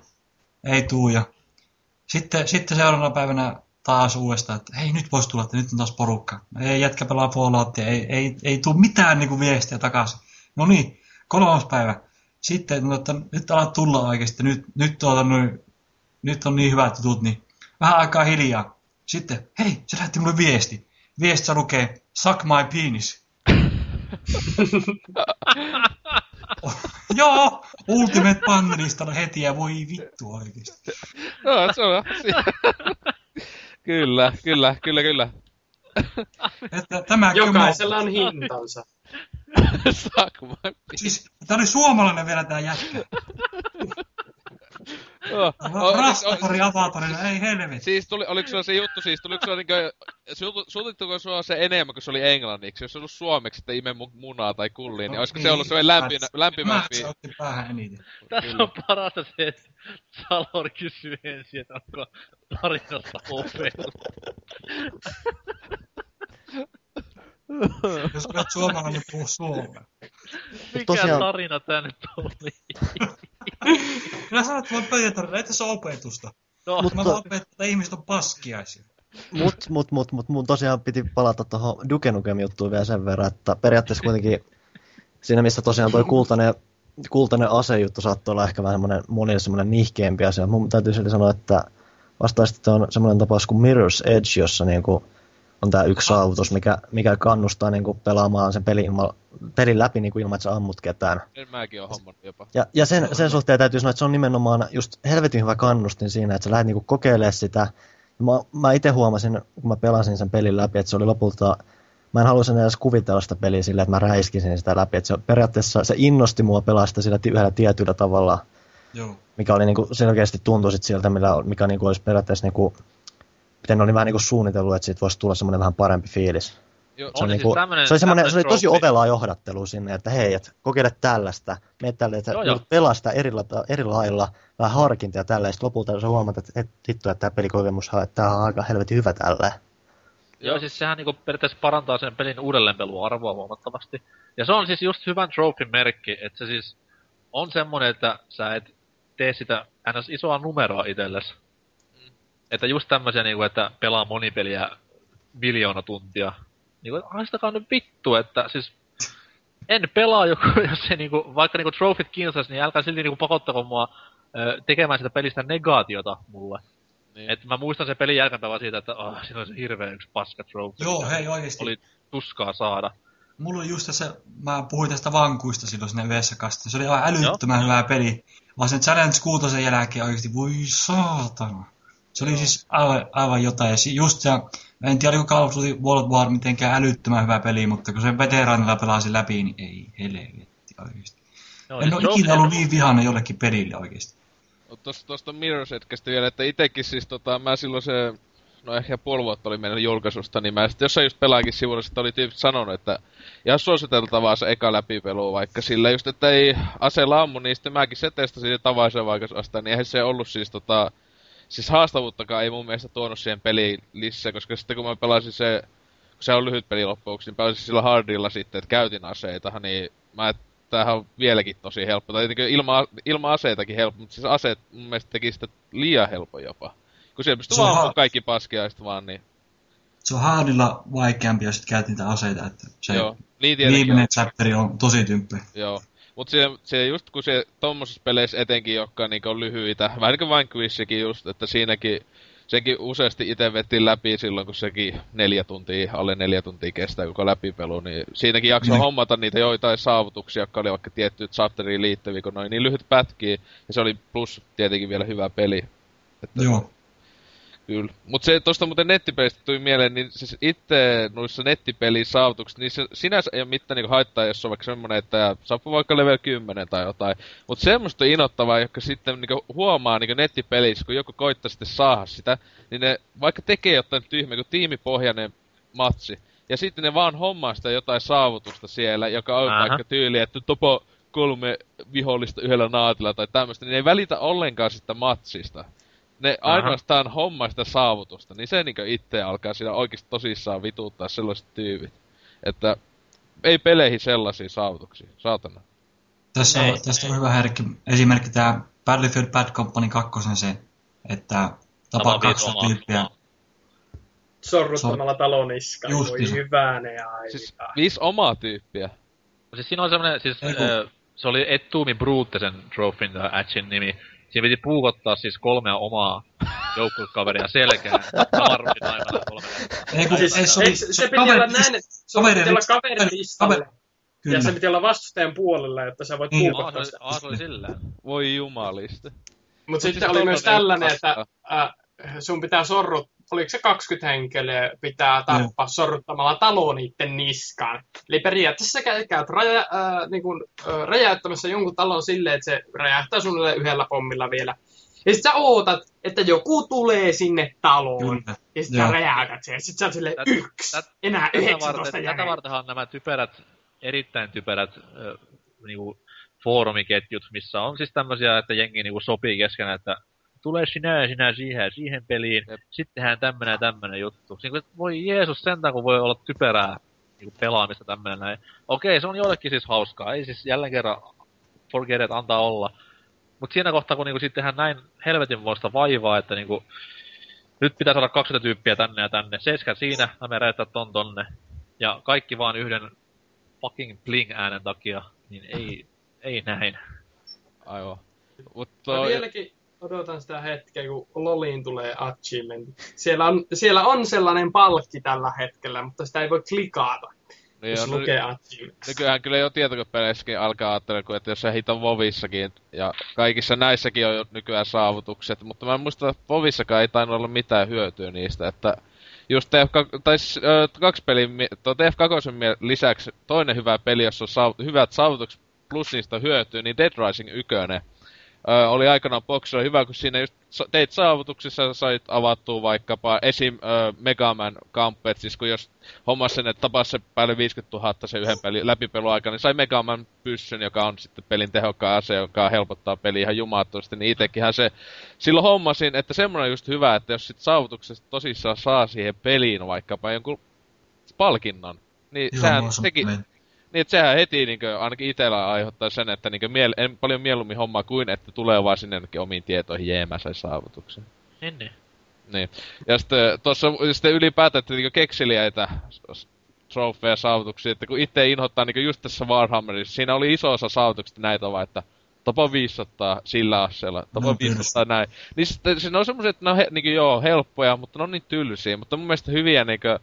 ei tuu ja sitten, sitten seuraavana päivänä taas uudestaan, että hei nyt voisi tulla, että nyt on taas porukka. Ei jätkä pelaa Falloutia, ei, ei, ei tule mitään niinku viestiä takaisin. No niin, kolmas päivä. Sitten, no, että nyt alat tulla oikeasti, nyt, nyt, tuota, noin, nyt on niin hyvä, että tuut, niin vähän aikaa hiljaa. Sitten, hei, se lähetti mulle viesti. Viestissä lukee, suck my penis. Joo, Ultimate Panelistalla heti ja voi vittu oikeesti. no, se on Kyllä, kyllä, kyllä, kyllä. Että tämä Jokaisella on hintansa. Sakma. Siis, tämä oli suomalainen vielä tää jätkä. Oh, oh, Rastafari avatarina, ei helvetti. Siis tuli, oliko sulla se juttu siis, tuliko sulla niinkö, suutittuko sua se enemmän, kun se oli englanniksi? Jos se ollut suomeksi, että ime mu- munaa tai kulliin, niin olisiko se ollut sellainen lämpi, Tämä lämpimämpi? se otti päähän eniten. Tässä on parasta se, että Salor kysyy ensin, että onko tarinassa opetus. Jos olet suomalainen, niin puhu suomea. Mikä tosiaan- tarina tää nyt oli? Minä sanoin, että mä opetan, ei tässä ole opetusta. No, Mä vaan opettaa, että ihmiset on paskiaisia. Mut, mut, mut, mut mun tosiaan piti palata tuohon Duke Nukem juttuun vielä sen verran, että periaatteessa kuitenkin siinä missä tosiaan toi kultainen, kultainen asejuttu saattoi olla ehkä vähän semmoinen, monille semmoinen nihkeämpi asia. Mun täytyy silti sanoa, että vastaavasti on semmoinen tapaus kuin Mirror's Edge, jossa niinku on tämä yksi saavutus, mikä, mikä kannustaa niinku pelaamaan sen pelin, ilma, pelin läpi niinku ilman, että sä ammut ketään. En mäkin oo hommannut jopa. Ja, ja sen, sen suhteen täytyy sanoa, että se on nimenomaan just helvetin hyvä kannustin siinä, että sä lähdet niinku kokeilemaan sitä. Mä, mä itse huomasin, kun mä pelasin sen pelin läpi, että se oli lopulta, mä en halusin edes kuvitella sitä peliä silleen, että mä räiskisin sitä läpi. Että se periaatteessa se innosti mua pelaa sitä sillä yhdellä tietyllä tavalla, Joo. mikä oli niinku selkeästi tuntui sit siltä, millä, mikä niinku olisi periaatteessa niinku, miten ne oli vähän niinku suunnitellut, että siitä voisi tulla semmoinen vähän parempi fiilis. Jo, Se, on Oli siis tämmönen- se, oli semmoinen, se oli tosi ovelaa johdattelua sinne, että hei, et kokeile tällaista, mene tälle, että Joo, pelaa sitä eri, eri lailla, vähän harkinta ja tällä, ja sitten lopulta sä huomaat, että et, hitto, että tämä pelikokemus, että tämä on aika helvetin hyvä tällä. Joo, siis sehän niinku periaatteessa parantaa sen pelin uudelleenpeluarvoa huomattavasti. Ja se on siis just hyvän trofin merkki, että se siis on semmonen, että sä et tee sitä ns. isoa numeroa itsellesi. Että just tämmösiä niinku, että pelaa monipeliä miljoona tuntia. Niinku, haistakaa nyt vittu, että siis en pelaa joku, jos se niinku, vaikka niinku trofit kiinnostais, niin älkää silti niinku pakottako mua ö, tekemään sitä pelistä negaatiota mulle. Niin. Et mä muistan sen pelin jälkeen vaan siitä, että oh, siinä oli se hirveä yksi paska trophy. Joo, hei oikeesti. Oli tuskaa saada. Mulla oli just se, mä puhuin tästä vankuista silloin siinä yhdessä kanssa. Se oli aivan älyttömän hyvä peli. Vaan sen Challenge 6 jälkeen oikeesti, voi saatana. Se oli siis aivan, aivan jotain. Ja just se, en tiedä, oliko Call of Duty World War mitenkään älyttömän hyvä peli, mutta kun se veteraanilla pelasi läpi, niin ei helvetti oikeesti. Joo, En ole ikinä ollut niin vihainen jollekin pelille oikeesti. Mut tosta, tosta Mirror's Edgestä vielä, että itekin siis tota, mä silloin se, no ehkä puoli vuotta oli mennyt julkaisusta, niin mä sitten jossain just pelaakin sivulla, sit oli tyypit sanonut, että ihan suositeltavaa se eka läpipelu, vaikka sillä just, että ei aseella ammu, niin sitten mäkin se testasin tavaisen vaikka niin eihän se ollut siis tota, siis haastavuuttakaan ei mun mielestä tuonut siihen peliin lisää, koska sitten kun mä pelasin se, kun se on lyhyt peli loppujen lopuksi, niin pelasin sillä hardilla sitten, että käytin aseita, niin mä, tämähän on vieläkin tosi helppo. Tai niin ilman, ilman aseitakin helppo, mutta siis aseet mun mielestä teki sitä liian helppo jopa. Kun siellä pystyy vaan ha- kaikki paskeaista vaan, niin Se on hardilla vaikeampi, jos et käyt niitä aseita, että se joo. Niin viimeinen chapteri on tosi tymppä. Joo. Mut se, se just kun se tommosissa peleissä etenkin, jotka niinku on lyhyitä, vähän niin kuin Vanquishikin just, että siinäkin senkin useasti itse vetin läpi silloin, kun sekin neljä tuntia, alle neljä tuntia kestää koko läpipelu, niin siinäkin jaksoi Niin. hommata niitä joitain saavutuksia, jotka oli vaikka tiettyjä chapteriin liittyviä, kun oli niin lyhyt pätkiä, ja se oli plus tietenkin vielä hyvä peli. Että Joo. Kyllä. Mutta se tosta muuten nettipelistä tuli mieleen, niin siis itse noissa nettipelin saavutukset, niin se sinänsä ei ole mitään niinku haittaa, jos on vaikka semmonen, että saapuu vaikka level 10 tai jotain. Mutta semmoista innoittavaa, joka sitten niinku huomaa niinku nettipelissä, kun joku koittaa sitten saada sitä, niin ne vaikka tekee jotain tyhmää, kuin tiimipohjainen matsi. Ja sitten ne vaan hommaa sitä jotain saavutusta siellä, joka on Aha. vaikka tyyli, että topo kolme vihollista yhdellä naatilla tai tämmöistä, niin ne ei välitä ollenkaan sitä matsista ne Aha. ainoastaan homma sitä saavutusta, niin se niinku itse alkaa siinä oikeasti tosissaan vituttaa sellaiset tyypit. Että ei peleihin sellaisia saavutuksia, saatana. Tässä Ei, on, tästä on hyvä herkki, esimerkki tämä Battlefield Bad Company 2 se, että tapaa Sama 12 vitu tyyppiä. Sorruttamalla talon niskaan. Voi Justiinsa. hyvänen aika. Siis viisi omaa tyyppiä. Siis siinä on semmonen, siis Ei ö, se oli Ettumi Brute sen trofin tai Atchin nimi. Siinä piti puukottaa siis kolmea omaa joukkuekaveria selkään. Rundin aikana kolme. Ei, kun, Siis, ei, se, oli, se, se, piti olla näin, se piti olla kaverin kaveri- listalla. kaveri- Kyllä. Ja se piti olla vastustajan puolella, että sä voit Niin. Aa, se puukottaa sitä. aa, se oli silleen. Voi jumalista. Mutta siis sitten oli myös tällainen, että äh, sun pitää sorrut, oliko se 20 henkilöä pitää tappaa sorruttamalla talo niiden niskaan. Eli periaatteessa sä käy- käyt raja, äh, niin kun, äh, räjäyttämässä jonkun talon silleen, että se räjähtää sulle yhdellä pommilla vielä. Ja sit sä ootat, että joku tulee sinne taloon. Kyllä. Ja sit Joo. sä räjäytät sen. Ja sit sä oot silleen Tät- yksi. tät- Enää Tätä 19 varten, tätä vartenhan nämä typerät, erittäin typerät ö, niinku, foorumiketjut, missä on siis tämmöisiä, että jengi niinku sopii keskenään, että tule sinä, sinä siihen, siihen peliin, Jep. sitten tehdään tämmönen ja tämmönen juttu. Niin kuin, voi Jeesus sentään, kun voi olla typerää niinku pelaamista tämmönen näin. Okei, se on joillekin siis hauskaa, ei siis jälleen kerran forget it, antaa olla. Mutta siinä kohtaa, kun niinku sit tehdään näin helvetin vuosta vaivaa, että niinku, nyt pitää saada 20 tyyppiä tänne ja tänne, seiskä siinä, mä menen räjäyttää ton tonne. Ja kaikki vaan yhden fucking bling-äänen takia, niin ei, ei näin. Aivan. Mut Mä toi, vieläkin odotan sitä hetkeä, kun Loliin tulee achievement. Siellä on, siellä on sellainen palkki tällä hetkellä, mutta sitä ei voi klikata, niin jos on, no, lukee achievement. nykyään kyllä jo tietokopeleissäkin alkaa ajattella, kun että jos sä hiton Vovissakin, ja kaikissa näissäkin on jo nykyään saavutukset, mutta mä en muista, että Vovissakaan ei tainnut olla mitään hyötyä niistä, että just TF2, tai kaksi pelin, mi- tuo TF2 mie- lisäksi toinen hyvä peli, jossa on saavu, hyvät saavutukset plus niistä hyötyy, niin Dead Rising 1 ö, oli aikanaan boksilla hyvä, kun siinä just teit saavutuksissa, sait avattua vaikkapa esim. Ö, Megaman kamppeet, siis kun jos hommas sen, että tapas se päälle 50 000 se yhden pelin läpipelu aikana, niin sai Megaman pyssyn, joka on sitten pelin tehokkaan ase, joka helpottaa peliä ihan jumalattomasti, niin itekinhän se silloin hommasin, että semmoinen just hyvä, että jos sit saavutuksesta tosissaan saa siihen peliin vaikkapa jonkun palkinnon, niin Joo, sehän teki, Niin, että sehän heti niinkö, ainakin itellä aiheuttaa sen, että niinkö miel, en paljon mieluummin hommaa kuin, että tulee vaan sinne omiin tietoihin jeemässä saavutuksen. Niin, niin. Niin. Ja sitten tuossa sitten ylipäätään, että niinkö kekseliäitä trofeja saavutuksia, että kun itse inhottaa niinkö just tässä Warhammerissa, siinä oli iso osa saavutuksista näitä vaan, että tapa 500 sillä aseella, tapa No, 500 näin. Niin sitten siinä on semmoiset, että ne on he, niinkö joo, helppoja, mutta ne on niin tylsiä, mutta mun mielestä hyviä niinkö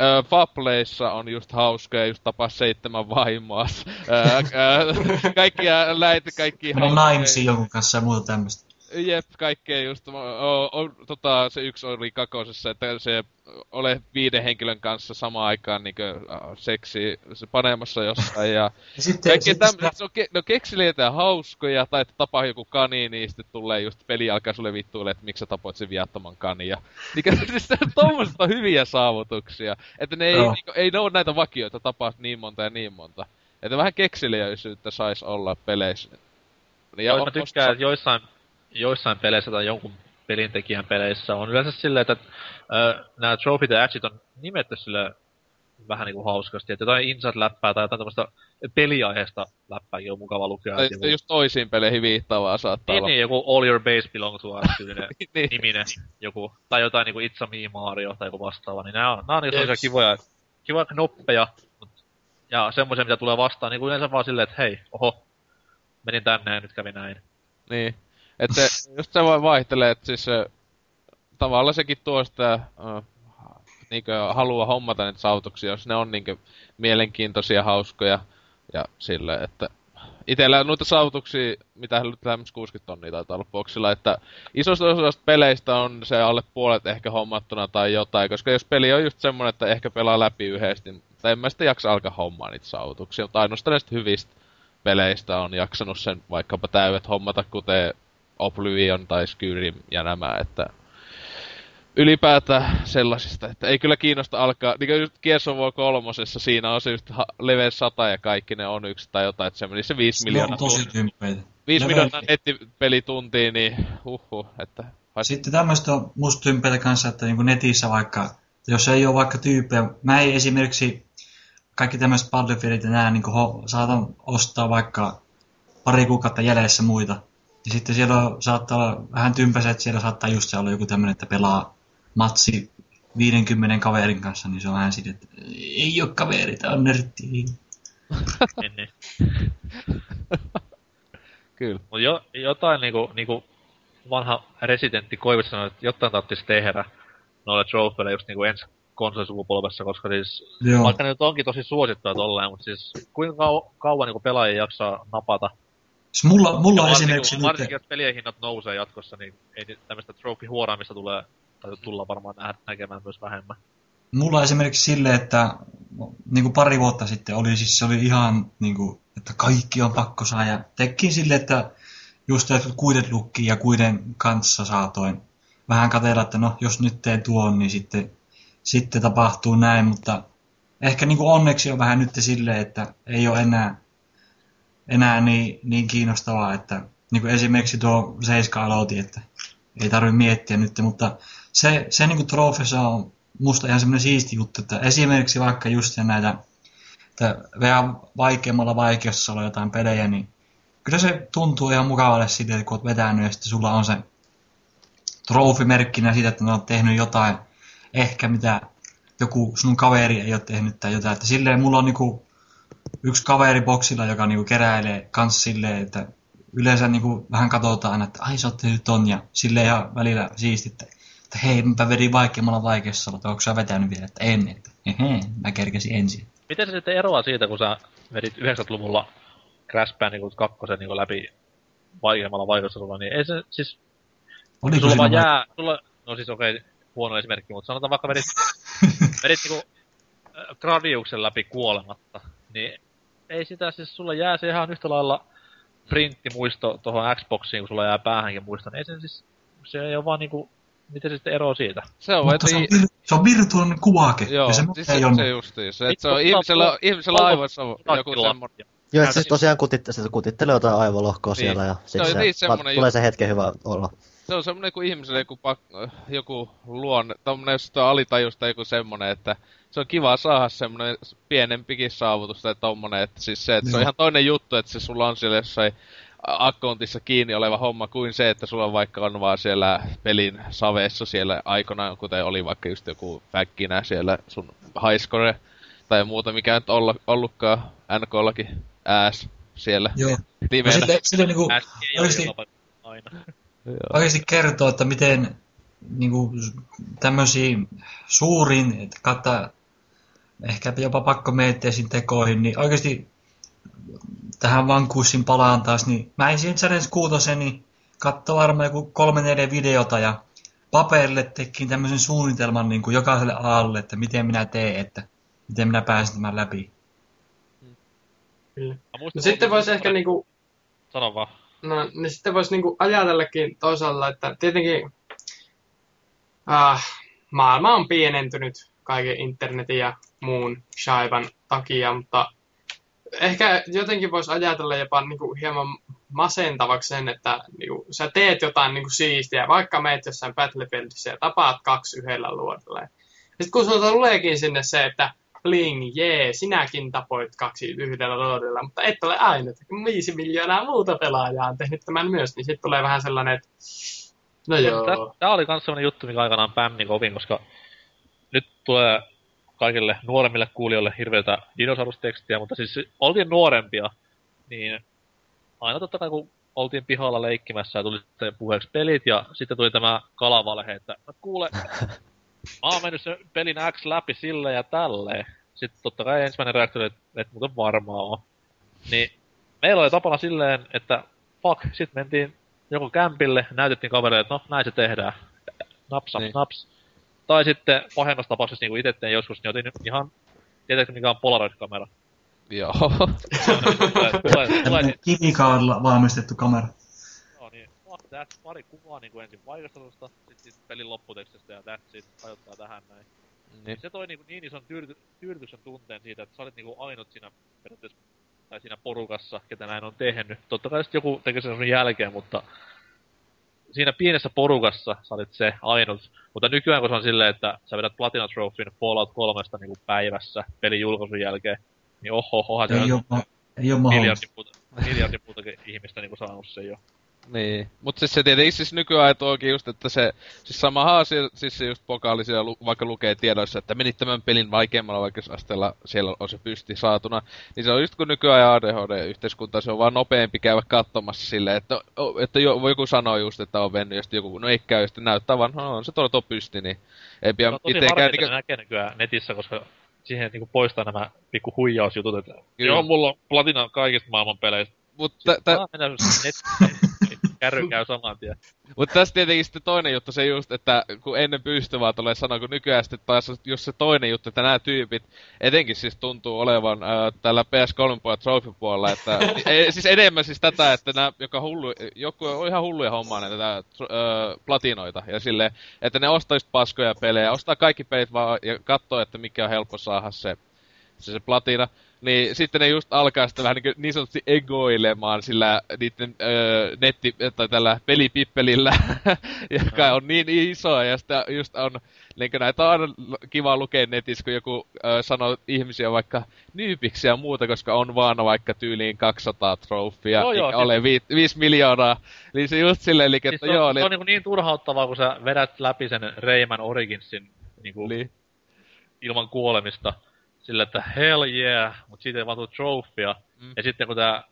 Öö, Fableissa on just hauskoja, just tapaa seitsemän vaimoa. Öö, öö, kaikkia läitä, kaikki Mene naimisiin jonkun kanssa ja muuta tämmöistä. Jep, kaikkea just. O, o, tota, se yksi oli kakosessa, että se ole viiden henkilön kanssa samaan aikaan niinkö äh, seksi se panemassa jossain ja sitten, kaikki sitten tämmöiset, se on ke, no keksiliitä ja hauskoja, tai että tapaa joku kani, niin sitten tulee just peli alkaa sulle vittuille, että miksi sä tapoit sen viattoman kanin. Ja, niin siis se on hyviä saavutuksia, että ne ei, Joo. niinku, ei ne ole näitä vakioita, tapaa niin monta ja niin monta. Että vähän kekseliäisyyttä saisi olla peleissä. Niin, Ja on- mä tykkään, että joissain, joissain peleissä tai jonkun pelintekijän peleissä on yleensä silleen, että äh, nämä trophyt ja atchit on nimetty sille vähän niinku hauskasti, että jotain inside-läppää tai jotain tämmöistä peliaiheesta läppääkin on mukava lukea. Tai joku- just toisiin peleihin viittaavaa saattaa Niin, olla. niin, joku All Your Base Belong to Us tyylinen Niin. niminen joku, tai jotain niinku It's a Me Mario tai joku vastaava, niin nää on, nää on niinku sellaisia kivoja, kivoja knoppeja, mut, ja semmoisia, mitä tulee vastaan, niinku yleensä vaan silleen, että hei, oho, menin tänne ja nyt kävi näin. Niin. Että se, just se voi vaihtelee, että siis tavallaan sekin tuo sitä äh, niinkö haluaa hommata niitä saavutuksia, jos ne on niinkö mielenkiintoisia, hauskoja ja sille, että itellä noita saavutuksia, mitä nyt lähemmäs 60 tonnia taitaa olla boksilla, että isosta osasta peleistä on se alle puolet ehkä hommattuna tai jotain, koska jos peli on just semmonen, että ehkä pelaa läpi yhdesti, mutta en mä sitten jaksa alkaa hommaa niitä saavutuksia, mutta ainoastaan näistä hyvistä peleistä on jaksanut sen vaikkapa täydet hommata, kuten Oblivion tai Skyrim ja nämä, että ylipäätään sellaisista, että ei kyllä kiinnosta alkaa, niin kuin just Gears of War kolmosessa, siinä on se just level 100 ja kaikki ne on yksi tai jotain, että se meni se 5 Ne miljoonaa, on tosi tymppeitä. 5 level- miljoonaa nettipelituntia, niin huhhuh, että Sitten tämmöistä on musta tympeitä kanssa, että niin netissä vaikka, jos ei ole vaikka tyyppejä, mä ei esimerkiksi kaikki tämmöiset Battlefieldit ja nää, niin ho, saatan ostaa vaikka pari kuukautta jäljessä muita. Ja sitten siellä on, saattaa olla vähän tympäiset, että siellä saattaa just se olla joku tämmöinen, että pelaa matsi 50 kaverin kanssa, niin se on vähän silleen, että ei ole kaveri, tää on nörtti. niin, kyllä. Mut jo, jotain niinku, niinku vanha residentti Koivis sanoi, että jotain tarvitsisi tehdä noille trofeille just niinku ensi konsolisukupolvessa, koska siis Joo. vaikka ne nyt onkin tosi suosittuja tolleen, mutta siis kuinka kau- kauan niinku pelaajia jaksaa napata. Siis mulla, mulla on esimerkiksi kun- nyt, varsinkin, jos pelien hinnat nousee jatkossa, niin ei tämmöistä trophy-huoraamista tulee, tai tulla varmaan nä- näkemään myös vähemmän. Mulla esimerkiksi sille, että niin kuin pari vuotta sitten oli siis se oli ihan niin kuin, että kaikki on pakko saada. Ja tekin sille, että just että kuidet lukkiin ja kuiden kanssa saatoin vähän katella, että no jos nyt teen tuon, niin sitten, sitten tapahtuu näin, mutta ehkä niin kuin onneksi on vähän nyt silleen, että ei ole enää, enää niin, niin kiinnostavaa, että niin kuin esimerkiksi tuo Seiska aloitti, että ei tarvitse miettiä nyt, mutta se, se niin kuin trofeissa on musta ihan semmoinen siisti juttu, että esimerkiksi vaikka just näitä, että vähän vaikeammalla vaikeudessa olla jotain pelejä, niin kyllä se tuntuu ihan mukavalle siitä, kun oot vetänyt ja sitten sulla on se trofimerkkinä siitä, että ne on tehnyt jotain ehkä mitä joku sun kaveri ei ole tehnyt tai jotain. Että silleen mulla on niinku yksi kaveri boksilla, joka niinku keräilee kans silleen, että yleensä niinku vähän katsotaan, että ai sä oot tehnyt ton ja silleen ihan välillä siisti, että, hei, mä vedin vaikeammalla vaikeassa, että onko sä vetänyt vielä, että en, että hehe, mä kerkesin ensin. Miten se sitten eroaa siitä, kun sä vedit 90-luvulla Crash Bandicoot 2 niin läpi vaikeammalla vaikeustasolla, niin ei se siis... Oliko sulla vaan jää... Sulla, no siis okei, okay, huono esimerkki, mutta sanotaan vaikka vedit, vedit niinku äh, Gradiuksen läpi kuolematta, niin ei sitä siis, sulla jää se ihan yhtä lailla printtimuisto tuohon Xboxiin, kun sulla jää päähänkin muisto, niin ei se siis, se ei ole vaan niinku, miten se sitten eroaa siitä? Se on, Mutta että se on, vir- se on virtuaalinen kuvake. Joo, ja se, siis ei se, se justiin se, että se on ihmisellä, ihmisellä aivoissa on joku semmonen, Joo, se tosiaan kutitte, se kutittelee jotain aivolohkoa Niin. siellä ja Se sit on se, niin semmonen tulee se hetken hyvä olla. Se on semmonen kuin ihmiselle joku, pak, joku luonne, tommonen jos sitä on alitajusta joku semmonen, että se on kiva saada semmonen pienempikin saavutus tai tommonen, että siis se, että se on ihan toinen juttu, että se sulla on siellä jossain akkontissa kiinni oleva homma kuin se, että sulla vaikka on vaan siellä pelin saveessa siellä aikanaan, kuten oli vaikka just joku fäkkinä siellä sun highscore tai muuta, mikä nyt olla, ollutkaan NKllakin ääs siellä Joo. No nimenä. sitten, sitten niinku, oikeasti, aina. Oikeasti kertoo, että miten niinku, tämmöisiä suuriin, että kattaa ehkä jopa pakko miettiä tekoihin, niin oikeasti tähän vankuussin palaan taas, niin mä ensin Challenge 6, niin katso varmaan joku kolme neljä videota ja paperille tekin tämmöisen suunnitelman niin kuin jokaiselle aalle, että miten minä teen, että miten minä pääsen tämän läpi. Kyllä. Mä muistan, No sitten voisi ehkä niinku, Sano vaan. No, niin sitten voisi niinku ajatellakin toisaalta, että tietenkin äh, maailma on pienentynyt kaiken internetin ja muun shaivan takia, mutta ehkä jotenkin voisi ajatella jopa niinku hieman masentavaksi sen, että niinku, sä teet jotain niinku siistiä, vaikka meet jossain Battlefieldissä ja tapaat kaksi yhdellä luodella. Sitten kun sulta tuleekin sinne se, että bling, jee, sinäkin tapoit kaksi yhdellä luodella, mutta et ole ainut. Viisi miljoonaa muuta pelaajaa on tehnyt tämän myös, niin sitten tulee vähän sellainen, että no joo. Tämä oli myös sellainen juttu, mikä aikanaan Pämmin kovin, koska nyt tulee kaikille nuoremmille kuulijoille hirveätä dinosaurustekstiä, mutta siis oltiin nuorempia, niin aina totta kai kun oltiin pihalla leikkimässä ja tuli sitten puheeksi pelit ja sitten tuli tämä kalavalhe, että no kuule, mä oon mennyt sen pelin X läpi sille ja tälleen. Sitten totta kai ensimmäinen reaktio, että et muuten varmaa on. Niin meillä oli tapana silleen, että fuck, sit mentiin joku kämpille, näytettiin kavereille, että no näin se tehdään. Naps, naps, Niin. naps. Tai sitten pahemmassa tapauksessa, niin kuin itse tein joskus, niin otin ihan, tiedätkö mikä on Polaroid-kamera? Joo. Tulee, tulee, tulee, Tämmöinen kivikaudella valmistettu kamera. Joo, niin fuck that, pari kuvaa niin kuin ensin vaikastelusta, sitten sit pelin lopputekstistä ja that's it, ajoittaa tähän näin. niin. Se toi niinku niin ison tyydyty, tyydytyksen tunteen siitä, että sä olit niinku ainut siinä periaatteessa, tai siinä porukassa, ketä näin on tehnyt. Totta kai sitten joku teki sen sun jälkeen, mutta siinä pienessä porukassa sä olit se ainut. Mutta nykyään kun se on silleen, että sä vedät Platina Trophyn Fallout 3 niinku päivässä pelin julkaisun jälkeen, niin oho, oha, se Ei on ole, ei miljardin muuta, miljardin muutakin ihmistä niinku saanut sen jo. Niin. Mut siis se tietenkin siis nykyään tuokin just, että se, siis sama asia, siis se just pokaali siellä lu, vaikka lukee tiedoissa, että menit tämän pelin vaikeimmalla vaikeusasteella, siellä on se pysti saatuna, niin se on just kun nykyään ADHD-yhteiskunta, se on vaan nopeampi käydä katsomassa silleen, että, että jo, joku sanoo just, että on mennyt, ja sitten joku, no ei käy, ja sitten näyttää vaan, no on se tuolla tuo pysti, niin ei pidä harmi, että niinku, ne näkee nykyään netissä, koska siihen niinku poistaa nämä pikku huijausjutut, että Kyllä. joo, mulla on platina kaikista maailman peleistä. mutta Ah, mennään net, kärry käy saman tien. Mutta tässä tietenkin sitten toinen juttu se just, että kun ennen pystyi vaan tulee sanoa, kun nykyään sitten taas just se toinen juttu, että nämä tyypit, etenkin siis tuntuu olevan ää, tällä PS3 puolella, trophy puolella, että e, siis enemmän siis tätä, että nämä, joka hullu, joku on ihan hulluja hommaa näitä tr- ää, platinoita, ja sille, että ne ostaa just paskoja pelejä, ostaa kaikki pelit vaan ja katsoo, että mikä on helppo saada se, se, se platina, niin sitten ne just alkaa sitä vähän niin, niin sanotusti egoilemaan sillä niiden öö, netti, tai tällä pelipippelillä, joka on niin iso, ja sitten just on, niin näitä on kiva lukea netissä, kun joku öö, sanoo ihmisiä vaikka nyypiksi ja muuta, koska on vaan vaikka tyyliin 200 trofia, Joo, joo, eikä siis- ole 5 miljoonaa, niin se just silleen, eli, että Siis se on, joo, se on niin, niin turhauttavaa, kun sä vedät läpi sen Rayman Originsin niin kuin, niin, ilman kuolemista. Sillä, että hell yeah, mutta siitä ei vaan tule trofia. Mm. Ja sitten kun tää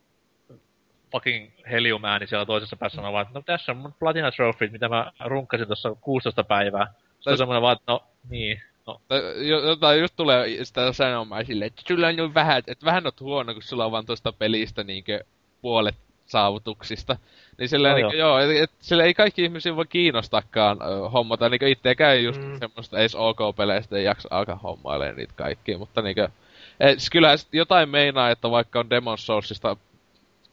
fucking helium ääni siellä toisessa päässä on vaan, että no tässä on mun platina trophy, mitä mä runkkasin tuossa 16 päivää. Se Tai- on semmoinen vaan, että no niin, no Tai jo- jotain just tulee sitä sanomaan silleen, että sulla on jo vähän, että vähän oot huono, kun sulla on vaan tosta pelistä niinkö puolet saavutuksista. Niin sillä No niin, joo, et, et, sillä ei kaikki ihmisiä voi kiinnostakaan ö, hommata, niin itseäkään just Mm. mm. semmoista edes OK-peleistä ei jaksa alkaa hommailemaan niitä kaikkia, mutta niinkö, et, siis kyllähän jotain meinaa, että vaikka on Demon Soulsista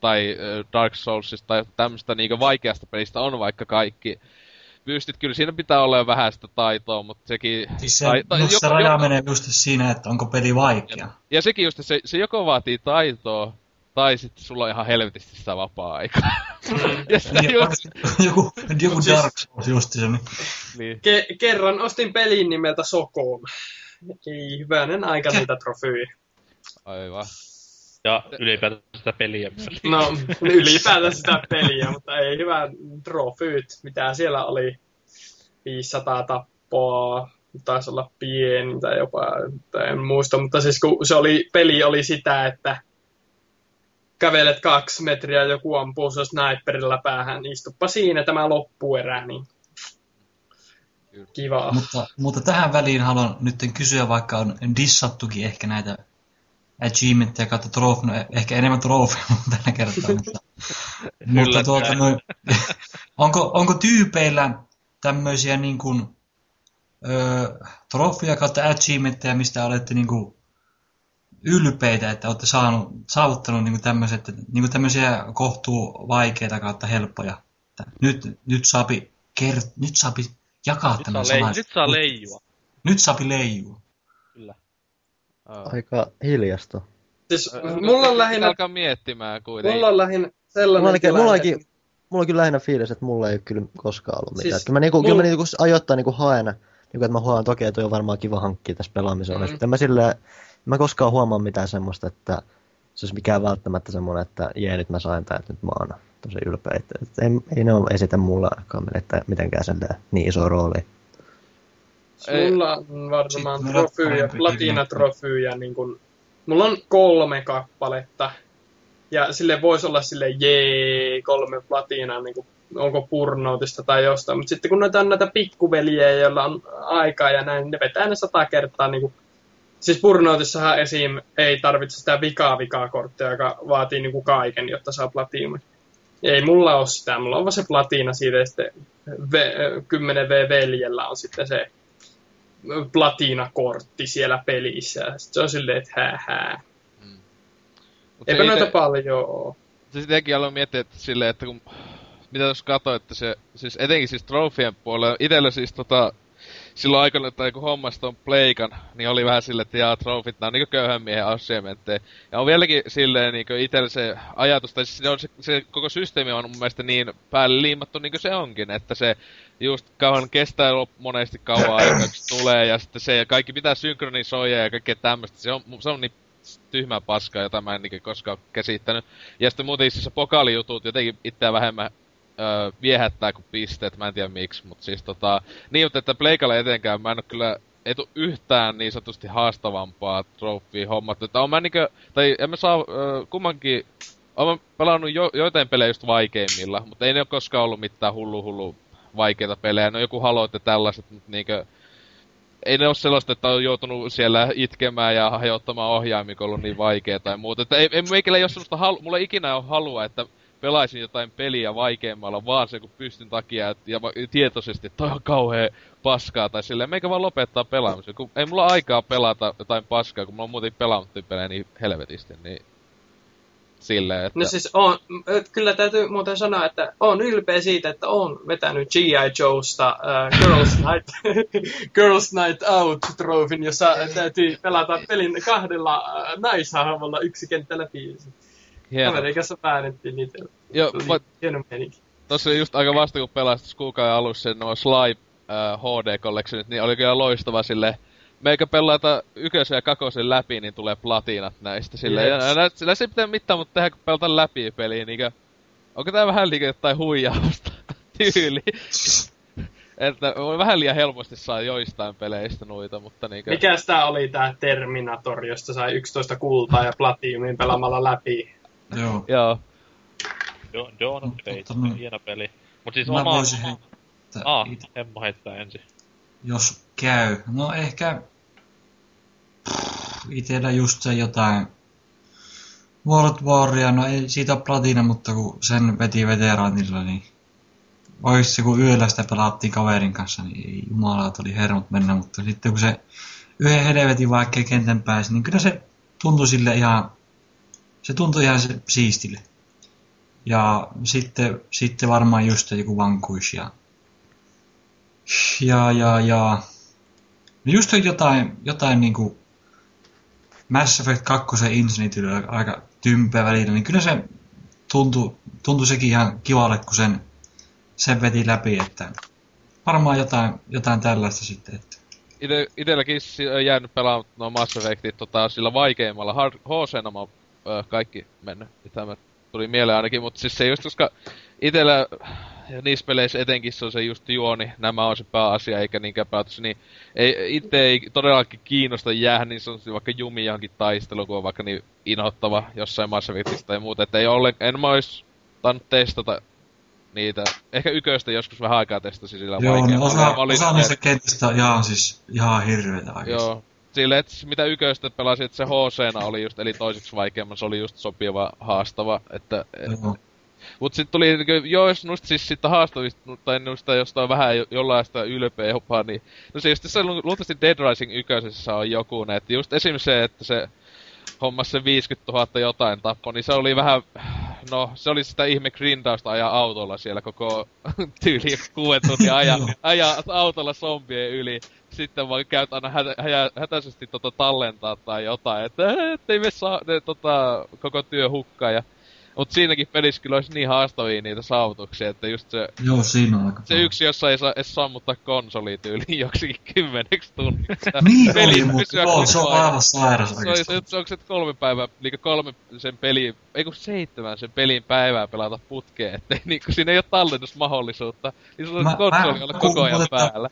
tai Dark Soulsista tai tämmöistä niinkö vaikeasta pelistä on vaikka kaikki pystyt, kyllä siinä pitää olla vähän sitä taitoa, mutta sekin... Siis se, tai- tai se joko- raja joko- menee just siinä, että onko peli vaikea. ja sekin just, se, se joko vaatii taitoa, tai sitten sulla on ihan helvetisti sitä vapaa-aikaa. Mm. ja sitä Niin, just, joku, joku siis- Dark Souls justi se. Niin. niin. Ke- kerran ostin pelin nimeltä Sokom. Ei hyvänen aika niitä trofyjä. Aivan. Ja ylipäätään sitä peliä. No, ylipäätään sitä peliä, mutta ei hyvä trofyyt, mitä siellä oli. 500 tappoa, taisi olla pieni tai jopa, tai en muista, mutta siis kun se oli, peli oli sitä, että kävelet kaksi metriä, joku ampuu se sniperilla päähän, niin istuppa siinä tämä loppuerä, niin kiva. Mutta, mutta tähän väliin haluan nyt kysyä, vaikka on dissattukin ehkä näitä achievementteja kautta trofi, no ehkä enemmän trofeja tällä kertaa, mutta, mutta tuota, noin, onko, onko tyypeillä tämmöisiä niin kuin, ö, trofeja kautta achievementteja, mistä olette niin kuin, ylpeitä, että olette saanut, saavuttanut niin kuin tämmöiset, niin kuin tämmöisiä kohtuu vaikeita kautta helppoja. Että nyt, nyt saapi, kert, nyt saapi jakaa Nyt saa, tämän lei- salaisuuden. nyt saa leijua. Nyt saapi leijua. Kyllä. Aa. Aika hiljasta. Siis mulla on lähinnä, Alkaa miettimään kuitenkin. mulla on lähinnä sellainen Mulla, mulla, tilanne, ainakin, mulla on kyllä lähinnä fiilis, että mulla ei kyllä koskaan ollut mitään. Siis kyllä mä, niinku, kyllä mä mulla- niinku ajoittain niinku haen, niinku, että mä huomaan, että okei, toi on varmaan kiva hankkia tässä pelaamisen Mm. mm. Sitten mä silleen, mä koskaan huomaa mitään semmoista, että se olisi mikään välttämättä semmoinen, että jee, nyt mä sain että nyt mä oon tosi ylpeä. Että, että ei, ei ne ole esitä mulla ainakaan että mitenkään silleen niin iso rooli. Ei. Mulla on varmaan parempi platinatrofyjä, niin kun, mulla on kolme kappaletta. Ja sille voisi olla sille jee, kolme platinaa, niin kuin, onko purnoutista tai jostain. Mutta sitten kun noita on näitä pikkuveliä, joilla on aikaa ja näin, ne vetää ne sata kertaa. Niin kuin, siis purnoutissahan esim. ei tarvitse sitä vikaa vikaa korttia, joka vaatii niin kuin kaiken, jotta saa platiiman. Ei mulla ole sitä, mulla on vaan se platina siitä ja sitten v- 10V veljellä on sitten se platinakortti siellä pelissä. Ja sit se on silleen, että hää hää. Mut Eipä noita ite- paljon oo. se sitäkin aloin miettiä, että silleen, että kun, mitä jos katsoo, että se, siis etenkin siis trofien puolella, itellä siis tota, silloin aikana, että kun hommas ton pleikan, niin oli vähän silleen, että jaa, trofit, nää on niinku köyhän miehen assiementteja. Ja on vieläkin silleen niinku itellä se ajatus, tai siis se, on se, se, koko systeemi on mun mielestä niin päälle liimattu niin kuin se onkin, että se just kauan kestää monesti kauan aikaa, tulee, ja sitten se, ja kaikki pitää synkronisoida ja kaikkea tämmöistä. Se on, se on niin tyhmää paskaa, jota mä en niinkö koskaan käsittänyt. Ja sitten muuten siis se pokaalijutut jotenkin itseä vähemmän öö, viehättää kuin pisteet, mä en tiedä miksi, mutta siis tota, niin, mutta että Pleikalle etenkään mä en oo kyllä ei tuu yhtään niin sanotusti haastavampaa trofia hommattu, että on mä niinkö, tai en mä saa öö, kummankin, mä pelannut jo, joitain pelejä just vaikeimmilla, mutta ei ne ole koskaan ollut mitään hullu hullu vaikeita pelejä, no joku Halo ja tällaiset, mutta niinkö, ei ne ole sellaista, että on joutunut siellä itkemään ja hajottamaan ohjaimia, kun ollut niin vaikea tai muuta. Että ei, ei meikällä ei ole semmoista halu, mulla ei ikinä ole halua, että pelaisin jotain peliä vaikeimmalla vaan se kun pystyn takia et, ja tietoisesti, että toi on kauhea paskaa tai silleen, meikä vaan lopettaa pelaamisen. Kun ei mulla aikaa pelata jotain paskaa, kun mulla on muuten pelannut pelejä niin helvetisti, niin silleen, että... No siis on, kyllä täytyy muuten sanoa, että on ylpeä siitä, että on vetänyt G.I. Joesta uh, Girls, Night, Girls Night Out trofin, jossa täytyy pelata pelin kahdella uh, naishahmolla yksi kenttä läpi. hieno. Amerikassa päännettiin niitä. Joo, Se oli va- hieno meininki. Tossa oli just aika vasta, kun pelasit kuukauden alussa nuo Sly äh, HD Collectionit, niin oli kyllä loistava sille meikä pelata ykösen ja kakosen läpi, niin tulee platinat näistä silleen. Jeps. Ja nä, sillä se pitää mitään, mutta tehdä kun pelata läpi peliä, niinkö... Onko tää vähän liikaa jotain huijausta tyyli? että vähän liian helposti saa joistain peleistä noita, mutta niinkö... Mikä sitä oli tää Terminator, josta sai 11 kultaa ja platiumin pelaamalla läpi? Joo. Joo. Do- Dawn of Fate, Totta noin. hieno peli. Mut siis Mä oma... voisin heittää, Ah, it- Emma heittää ensin. jos käy. No ehkä itellä just se jotain World Waria, no ei siitä platina, mutta kun sen veti veteraanilla, niin se kun yöllä sitä pelattiin kaverin kanssa, niin ei jumalauta oli hermot mennä, mutta sitten kun se yhden helvetin vaikka kentän pääsi, niin kyllä se tuntui sille ihan, se tuntui ihan se siistille. Ja sitten, sitten varmaan just joku vankuis ja ja, ja, ja. No just jotain, jotain niinku Mass Effect 2 Infinity oli aika tympää välillä, niin kyllä se tuntui, tuntui sekin ihan kivalle, kun sen, sen veti läpi, että varmaan jotain, jotain tällaista sitten. Että. Ite, itelläkin on jäänyt pelaamaan no Mass Effectit tota, sillä vaikeimmalla. Hard, HC kaikki mennyt. Tämä tuli mieleen ainakin, mutta siis se just, koska itellä ja niissä peleissä etenkin se on se just juoni, nämä on se pääasia, eikä niinkään päätös, niin ei, itse ei todellakin kiinnosta jäädä niin sanotusti vaikka jumi johonkin taisteluun, kun on vaikka niin inottava jossain Mass Effectista tai muuta, että ei ole, en mä ois tainnut testata niitä. Ehkä yköistä joskus vähän aikaa testasin sillä Joo, niin vaikealla. osa, osa niistä kentistä on ihan siis ihan hirveetä oikeesti. Joo. Silleen, että mitä yköistä pelasin, että se hc oli just, eli toiseksi vaikeamman, se oli just sopiva, haastava, että... Joo. Mut sit tuli, niinku, jos noista siis siitä haastavista, tai noista jostain vähän jo- jollaista ylpeä jopa, niin... No se just se lu- luultavasti Dead Rising ykkösessä on joku, ne, että just esim. se, että se hommas se 50 000 jotain tappo, niin se oli vähän, no se oli sitä ihme grindausta ajaa autolla siellä koko tyyli kuuden tunnin ajan, ajaa autolla zombien yli. Sitten vaan käyt aina hätä, hätä, hätäisesti tota tallentaa tai jotain, että "Äh, ettei me saa ne, tota, koko työ hukkaa. Ja, mut siinäkin pelissä kyllä olisi niin haastavia niitä saavutuksia, että just se, Joo, siinä on aika se yksi, jossa ei saa edes sammuttaa konsolityyliin joksikin kymmeneksi tunniksi. Niin Peli oli, mutta joo, se on aivan sairas Se, se, se onko se kolme päivää, niinku kolme sen peli, ei kun seitsemän sen pelin päivää pelata putkeen, ettei niinku siinä ei ole tallennusmahdollisuutta. Niin sulla Mä- on konsoli olla koko ajan kuulin, että- päällä.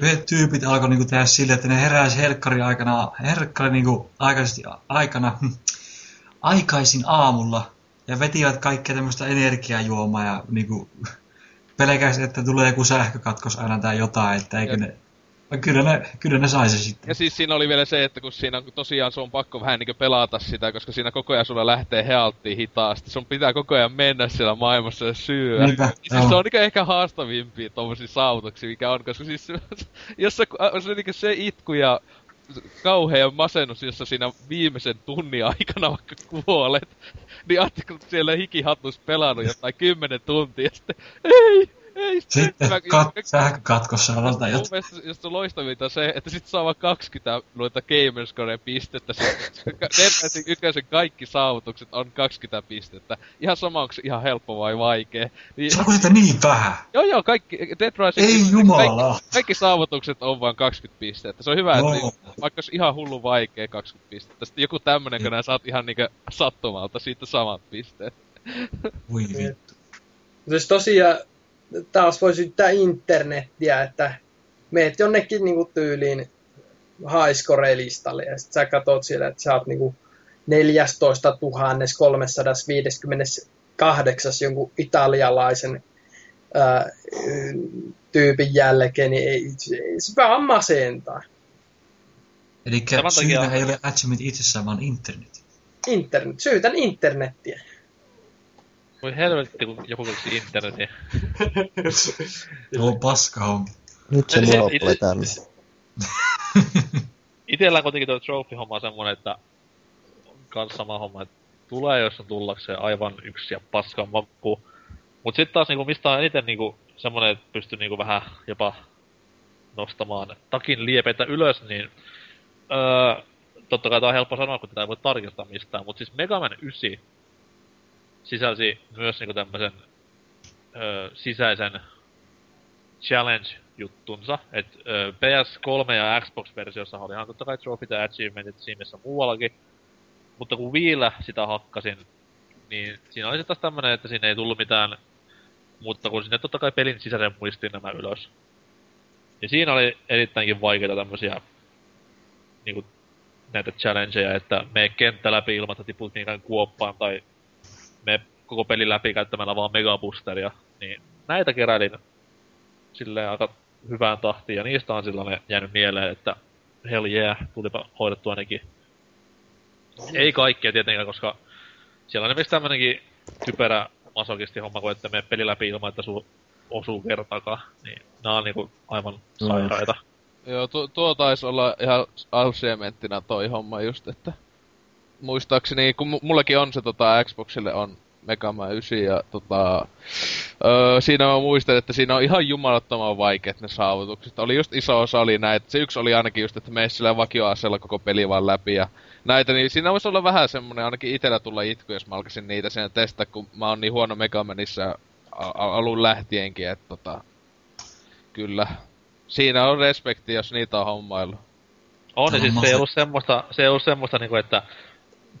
Yhdet tyypit alkoi niinku tehdä silleen, että ne heräsi helkkari aikana, helkkari niinku aikaisesti aikana, aikaisin aamulla ja vetivät kaikkea tämmöistä energiajuomaa ja niinku pelkästään, että tulee joku sähkökatkos aina tai jotain, että eikö Jep. ne, no kyllä ne, kyllä ne sai se sitten. Ja siis siinä oli vielä se, että kun siinä on, tosiaan sun on pakko vähän niinku pelata sitä, koska siinä koko ajan sulla lähtee healttiin hitaasti. Sun pitää koko ajan mennä siellä maailmassa ja syödä. Niinpä, siis joo. se on niinku ehkä haastavimpia tommosia saavutuksia, mikä on, koska siis jos se, se, niinku se itku ja kauhea masennus, jossa siinä viimeisen tunnin aikana vaikka kuolet, niin ajattelin, kun siellä hikihattus pelannut jotain kymmenen tuntia, ja sitten ei, ei, Sitten mä- kat, sähkökatkossa on tai Mun jotain. mielestä just on loistavinta on se, että sit saa vaan 20 noita Gamerscoren pistettä. Dead ykkösen kaikki saavutukset on 20 pistettä. Ihan sama onko se ihan helppo vai vaikee. Niin, Se onko sitä niin vähän? joo joo, kaikki Dead Rising Ei jumala. Kaikki, kaikki saavutukset on vaan 20 pistettä. Se on hyvä, että Joo. niinku, vaikka olisi ihan hullu vaikea 20 pistettä. Sitten joku tämmönen, kun nää saat ihan niinku sattumalta siitä samat pisteet. Voi vittu. Siis tosiaan taas voi syyttää internettiä, että meet jonnekin niinku tyyliin highscore-listalle ja sit sä katot siellä, että sä oot niinku 14 358 jonkun italialaisen ää, tyypin jälkeen, niin ei, ei se vaan masentaa. Eli Tämän syynä takia- ei ole achievement itsessään, vaan internet. Internet, syytän internettiä. Voi helvetti, kun joku keksi internetin. Joo, paska homma. Nyt se monopoly itse- tänne. Itellä kuitenkin tuo trophy-homma on semmonen, että on kans sama homma, että tulee jos on tullakseen aivan yksi ja paskan maku. Mut sit taas niinku mistä on eniten niinku semmonen, että pystyy niinku vähän jopa nostamaan takin liepeitä ylös, niin öö, totta kai tää on helppo sanoa, kun tätä ei voi tarkistaa mistään, mut siis Mega Man 9 sisälsi myös niinku tämmösen öö, sisäisen challenge-juttunsa. Et ö, PS3 ja Xbox-versiossa oli ihan totta kai trophyt ja achievementit siinä missä muuallakin. Mutta kun Viillä sitä hakkasin, niin siinä oli se taas tämmönen, että siinä ei tullut mitään mutta kun sinne totta kai pelin sisäisen muistiin nämä ylös. Ja siinä oli erittäinkin vaikeita tämmösiä niinku näitä challengeja, että me kenttä läpi ilman, että tiput kuoppaan tai me koko pelin läpi käyttämällä vaan megabusteria. Niin näitä keräilin silleen aika hyvään tahtiin, ja niistä on silloin jäänyt mieleen, että hell yeah, tulipa hoidettua ainakin. Ei kaikkea tietenkään, koska siellä on esimerkiksi tämmönenkin typerä masokisti homma, kun ette mene peli läpi ilman, että sun osuu kertakaan. Niin nää on niinku aivan sairaita. Joo, tuo, tuo taisi olla ihan achievementtina toi homma just, että muistaakseni, kun mu- mullakin on se tota Xboxille on Mega Man 9 ja tota, öö, siinä mä muistan, että siinä on ihan jumalattoman vaikeat ne saavutukset. Oli just iso osa oli näitä, se yksi oli ainakin just, että mene sillä vakioasella koko peli vaan läpi ja näitä, niin siinä voisi olla vähän semmonen, ainakin itellä tulla itku, jos mä alkaisin niitä sen testaa, kun mä oon niin huono Mega Manissa a- a- alun lähtienkin, että tota, kyllä. Siinä on respekti, jos niitä on hommailu. On, on siis se ei ollut semmoista, se ei ollut semmoista niinku, että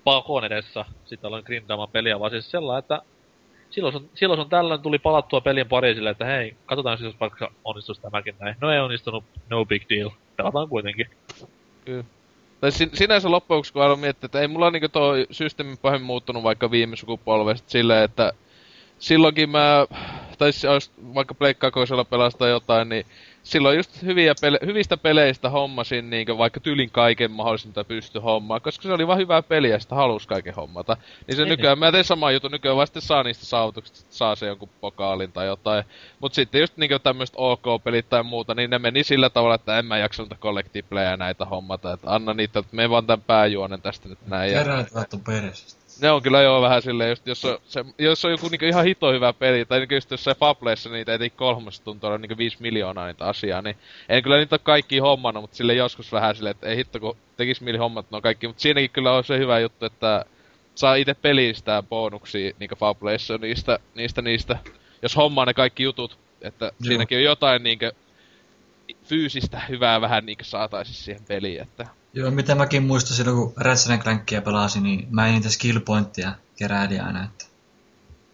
pakon edessä sitten aloin grindaamaan peliä, vaan siis sellainen, että silloin sun, silloin sun tällöin tuli palattua pelin pariin silleen, että hei, katsotaan jos vaikka onnistuisi tämäkin näin. No ei onnistunut, no big deal. Pelataan kuitenkin. Tai sin, sinänsä loppujen kun aloin miettiä, että ei mulla niinku tuo systeemi pahemmin muuttunut vaikka viime sukupolvesta silleen, että silloinkin mä, tai olisi vaikka pleikkakoisella pelastaa jotain, niin silloin just hyviä pele, hyvistä peleistä hommasin niinku vaikka tylin kaiken mahdollisen, mitä pysty hommaan, koska se oli vaan hyvää peliä ja sitä halus kaiken hommata. Niin se Niin, nykyään, mä teen sama juttu, nykyään vaan sitten saa niistä saavutuksista, että saa se jonkun pokaalin tai jotain. Mut sitten just niinku tämmöiset OK-pelit tai muuta, niin ne meni sillä tavalla, että en mä jaksa noita collectiblejä näitä hommata, että anna niitä, että me vaan tän pääjuonen tästä nyt näin. Ja Kerran, että on perässä. Ne on kyllä joo vähän silleen, just, jos, on, se, jos on joku niinku ihan hito hyvä peli, tai niinku just jossain Fableissa niitä eti kolmesta tuntuu olla niinku viisi miljoonaa niitä asiaa, niin en kyllä niitä ole kaikki hommannut, mutta sille joskus vähän silleen, että ei hitto kun tekis mieli hommat no kaikki, mutta siinäkin kyllä on se hyvä juttu, että saa itse pelistä bonuksia niinku Fableissa niistä, niistä, niistä, jos hommaa ne kaikki jutut, että Joo. siinäkin on jotain niinku fyysistä hyvää vähän niinku saataisiin siihen peliin, että Joo, mitä mäkin muistan silloin, kun Ratchet Clankia pelasin, niin mä en niitä skill pointteja keräili aina, että...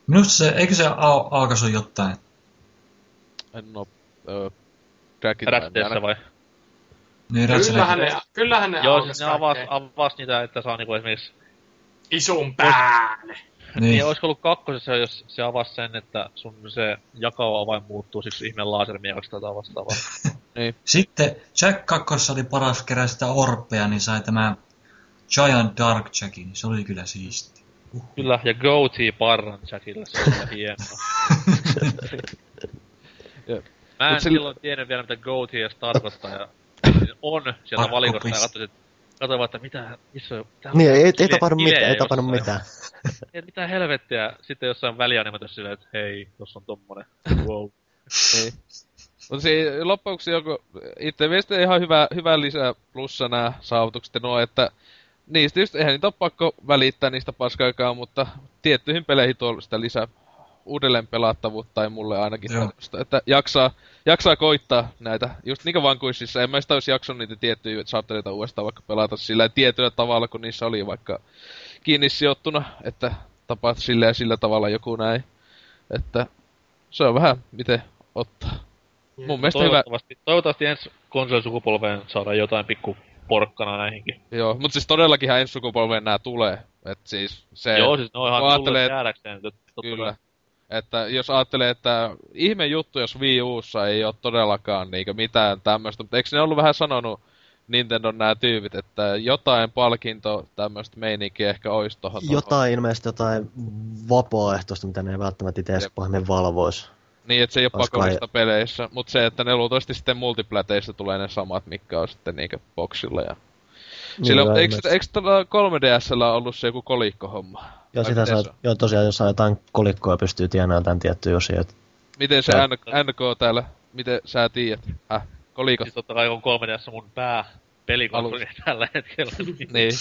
Minusta se, eikö se au- aukaisu jotain? en oo öö, vai? Niin Kyllähän ne, kyllähän ne Joo, siis ne avas, avas niitä, että saa niinku esimerkiksi... Isun päälle. Niin. Niin, olisiko ollut kakkosessa, jos se avasi sen, että sun se jakao-avain muuttuu siksi ihmeen lasermiekaksi tai jotain vastaavaa. Sitten Jack 2 oli paras kerää sitä orpeja, niin sai tämä Giant Dark Jackin, niin se oli kyllä siisti. Kyllä, ja goatee parran Jackilla, se on kyllä hienoa. Mä en silloin tiennyt vielä, mitä goatee edes tarkoittaa, ja on sieltä valikosta, ja katsoin, että katsoin vaan, että mitä, missä Niin, ei, ei tapahdu mitään, ei tapahdu mitään. Ei mitään helvettiä. Sitten jossain välianimaatiossa silleen, että hei, tossa on tommonen. Wow. Niin. Mutta se loppuksi joku, itse mielestä ihan hyvä, hyvä lisä plussa nämä saavutukset nuo, että niistä just, eihän niitä ole pakko välittää niistä paskaikaan, mutta tiettyihin peleihin tuo sitä lisää uudelleen pelattavuutta tai mulle ainakin Joo. tämmöistä, että jaksaa, jaksaa koittaa näitä, just niin vaan kuin siis en mä sitä olisi jaksanut niitä tiettyjä chattereita uudestaan vaikka pelata sillä tietyllä tavalla, kun niissä oli vaikka kiinni sijoittuna, että tapaat sillä ja sillä tavalla joku näin, että se on vähän miten ottaa. Mun mielestä hyvä, Toivottavasti, toivottavasti ensi konsolisukupolveen saadaan jotain pikku porkkana näihinkin. joo, mutta siis todellakinhan ensi sukupolveen nämä tulee. Et siis se, Joo, siis ne on ihan ajattelee, jäädäkseen. Kyllä. Että jos ajattelee, että ihme juttu, jos Wii Ussa ei ole todellakaan niinkö mitään tämmöistä, mutta eikö ne ollut vähän sanonut Nintendon nämä tyypit, että jotain palkinto tämmöistä meininkiä ehkä olisi tohon. tohon. Jotain ilmeisesti jotain vapaaehtoista, mitä ne ei välttämättä itse pahemmin valvois. Niin, että se ei ole pakollista peleissä, mutta se, että ne luultavasti sitten multiplateissa tulee ne samat, mitkä on sitten niinkö boksilla ja... Sillä, Niin, eikö, eikö tällä 3DSllä ollut se joku kolikkohomma? Joo, sitä saa, joo, tosiaan, jos saa jotain kolikkoa pystyy tienaamaan jotain tiettyjä osia. Miten se Tää- NK täällä, miten sä tiedät? Äh, kolikot? Siis totta kai on 3DS mun pää pelikonsoli tällä hetkellä. Niin.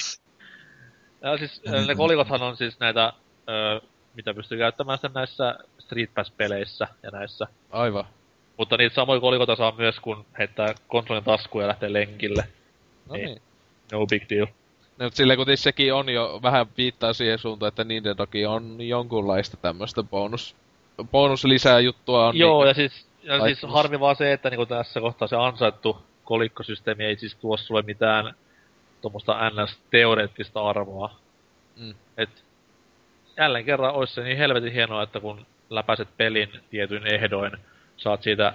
Ja siis ne kolikothan on siis näitä, ö, mitä pystyy käyttämään sitten näissä Street Pass-peleissä ja näissä. Aivan. Mutta niitä samoja kolikoita saa myös, kun heittää konsolin taskuun ja lähtee lenkille. No Niin. niin. No big deal. No, mutta silleen kuitenkin sekin on jo vähän viittaa siihen suuntaan, että Nintendokin on jonkunlaista tämmöistä bonus, bonus lisää juttua on. Joo, niin, ja siis, ja siis harmi vaan se, että niinku tässä kohtaa se ansaittu kolikkosysteemi ei siis tuo sulle mitään tuommoista NS-teoreettista arvoa. Mm. Et jälleen kerran olisi se niin helvetin hienoa, että kun läpäiset pelin tietyin ehdoin, saat siitä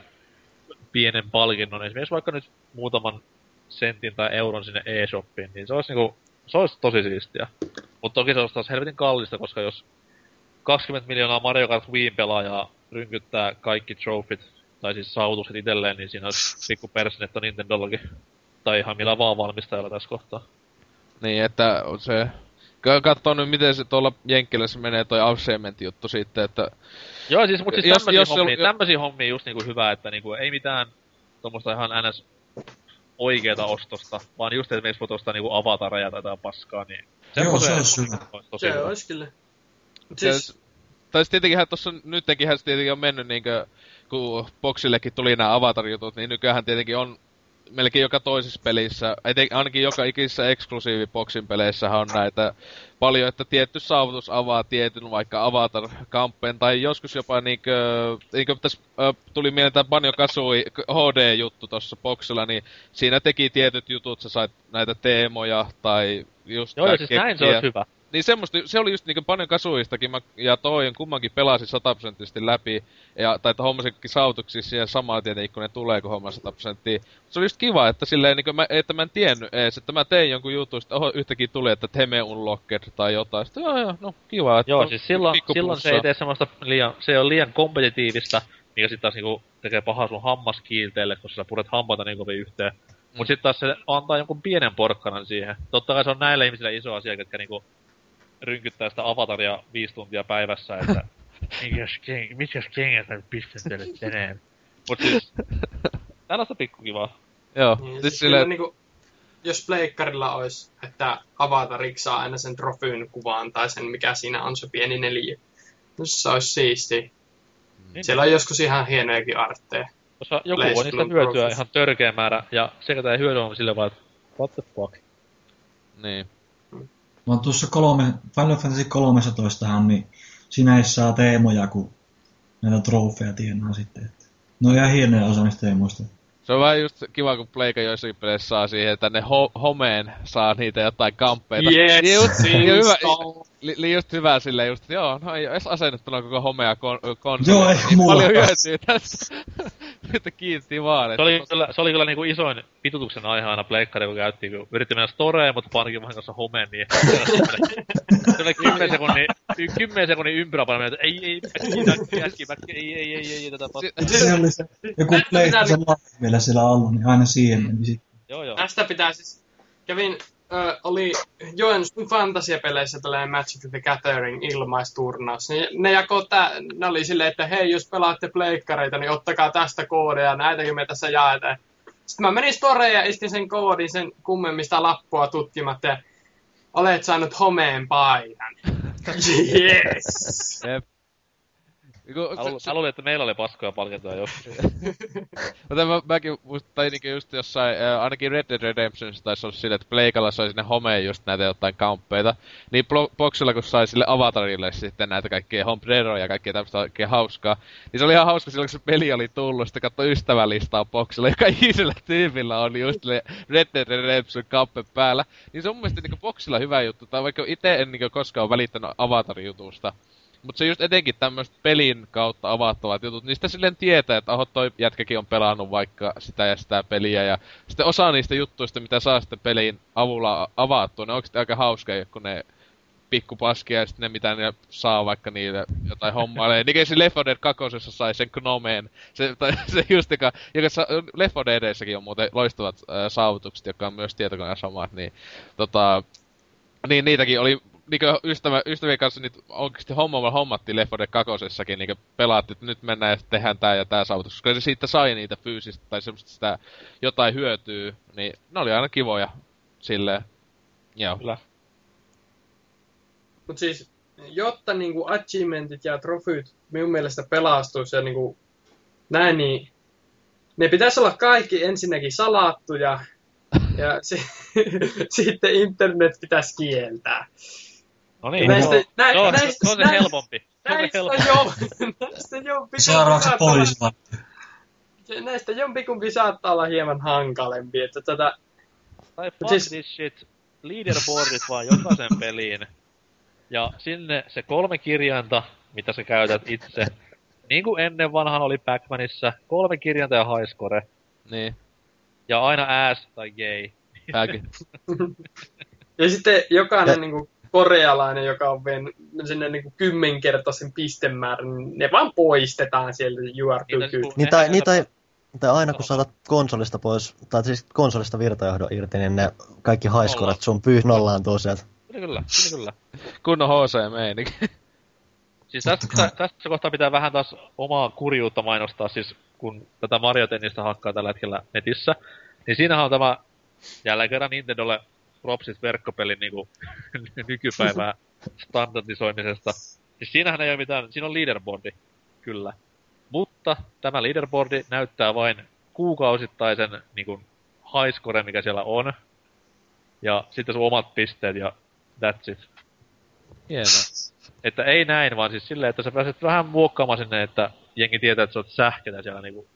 pienen palkinnon, esimerkiksi vaikka nyt muutaman sentin tai euron sinne e-shoppiin, niin se olisi niinku, se olisi tosi siistiä. Mutta toki se olisi taas helvetin kallista, koska jos 20 miljoonaa Mario Kart Wii pelaajaa rynkyttää kaikki trofit, tai siis saavutukset itselleen, niin siinä olisi pikku persinettä Nintendollakin. Tai ihan millä vaan valmistajalla tässä kohtaa. niin, että se... Ka- Katso nyt, miten se tuolla Jenkkilässä menee toi Assignment-juttu sitten, että... Joo, siis, mutta siis Jos- tämmösiä, jos hommia, tämmösiä hommia just niinku hyvä, että niinku ei mitään tuommoista ihan ns oikeeta ostosta, vaan just esimerkiksi tuosta niinku avatareja tai jotain paskaa, niin... Joo, se olisi hyvä. olisi tosi Se hyvä. olisi kyllä. Mut Siis... Siis, Tai tietenkinhän tossa nyttenkinhän se tietenkin on mennyt niinkö, kun Boxillekin tuli nämä avatar-jutut, niin nykyään tietenkin on melkein joka toisessa pelissä, eten, ainakin joka ikisessä eksklusiivi Boxin peleissähän on näitä paljon, että tietty saavutus avaa tietyn vaikka avatar kamppeen tai joskus jopa niinkö, niinkö tässä ö, tuli mieleen tämä Banjo Kazooie HD-juttu tuossa Boxilla, niin siinä teki tietyt jutut, sä sait näitä teemoja tai just Joo, siis näin se olisi hyvä. Niin semmoista, se oli just niinku paljon kasuistakin, mä, ja toi on kummankin pelasin sataprosenttisesti läpi, ja, tai että hommasinkin saavutuksia siihen samaan tietenkin, kun ne tulee, kun homma sataprosenttia. Se oli just kiva, että silleen, niinku mä, että mä en tiennyt ees, että mä tein jonkun jutun, sitten oho, yhtäkkiä tuli, että Theme Unlocked tai jotain. Sitten joo, joo, no kiva, että Joo, siis silloin, silloin se ei tee semmoista liian, se on liian kompetitiivista, mikä sitten taas niinku tekee pahaa sun hammaskiilteelle, koska sä puret hampaita niin kovin yhteen. Mm. Mut sitten taas se antaa jonkun pienen porkkanan siihen. Totta kai se on näille ihmisille iso asia, jotka niinku rynkyttää sitä avataria viisi tuntia päivässä, että mikäs, keng, mikäs kengät mä nyt pistän teille tänään. Mut siis, tällaista pikkukivaa. Joo, niin, siis siis silleen, kyllä niinku, jos pleikkarilla olisi, että avatariksi saa aina sen trofyyn kuvan tai sen, mikä siinä on se pieni neliö. Jos se olisi siisti. Niin. Siellä on joskus ihan hienojakin artteja. Koska joku voi niistä hyötyä Profis. ihan törkeä määrä, ja se, ketä ei hyödy on sille vaan, että what the fuck. niin. Oon tuossa kolme, Final Fantasy 13 niin siinä ei saa teemoja, kun näitä trofeja tienaa sitten. Että. No ihan hienoja osa niistä teemoista. Se on vähän just kiva, kun Pleika joissakin peleissä saa siihen, että ne ho- homeen saa niitä jotain kamppeita. Yes, Niin just, niin hyvä. Li, li, just hyvä silleen just, että joo, no ei oo edes asennettuna koko homea kon, konsoli. Joo, ei niin mulla paljon taas. hyötyä tästä. Nyt kiinni vaan. Se oli, kyllä, se oli kyllä niinku isoin pitutuksen aihe aina pleikkari, kun käytiin, kun yritti mennä storeen, mutta panikin vähän kanssa homeen, niin se oli 10 sekunnin, y- 10 sekunnin ympyräpaino, että ei, ei, äkki, äkki, äkki, äkki, ei, ei, ei, ei, ei, tätä pat... Si- Se oli se, joku pitää Live vielä siellä alla, niin aina siihen meni sit. Joo, joo. Tästä pitää siis... Kävin, ö, oli Joensuun fantasiapeleissä tällainen Magic the Gathering ilmaisturnaus. Niin ne jako tää, ne oli silleen, että hei, jos pelaatte pleikkareita, niin ottakaa tästä koodeja, näitäkin me tässä jaetaan. Sitten mä menin storeen ja istin sen koodin sen kummemmista lappua tutkimatta ja olet saanut homeen paidan. Yes! Jep. Mä luulin, että meillä oli paskoja palkintoja jo. Mutta mä, mäkin muistan, tai niinku just jossain, ää, ainakin Red Dead Redemptionissa taisi olla silleen, että Pleikalla sai sinne homeen just näitä jotain kamppeita. Niin Blo- Boxilla kun sai sille avatarille sitten näitä kaikkea Home Deroja ja kaikkea tämmöistä oikein hauskaa. Niin se oli ihan hauska silloin, kun se peli oli tullut, sitten katsoi ystävälistaa Boxilla, joka isellä tyypillä on just se Red Dead Redemption kappe päällä. Niin se on mun mielestä niinku Boxilla hyvä juttu, tai vaikka itse en niinku koskaan välittänyt avatar-jutusta. Mutta se just etenkin tämmöiset pelin kautta avattavat jutut, niistä silleen tietää, että oho, toi jätkäkin on pelannut vaikka sitä ja sitä peliä. Ja sitten osa niistä juttuista, mitä saa sitten pelin avulla avattua, ne on oikeasti aika hauskoja, kun ne pikkupaskia ja sitten ne, mitä ne saa vaikka niille jotain hommailee. Niin se Left 4 Dead 2 sai sen Gnomeen. Se, tai, se just, joka, joka sa, Left 4 Deadissäkin on muuten loistavat äh, saavutukset, jotka on myös tietokoneen samat, niin tota, niin niitäkin oli niinku ystävä, ystävien kanssa nyt oikeesti hommalla hommattiin Left 4 Dead 2 niinku pelaattiin, että nyt mennään ja tehdään tää ja tää saavutus. Koska se siitä sai niitä fyysistä tai semmoista sitä jotain hyötyä, niin ne oli aina kivoja silleen. Joo. Kyllä. Mutta siis, jotta niinku achievementit ja trofyt minun mielestä pelastuisi ja niinku näin, niin ne pitäisi olla kaikki ensinnäkin salattuja ja se, sitten internet pitäisi kieltää. No niin, Näistä- no, nä- no, näistä- se on se näistä- helpompi. Se on se Näistä helpompi. jo, näistä jompikumpi Seuraavaksi saattaa olla- poliisilappu. Näistä jompikumpi saattaa olla hieman hankalempi, että tätä Tai fuck siis- this shit. Leaderboardit vaan jokaisen peliin. Ja sinne se kolme kirjainta, mitä sä käytät itse. Niin kuin ennen vanhan oli Pac-Manissa, kolme kirjainta ja high score. Niin. Ja aina ass tai gay. Ja sitten jokainen Ja- niin korealainen, joka on vien sinne niin kymmenkertaisen pistemäärän, niin ne vaan poistetaan sieltä good. niinku- Niin tai, niin tai, tai aina kun saatat konsolista pois, tai siis konsolista virtajohdon irti, niin ne kaikki highscoret sun pyy nollaan sieltä. Kyllä, kyllä, kyllä. Kunnon HC-meininki. Siis tässä, tässä kohtaa pitää vähän taas omaa kurjuutta mainostaa, siis kun tätä Mario Tennistä hakkaa tällä hetkellä netissä, niin siinähän on tämä jälleen kerran Nintendolle propsit verkkopelin niinku nykypäivää standardisoimisesta. Siis siinähän ei ole mitään, siinä on leaderboardi, kyllä. Mutta tämä leaderboardi näyttää vain kuukausittaisen niinku highscore, mikä siellä on. Ja sitten sun omat pisteet ja that's it. Hienoa. Että ei näin, vaan siis silleen, että sä pääset vähän muokkaamaan sinne, että jengi tietää, että sä oot sähketä siellä niinku,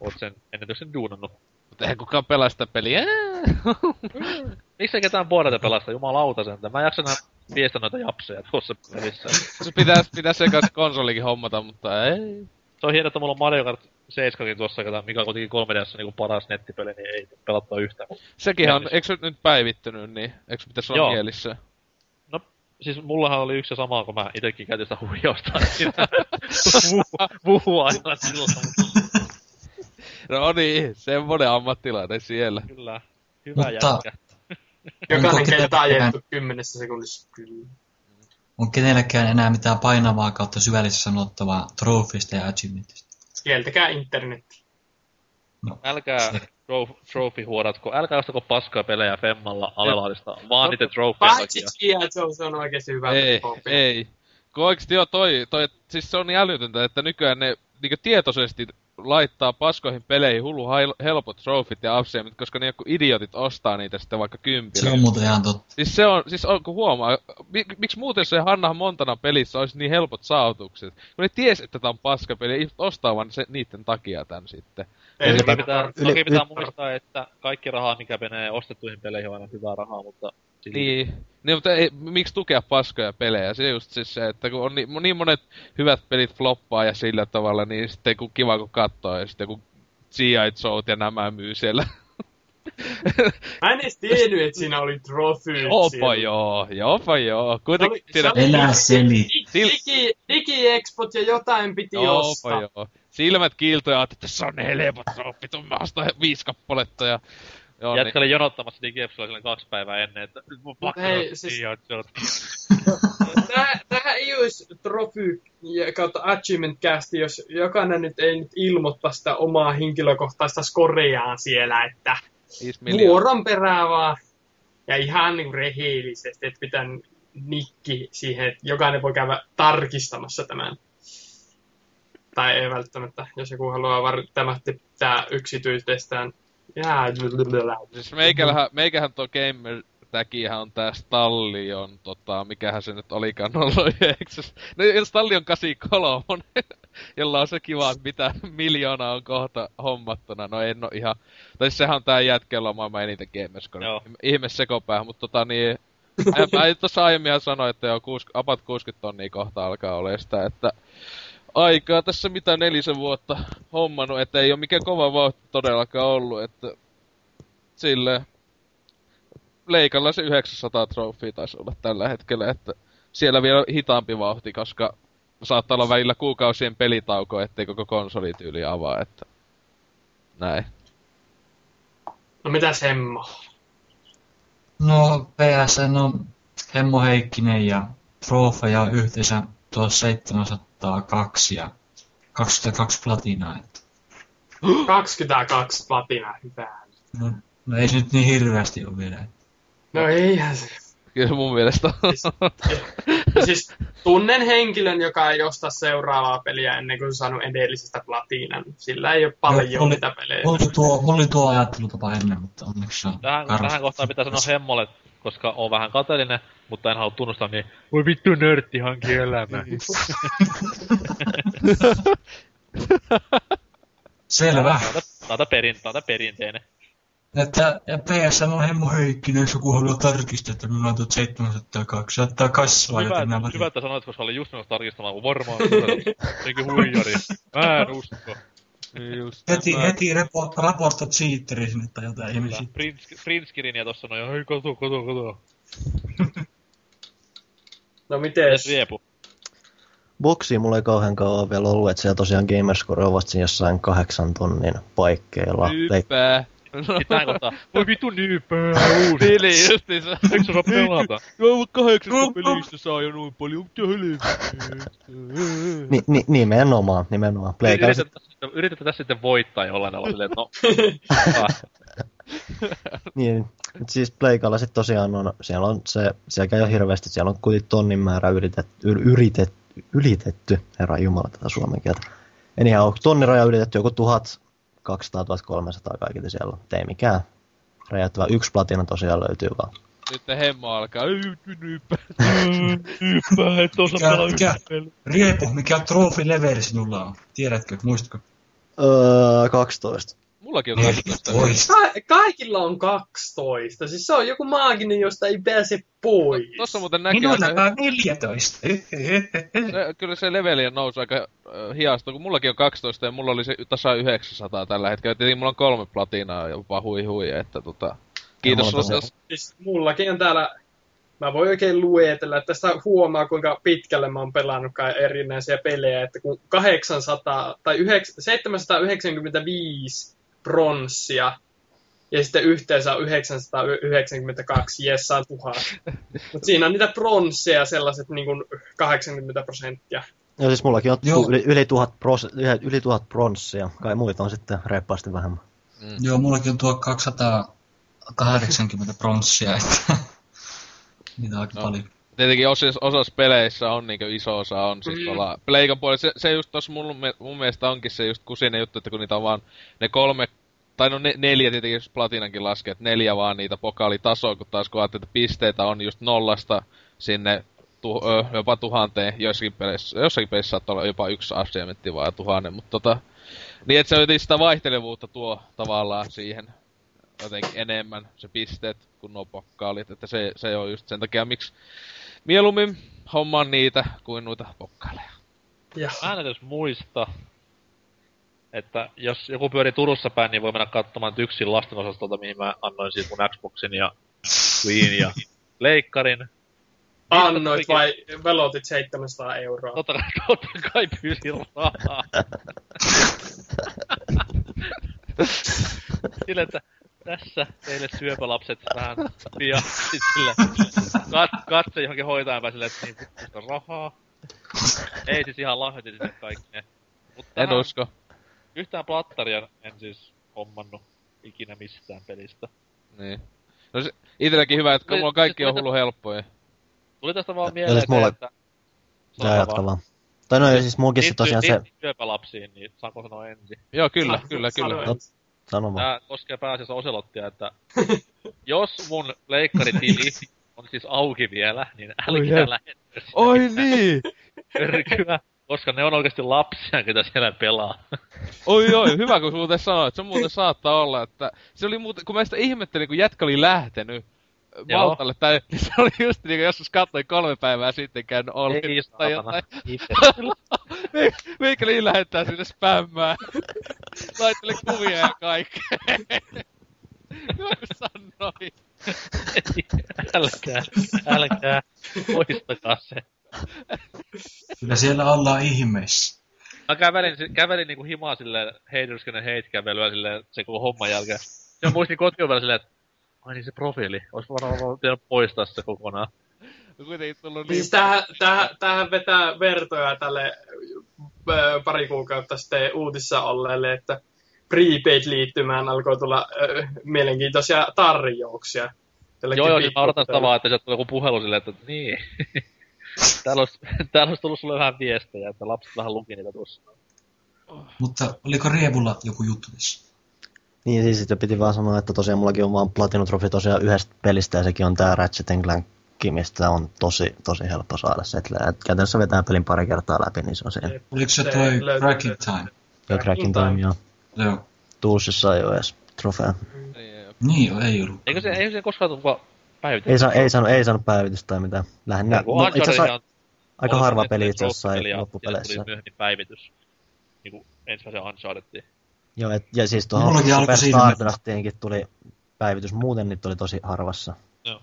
oot sen ennätyksen duunannut. Mutta eihän kukaan pelaa sitä peliä. Miksei ketään boardata pelasta, jumalauta sen. Mä en jaksa enää viestä noita japseja tuossa pelissä. Se pitäis, pitäis sekä konsolikin hommata, mutta ei. Se on hienoa, että mulla on Mario Kart 7 tuossa, kato, mikä on kuitenkin 3 ds niinku paras nettipeli, niin ei pelattua yhtään. Sekin on, eikö se nyt päivittynyt, niin eikö se pitäis olla Joo. mielissä? Siis mullahan oli yksi ja sama, kun mä itekin käytin sitä huijausta siinä vu- vuuailla silloin. No niin, semmonen ammattilainen siellä. Kyllä, hyvä Mutta- jätkä. Jokainen Onko kerta ajettu kymmenessä sekunnissa. Kyllä. On kenelläkään enää mitään painavaa kautta syvällistä sanottavaa trofista ja achievementista. Kieltäkää internetti. No, Älkää trophy huodatko, älkää ostako paskaa pelejä Femmalla alelaadista, vaan niiden trofeen Paitsi takia. Joe, se on oikeesti hyvä. Ei, ei. Kun oikeesti joo, toi, toi, siis se on niin älytöntä, että nykyään ne niinku tietoisesti laittaa paskoihin peleihin hullu helpot trofit ja upseamit, koska ne joku idiotit ostaa niitä sitten vaikka kympillä. Se on muuten ihan totta. Siis se on, siis on, kun huomaa, mi, miksi muuten se Hanna Montana pelissä olisi niin helpot saavutukset? Kun ne ties, että tää on paskapeli, ja ihmiset ostaa vaan se, niiden takia tän sitten. Ei, Toki pitää, yli- toki pitää yli- muistaa, että kaikki rahaa, mikä menee ostettuihin peleihin, on aina hyvää rahaa, mutta... silti- Niin, niin mutta ei, miksi tukea paskoja pelejä? Se just siis se, että kun on niin, niin monet hyvät pelit floppaa ja sillä tavalla, niin sitten kun kiva kun katsoo ja sitten kun G.I. Joe ja nämä myy siellä. Mä en edes tiennyt, että siinä oli trophy. Opa joo, jopa joo. Kuitenkin Se siinä, oli- Elää seli. Sil- Digi, digi-expot ja jotain piti ostaa. Opa joo. Silmät kiiltoi ja ajattelin, että se on ne helpot troppit, on mä ostan viisi kappaletta ja... Joo, niin. Jätkä oli jonottamassa Digiepsilla silleen kaksi päivää ennen, että nyt mun pakko hei, siis- tämähän ei olisi trophy ja kautta achievement casti, jos jokainen nyt ei nyt ilmoittaa sitä omaa henkilökohtaista skoreaan siellä, että vuoron perään vaan. Ja ihan niin rehellisesti, että pitää nikki siihen, että jokainen voi käydä tarkistamassa tämän. Tai ei välttämättä, jos joku haluaa välttämättä pitää yksityistestään. Jää, Siis meikälähän, meikähän tuo gamer täkihän on tää Stallion, tota, mikähän se nyt olikaan ollut, eikö se? No Stallion 83, jolla on se kiva, että mitä miljoonaa on kohta hommattuna. No en oo ihan, tai siis sehän on tää jätkellä maailman eniten gamerscore. Joo. Ihme sekopää, mutta tota niin, mä, mä tossa aiemmin sanoin, että jo kuus, about 60 tonnia kohta alkaa olemaan sitä, että aikaa tässä mitä nelisen vuotta hommannut, että ei ole mikään kova vauhti todellakaan ollut, että sille leikalla se 900 trofia taisi olla tällä hetkellä, että siellä vielä hitaampi vauhti, koska saattaa olla välillä kuukausien pelitauko, ettei koko konsolityyli avaa, että näin. No mitä Semmo? No PSN on Hemmo Heikkinen ja Trofeja yhteensä tuossa 700 22 ja 22 platinaa. Että. 22 platinaa, hyvä. No, no ei se nyt niin hirveästi ole vielä. No eihän se. Kyllä mun mielestä siis, siis tunnen henkilön, joka ei osta seuraavaa peliä ennen kuin se saanut edellisestä platinan. Sillä ei ole paljon no, oli, niitä pelejä. Oli tuo, oli tuo ajattelutapa ennen, mutta onneksi se on Tähän, tähän kohtaan pitää sanoa hemmolle koska on vähän kateellinen, mutta en halua tunnustaa, niin voi vittu nörtti hanki elämä. Selvä. Täältä perin, täältä perinteinen. Että ja PSN on Hemmo Heikkinen, jos joku haluaa tarkistaa, että minulla on tuot 702. Se ottaa kasvaa, Hyvä, joten hyvä, että sanoit, koska olin just menossa tarkistamaan, kun varmaan jotenkin huijari. Mä en usko. Just Heti, näin. heti repo, raportta cheateri sinne tai jotain ihmisiä. Print, print screenia tossa noin, hei kato, kato, kato. No Mites mites? Riepu? Boksi mulla ei kauhean kauan ole vielä ollut, että siellä tosiaan Gamerscore on vasta jossain kahdeksan tonnin paikkeilla. Leik- Hyppää. Sitten tähän kohtaan, voi vittu nyyppää uusi. Niin, niin, justiinsa. Eikö se osaa pelata? Joo, mutta kahdeksasta pelistä saa jo noin paljon, mitä helvettiä. Ni, ni, nimenomaan, nimenomaan. Pleikalla sit- Yritetään, sitten- yritetään tässä sitten voittaa jollain tavalla silleen, että no. Niin, siis Pleikalla sitten tosiaan on, siellä on se, siellä käy hirveästi, siellä on kuitenkin tonnin määrä yritetty, yritet, ylitetty, herra jumala tätä suomen kieltä. Anyhow, tonnin raja ylitetty joku 1200, 1300 kaikille siellä on, ei mikään räjäyttävä. Yksi platina tosiaan löytyy vaan. Nyt hemmo alkaa, "Ei, nyt nyyppää. Nyyppää, et osaa Mikä, pelata mikä. Riepu, mikä trofi leveli sinulla on? Tiedätkö, muistatko? Öö, 12. Mullakin on 12. 14. Ka- kaikilla on 12. Siis se on joku maaginen, josta ei pääse pois. Tossa muuten näkee Minulla aika, on 14. se, kyllä se leveli nousi aika äh, hiasta, kun mullakin on 12 ja mulla oli se tasa 900 tällä hetkellä. Tietenkin mulla on kolme platinaa jopa hui hui, että tota... Kiitos tosiaan- tästä. Siis mullakin on täällä, mä voin oikein luetella, että tästä huomaa kuinka pitkälle mä oon pelannutkaan erinäisiä pelejä, että kun 800 tai 9, 795 pronssia ja sitten yhteensä on 992, jes saan tuhat. Mutta siinä on niitä pronsseja sellaiset niin kuin 80 prosenttia. Joo, siis mullakin on Joo. yli, yli, tuhat pros, yli, tuhat pronssia. Kai muita on sitten reippaasti vähemmän. Joo, mullakin on tuo 280 pronssia, että niitä on aika No. paljon. Tietenkin osassa, osassa peleissä on niinku iso osa on siis Mm. tuolla Pleikan puolella. Se, se just tossa mun, mun mielestä onkin se just kusinen juttu, että kun niitä on vaan ne kolme, tai no ne, neljä tietenkin, jos platinankin laskee, että neljä vaan niitä pokaalitasoa, kun taas kun että pisteitä on just nollasta sinne tu, ö, jopa tuhanteen, joissakin peleissä, jossakin peleissä saattaa olla jopa yksi asiementti vaan tuhannen, mutta tota, niin että se jotenkin sitä vaihtelevuutta tuo tavallaan siihen jotenkin enemmän se pisteet kuin nuo pokkaalit, että se, se on just sen takia, miksi mieluummin hommaan niitä kuin noita pokkaaleja. Ja Mä en edes muista, että jos joku pyörii Turussa päin, niin voi mennä katsomaan yksin lastenosastolta, mihin mä annoin siitä mun Xboxin ja Wien ja leikkarin. annoit vai velotit 700 euroa? Totta kai, totta kai pyysin rahaa. Sille, että tässä teille syöpälapset vähän pian. Sit sille kat, katse johonkin hoitajan päin silleen, että niin rahaa. Ei siis ihan lahjoitin sinne kaikki ne. Mutta En tähän usko. Yhtään plattaria en siis hommannut ikinä mistään pelistä. Niin. No se, itelläkin hyvä, että Tuli- mulla kaikki on hullu helppoja. Tuli tästä vaan mieleen siis se, että... Sä jatka vaan. Tai no ja siis mullakin se tosiaan se, syöpälapsiin, niin saanko sanoa ensin? Joo, kyllä, Sano- kyllä, kyllä. sano No, vaan. Tää koskee pääasiassa Oselottia, että jos mun leikkaritili on siis auki vielä, niin älkää sinne Oi niin! Pörkyä, koska ne on oikeasti lapsia, ketä siellä pelaa. Oi oi, hyvä kun muuten sanoit. Se muuten saattaa olla, että se oli muuten, kun mä sitä ihmettelin, kun jätkä oli lähtenyt Joo. Maltalle, tai niin se oli just niin kuin joskus katsoin kolme päivää sitten käynyt Ei Olkissa tai jotain. Itse. Me, meikäli lähettää sinne spämmää. Laittele kuvia ja kaikkea. Hyvä kun sanoin. älkää, älkää, poistakaa se. Kyllä siellä ollaan ihmeissä. Mä kävelin, kävelin niinku himaa silleen heidyskäinen heitkävelyä silleen se koko homman jälkeen. Ja muistin kotiin silleen, että ai niin se profiili, ois varmaan pitänyt poistaa se kokonaan. No kuitenkin tullut niin... Siis tämähän, tämähän, tämähän vetää vertoja tälle ö, pari kuukautta sitten uutissa olleelle, että prepaid-liittymään alkoi tulla ö, mielenkiintoisia tarjouksia. Joo, joo, siis mä odotan sitä vaan, että sieltä tulee joku puhelu silleen, että niin. Täällä, olisi, täällä olisi tullut sulle vähän viestejä, että lapset vähän luki niitä tuossa. Mutta oliko Rievulla joku juttu tässä? Niin siis sitten piti vaan sanoa, että tosiaan mullakin on vaan Platinum-trofi tosiaan yhdestä pelistä ja sekin on tää Ratchet Clank, mistä on tosi, tosi helppo saada setleä. Et käytännössä vetää pelin pari kertaa läpi, niin se on siinä. Oliko se Se toi Cracking se. Time? Jo Cracking Time, joo. Joo. Toolsissa ei ole edes trofea. Niin, joo. Niin, ei ollut. Eikö se, eikö se koskaan tullut päivitetty? Ei, saa, ei, saanut, ei saanut päivitystä tai mitään. Lähinnä, Kun no, itse asiassa aika harva peli itse asiassa sai trophy-peli ja loppupeleissä. Tuli myöhemmin päivitys. Niinku ensimmäisen Unchartedin. Joo, et, ja siis tuohon Super Stardustinkin tuli päivitys. Muuten niitä oli tosi harvassa. Joo.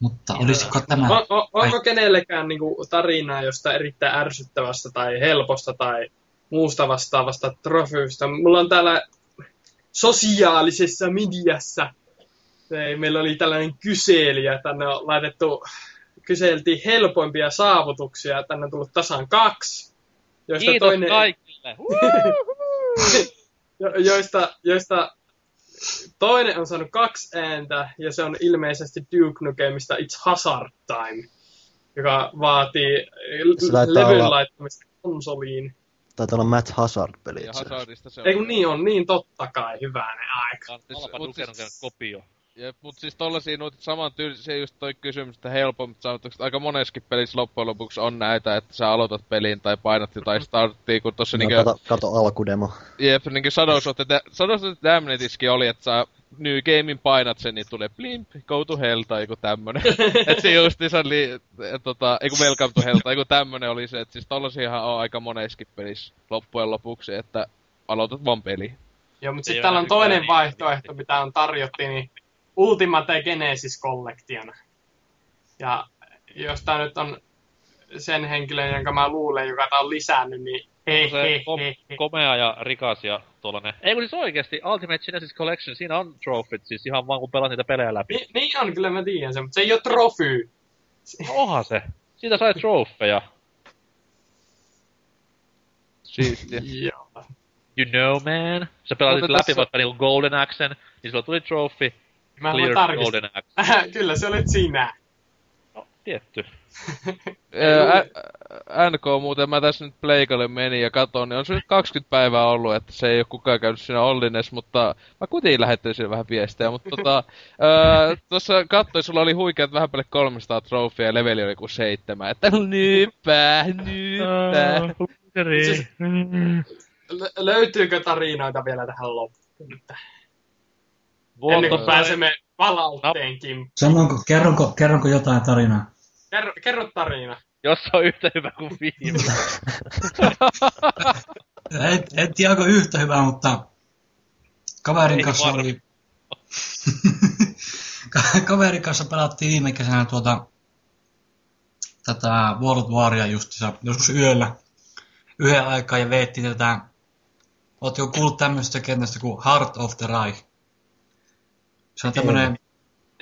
Mutta olisiko tämä... On, on, onko kenellekään niinku tarinaa josta erittäin ärsyttävästä tai helposta tai muusta vastaavasta trofysta? Mulla on täällä sosiaalisessa mediassa. Ei, meillä oli tällainen kysely ja tänne on laitettu, kyseltiin helpoimpia saavutuksia. Tänne on tullut tasan kaksi. Joista Kiitos toinen, kaikille! jo- joista, joista toinen on saanut kaksi ääntä, ja se on ilmeisesti Duke Nukemista It's Hazard Time, joka vaatii levyn olla- laittamista konsoliin. Taitaa olla Matt Hazard-peli Ja itse asiassa. Hazardista se Ei kun niin on, niin totta kai, hyvänen aika. On siis- käynyt kopio. Jep, mut siis tollasia noita saman tyyli, se just toi kysymys, että helpommat saavutukset. Aika moneskin pelissä loppujen lopuksi on näitä, että sä aloitat pelin tai painat jotain starttia, kun tossa No, niinkö... kato, kato alkudemo. Jep, niinkö Shadows of the, Shadows of the oli, että sä New Gamein painat sen, niin tulee blimp, go to hell tai joku tämmönen. et se justiinsa oli, et, tota, ei kun welcome to hell tai joku tämmönen oli se, että siis tollasiahan on aika moneskin pelissä loppujen lopuksi, että aloitat vaan peli. Joo, mutta sitten täällä on toinen vaihtoehto, mitä on tarjottiin, niin Ultimate Genesis Collectiona. Ja jos tää nyt on sen henkilön, jonka mä luulen, joka tää on lisännyt, niin he, Se he, kom- komea ja rikas ja tollanen. Ei kun siis oikeesti, Ultimate Genesis Collection, siinä on trophyt, siis ihan vaan kun pelaat niitä pelejä läpi. Ni, niin on, kyllä mä tiedän sen, mutta se ei ole trofy. No onhan se. Siitä sai trofeja. Siistiä. Joo. You know man. Sä pelasit läpi tässä- vaikka niinku Golden Axen, niin sulla tuli trophy, Mä clear haluan tarkistaa. Golden Axe. kyllä se olet sinä. No, tietty. NK muuten mä tässä nyt Pleikalle menin ja katon, niin on se nyt 20 päivää ollut, että se ei ole kukaan käynyt siinä Ollines, mutta mä kuitenkin lähettänyt sille vähän viestejä, mutta tota, tuossa katsoin, sulla oli huikeat vähän päälle 300 trofia ja leveli oli kuin seitsemän, että nyppää, nyppää. Siis- Lö- löytyykö tarinoita vielä tähän loppuun? Ennen kuin Vuoto, pääsemme palauteenkin. Sanonko, kerronko, kerronko jotain tarinaa? Kerro, kerro tarina. jos se on yhtä hyvä kuin viime. En, en tiedä, onko yhtä hyvä, mutta kaverin Ei kanssa varmaan. oli... Ka- kaverin kanssa pelattiin viime kesänä tuota tätä World Waria justissa, joskus yöllä, yhden aikaa ja veetti tätä, ootteko kuullut tämmöistä kentästä kuin Heart of the Reich? Se on tämmönen,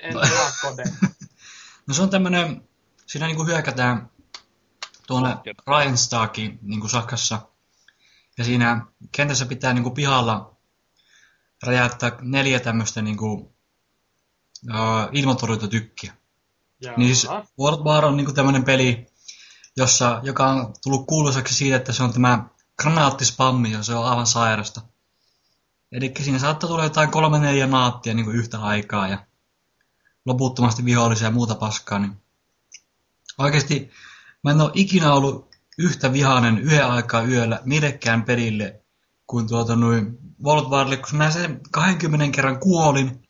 En no se on tämmönen, siinä niinku hyökätään tuonne Rheinstaakiin niinku Saksassa. Ja siinä kentässä pitää niinku pihalla räjäyttää neljä tämmöistä niinku uh, ilmatorjuntatykkiä. Niin siis World War on niinku tämmönen peli, jossa, joka on tullut kuuluisaksi siitä, että se on tämä granaattispammi, ja se on aivan sairasta. Eli siinä saattaa tulla jotain kolme neljä naattia niin yhtä aikaa ja loputtomasti vihollisia ja muuta paskaa. Niin oikeasti mä en ole ikinä ollut yhtä vihainen yhden aikaa yöllä millekään pelille kuin tuota noin World Warille, kun mä sen 20 kerran kuolin,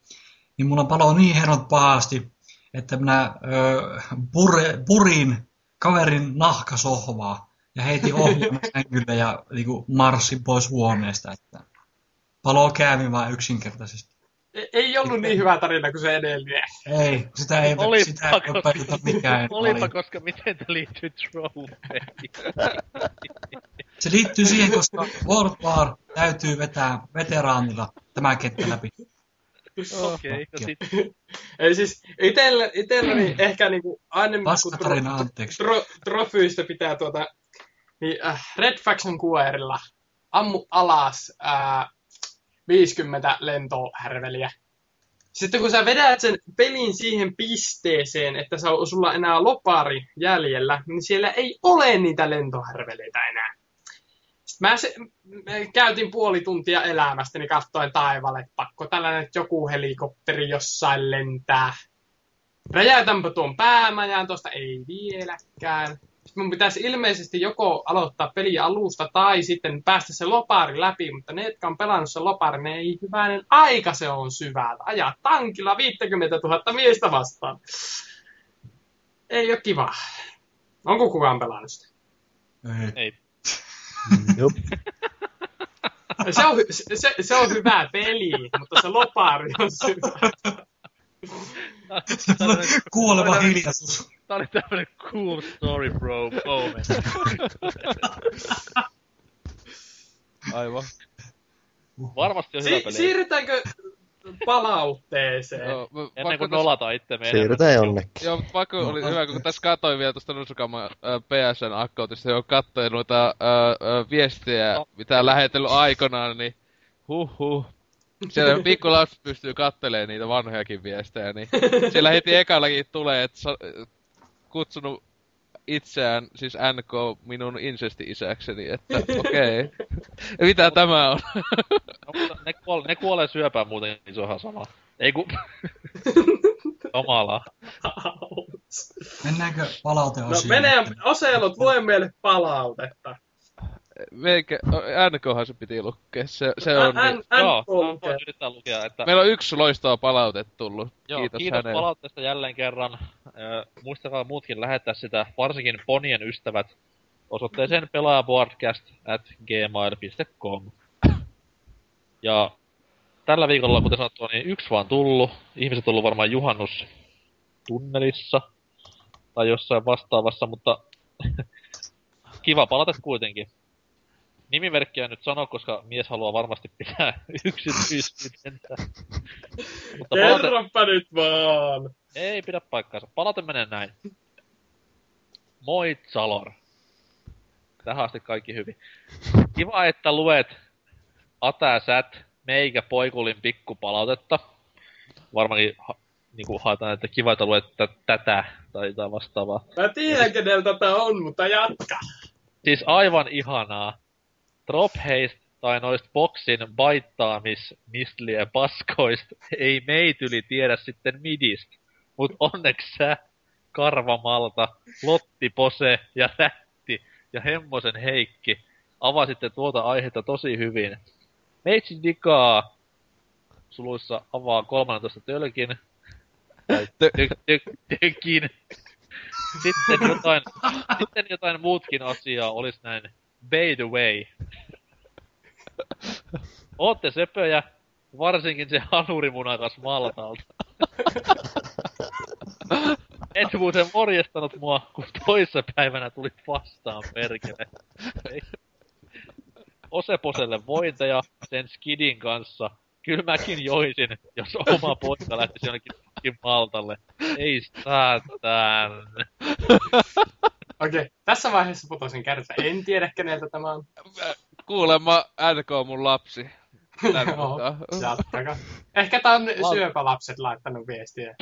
niin mulla palo niin hermot pahasti, että minä ö, pure, purin kaverin nahkasohvaa ja heitin ohjaamme sängyllä ja niinku, marssin pois huoneesta. Että palo käämi vaan yksinkertaisesti. Ei, ei ollut niin hyvä tarina kuin se edellinen. Ei, sitä ei, Olipa, sitä ei voi peilata mikään. Olipa, Oli. koska miten tämä liittyy trofeihin? Se liittyy siihen, koska World War täytyy vetää veteraanilla tämä kenttä läpi. Okei, no sit Ei siis itellä, itselläni ehkä niinku aina kun Paskatarina, anteeksi. tro, trofyistä pitää tuota, niin äh, Red Faction QRilla ammu alas äh, 50 lentohärveliä. Sitten kun sä vedät sen pelin siihen pisteeseen, että sä, sulla enää lopari jäljellä, niin siellä ei ole niitä lentohärveleitä enää. Sitten mä, se, mä käytin puoli tuntia elämästäni katsoen taivaalle, että pakko tällainen, että joku helikopteri jossain lentää. Räjäytänpä tuon päämajan, tuosta ei vieläkään. Sitten mun pitäisi ilmeisesti joko aloittaa peli alusta tai sitten päästä se lopari läpi, mutta ne, jotka on pelannut sen lopari, ne ei hyvänen aika se on syvältä. Ajaa tankilla 50 000 miestä vastaan. Ei ole kiva. Onko kukaan pelannut sitä? Ei. Se on, se, se- se on hyvä peli, mutta se lopari on syvä. Kuoleva hiljaisuus. Tää oli tämmönen cool story bro moment. Aivan. Varmasti on hyvä Si- peli. siirrytäänkö palautteeseen? Joo, mä- Ennen vaikka kuin itse meidän. Siirrytään jonnekin. Joo, mutta vaikka oli hyvä, kun tässä katsoin vielä tuosta Nusukama äh, PSN accountista, joka katsoi noita äh, äh, viestejä, No. mitä on lähetellyt aikanaan, niin huh huh. Siellä pikkulapset pystyy kattelemaan niitä vanhojakin viestejä, niin siellä heti ekallakin tulee, että sa- kutsunut itseään, siis NK, minun insesti-isäkseni, että okei. Okay. Mitä tämä on? No, mutta ne, kuole, ne kuolee syöpään muuten, niin se on ihan sama. Ei ku... Kamalaa. Mennäänkö No palauteosioon? mene, Oselot, lue meille palautetta. Meikä, NKhan se piti lukea, se, se on... Niin- Joo, yrittää lukea, että... Meillä on yksi loistava palaute tullut. Joo, kiitos, kiitos hänelle. palautteesta jälleen kerran. Ö, muistakaa muutkin lähettää sitä, varsinkin ponien ystävät, osoitteeseen pelaajapodcast at gmail.com. Ja tällä viikolla, kuten sanottua, niin yksi vaan tullut. Ihmiset on ollut varmaan juhannus tunnelissa tai jossain vastaavassa, mutta kiva palata kuitenkin. Nimimerkkiä nyt sano, koska mies haluaa varmasti pitää yksityisyytensä. Mutta Kerropa nyt vaan. ei pidä paikkaansa. Palaute menee näin. Moi Zalor. Tähän asti kaikki hyvin. Kiva, että luet Atäsät meikä poikulin pikkupalautetta. Varmaankin ha, niinku haetaan, että kiva, että luet tä- tätä tai jotain vastaavaa. Mä tiedän, keneltä tää on, mutta jatka. Siis aivan ihanaa. Drop haste tai noista boksin baittaamis mistliä paskoista ei meityli tiedä sitten midistä. Mut onneksi sä, Karvamalta, Lotti Pose ja Rätti ja Hemmosen Heikki avasitte tuota aihetta tosi hyvin. Meitsi digaa suluissa avaa 13 tölkin. Tai tykin. Sitten jotain, sitten jotain muutkin asiaa olisi näin by the way. Ootte söpöjä, varsinkin se hanurimunakas Maltalta. Et muuten morjestanut mua, kun toissa päivänä tuli vastaan perkele. Oseposelle vointeja sen skidin kanssa. Kyllä mäkin joisin, jos oma poika lähtisi jonnekin Maltalle. Ei saatan. Okei, tässä vaiheessa putosin kärrystä. En tiedä, keneltä tämä on. Kuulemma NK on mun lapsi. Joo. Jatkakaa. Ehkä tää on syöpälapset laittanut viestiä.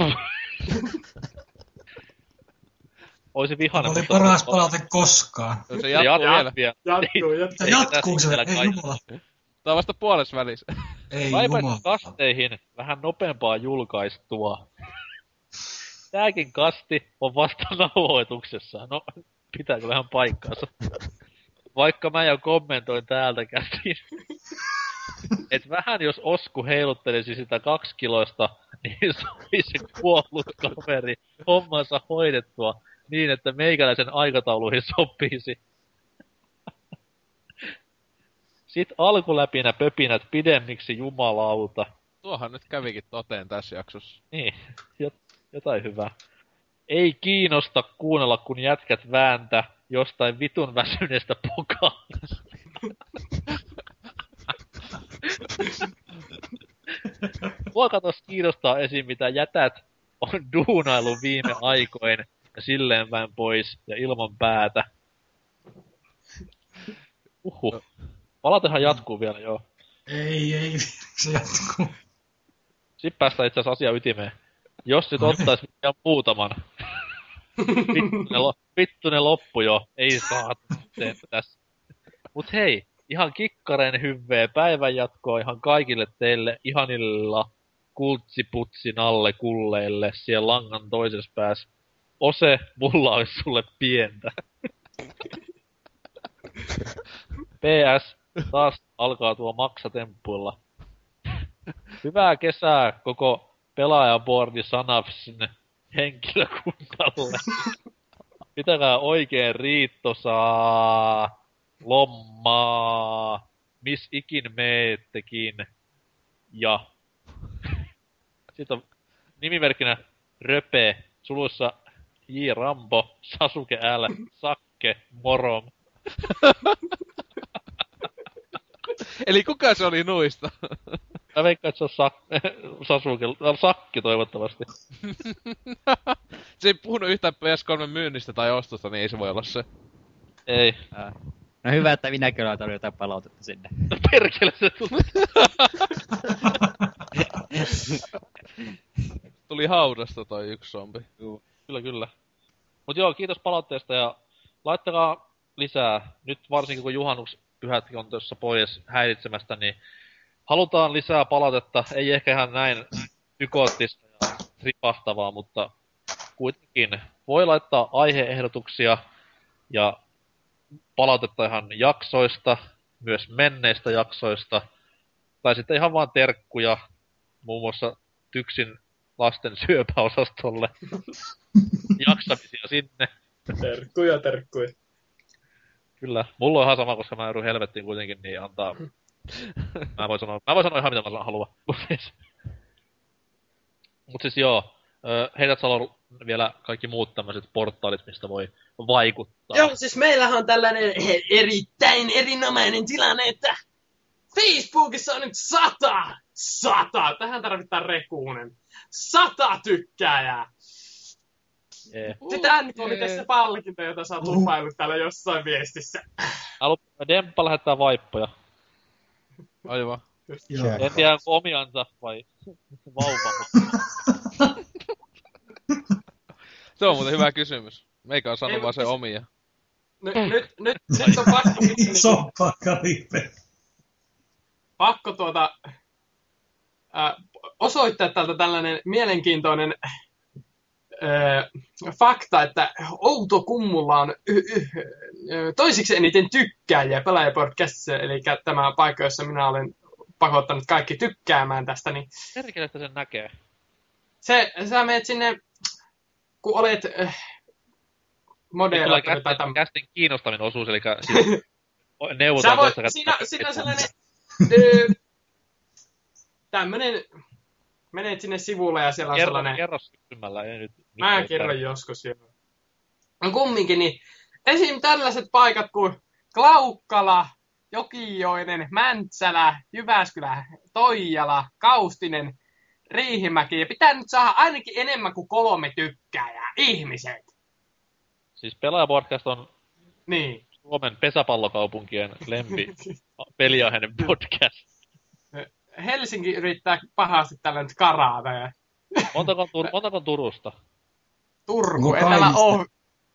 Oisi vihainen, Oli paras palaute koskaan. Se Se jatkuu jatkuu vielä. vielä. Jatkuu, jatkuu. Ja Eikä jatkuu se, ei jumala. Tää on vasta puolessa välissä. Ei jumala. kasteihin vähän nopeampaa julkaistua. Tääkin kasti on vasta nauhoituksessa. No, pitääkö vähän paikkaansa? Vaikka mä jo kommentoin täältä käsin. Et vähän jos Osku heiluttelisi sitä kaksikiloista, niin olisi kuollut kaveri hommansa hoidettua niin, että meikäläisen aikatauluihin sopisi. Sitten alkuläpinä pöpinät pidemmiksi jumalauta. Tuohan nyt kävikin toteen tässä jaksossa. Niin, jot- jotain hyvää. Ei kiinnosta kuunnella, kun jätkät vääntä jostain vitun väsyneestä pokaa. Mua katos kiinnostaa esim. mitä jätät on duunailu viime aikoin ja silleen päin pois ja ilman päätä. Uhu. Palatehan jatkuu vielä, joo. Ei, ei, se jatkuu. Sitten päästään itse asiassa asian ytimeen. Jos nyt ottais vielä muutaman. vittu, ne, lo, vittu ne loppu jo. Ei saa tässä. Mut hei, ihan kikkareen hyvää päivänjatkoa ihan kaikille teille ihanilla kultsiputsin alle kulleille siellä langan toisessa päässä. Ose, mulla olisi sulle pientä. PS, taas alkaa tuo maksatemppuilla. Hyvää kesää koko pelaajaboardi Sanafsin henkilökunnalle. Pitäkää oikein riittosaa, lommaa, miss ikin meettekin. Ja sitten on nimimerkkinä Röpe, suluissa J. Rambo, Sasuke L, Sakke, Morom. Eli kuka se oli nuista? Mä veikkaan, että se on sak- Sasuke, sakki toivottavasti. se ei puhunut yhtään PS3 myynnistä tai ostosta, niin ei se voi olla se. Ei. Ää. No hyvä, että minäkin olen antanut jotain palautetta sinne. Perkele se tuli. Tuli haudasta toi yksi zombi. Kyllä, kyllä. Mut joo, kiitos palautteesta ja laittakaa lisää. Nyt varsinkin kun juhannus pyhätkin on tuossa pois häiritsemästä, niin halutaan lisää palautetta. Ei ehkä ihan näin psykoottista ja tripahtavaa, mutta kuitenkin voi laittaa aiheehdotuksia ja palautetta ihan jaksoista, myös menneistä jaksoista, tai sitten ihan vaan terkkuja, muun muassa Tyksin lasten syöpäosastolle. Jaksamisia sinne. Terkkuja, terkkuja. Kyllä. Mulla on ihan sama, koska mä joudun helvettiin kuitenkin, niin antaa... mä voin sanoa, mä voin sanoa ihan mitä mä haluan. Mut siis, joo, heität Salo vielä kaikki muut tämmöiset portaalit, mistä voi vaikuttaa. Joo, siis meillähän on tällainen erittäin erinomainen tilanne, että Facebookissa on nyt sata, sata, tähän tarvitaan rekuunen, sata tykkääjää. Jee. Sitä nyt oli tässä palkinto, jota sä oot lupaillut täällä jossain viestissä. Alu- Demppa lähettää vaippoja. Aivan. En tiedä, onko omiansa vai vauva. Se on muuten hyvä kysymys. Meikä on sanonut vaan se mutta- omia. Nyt, nyt, nyt, nyt on pakko, niinku, Soppa kalibe. pakko tuota, ää, osoittaa täältä tällainen mielenkiintoinen fakta, että Outokummulla on y- y- ö, toisiksi eniten tykkääjiä pelaajapodcastissa, eli tämä paikka, jossa minä olen pakottanut kaikki tykkäämään tästä, niin Perkelestä sen näkee. se, sä menet sinne, kun olet äh, moderaattori tai tämmöinen. kästin kiinnostavin osuus, eli siis neuvotaan voit, siinä, siinä on sellainen ö, tämmönen, menet sinne sivulle ja siellä on Kerro, sellainen, kerro kysymällä, ei nyt... mä kerron joskus jo. No kumminkin, niin esim. tällaiset paikat kuin Klaukkala, Jokijoinen, Mäntsälä, Jyväskylä, Toijala, Kaustinen, Riihimäki. Ja pitää nyt saada ainakin enemmän kuin kolme tykkääjää. Ihmiset. Siis Pelaajapodcast on Niin. Suomen pesäpallokaupunkien lempi peliaiheinen podcast. Helsinki yrittää pahasti tällä nyt karata ja Montako, on Tur- montako on Turusta? Turku, No täällä Kainuusta. ole.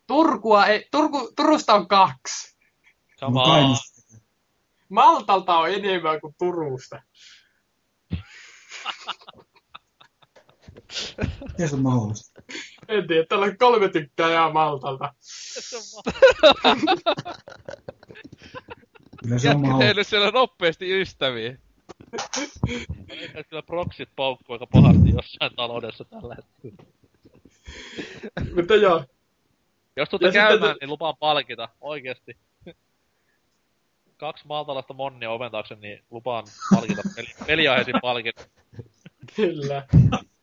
Turkua ei, Turku, Turusta on kaksi. No on. Maltalta on enemmän kuin Turusta. Miten se on mahdollista? En tiedä, täällä on kolme tykkääjää Maltalta. Kyllä se on Jätkä mahdollista. tehnyt siellä nopeasti ystäviä. Että Kyllä proksit paukkuu aika pahasti jossain taloudessa tällä hetkellä. Mutta joo, Jos tuutte Ja sitten käymään, tu- niin lupaan palkita. Oikeesti. Kaksi maltalaista monnia oven taakse, niin lupaan palkita. Peli, peliaiheisiin palkita. kyllä.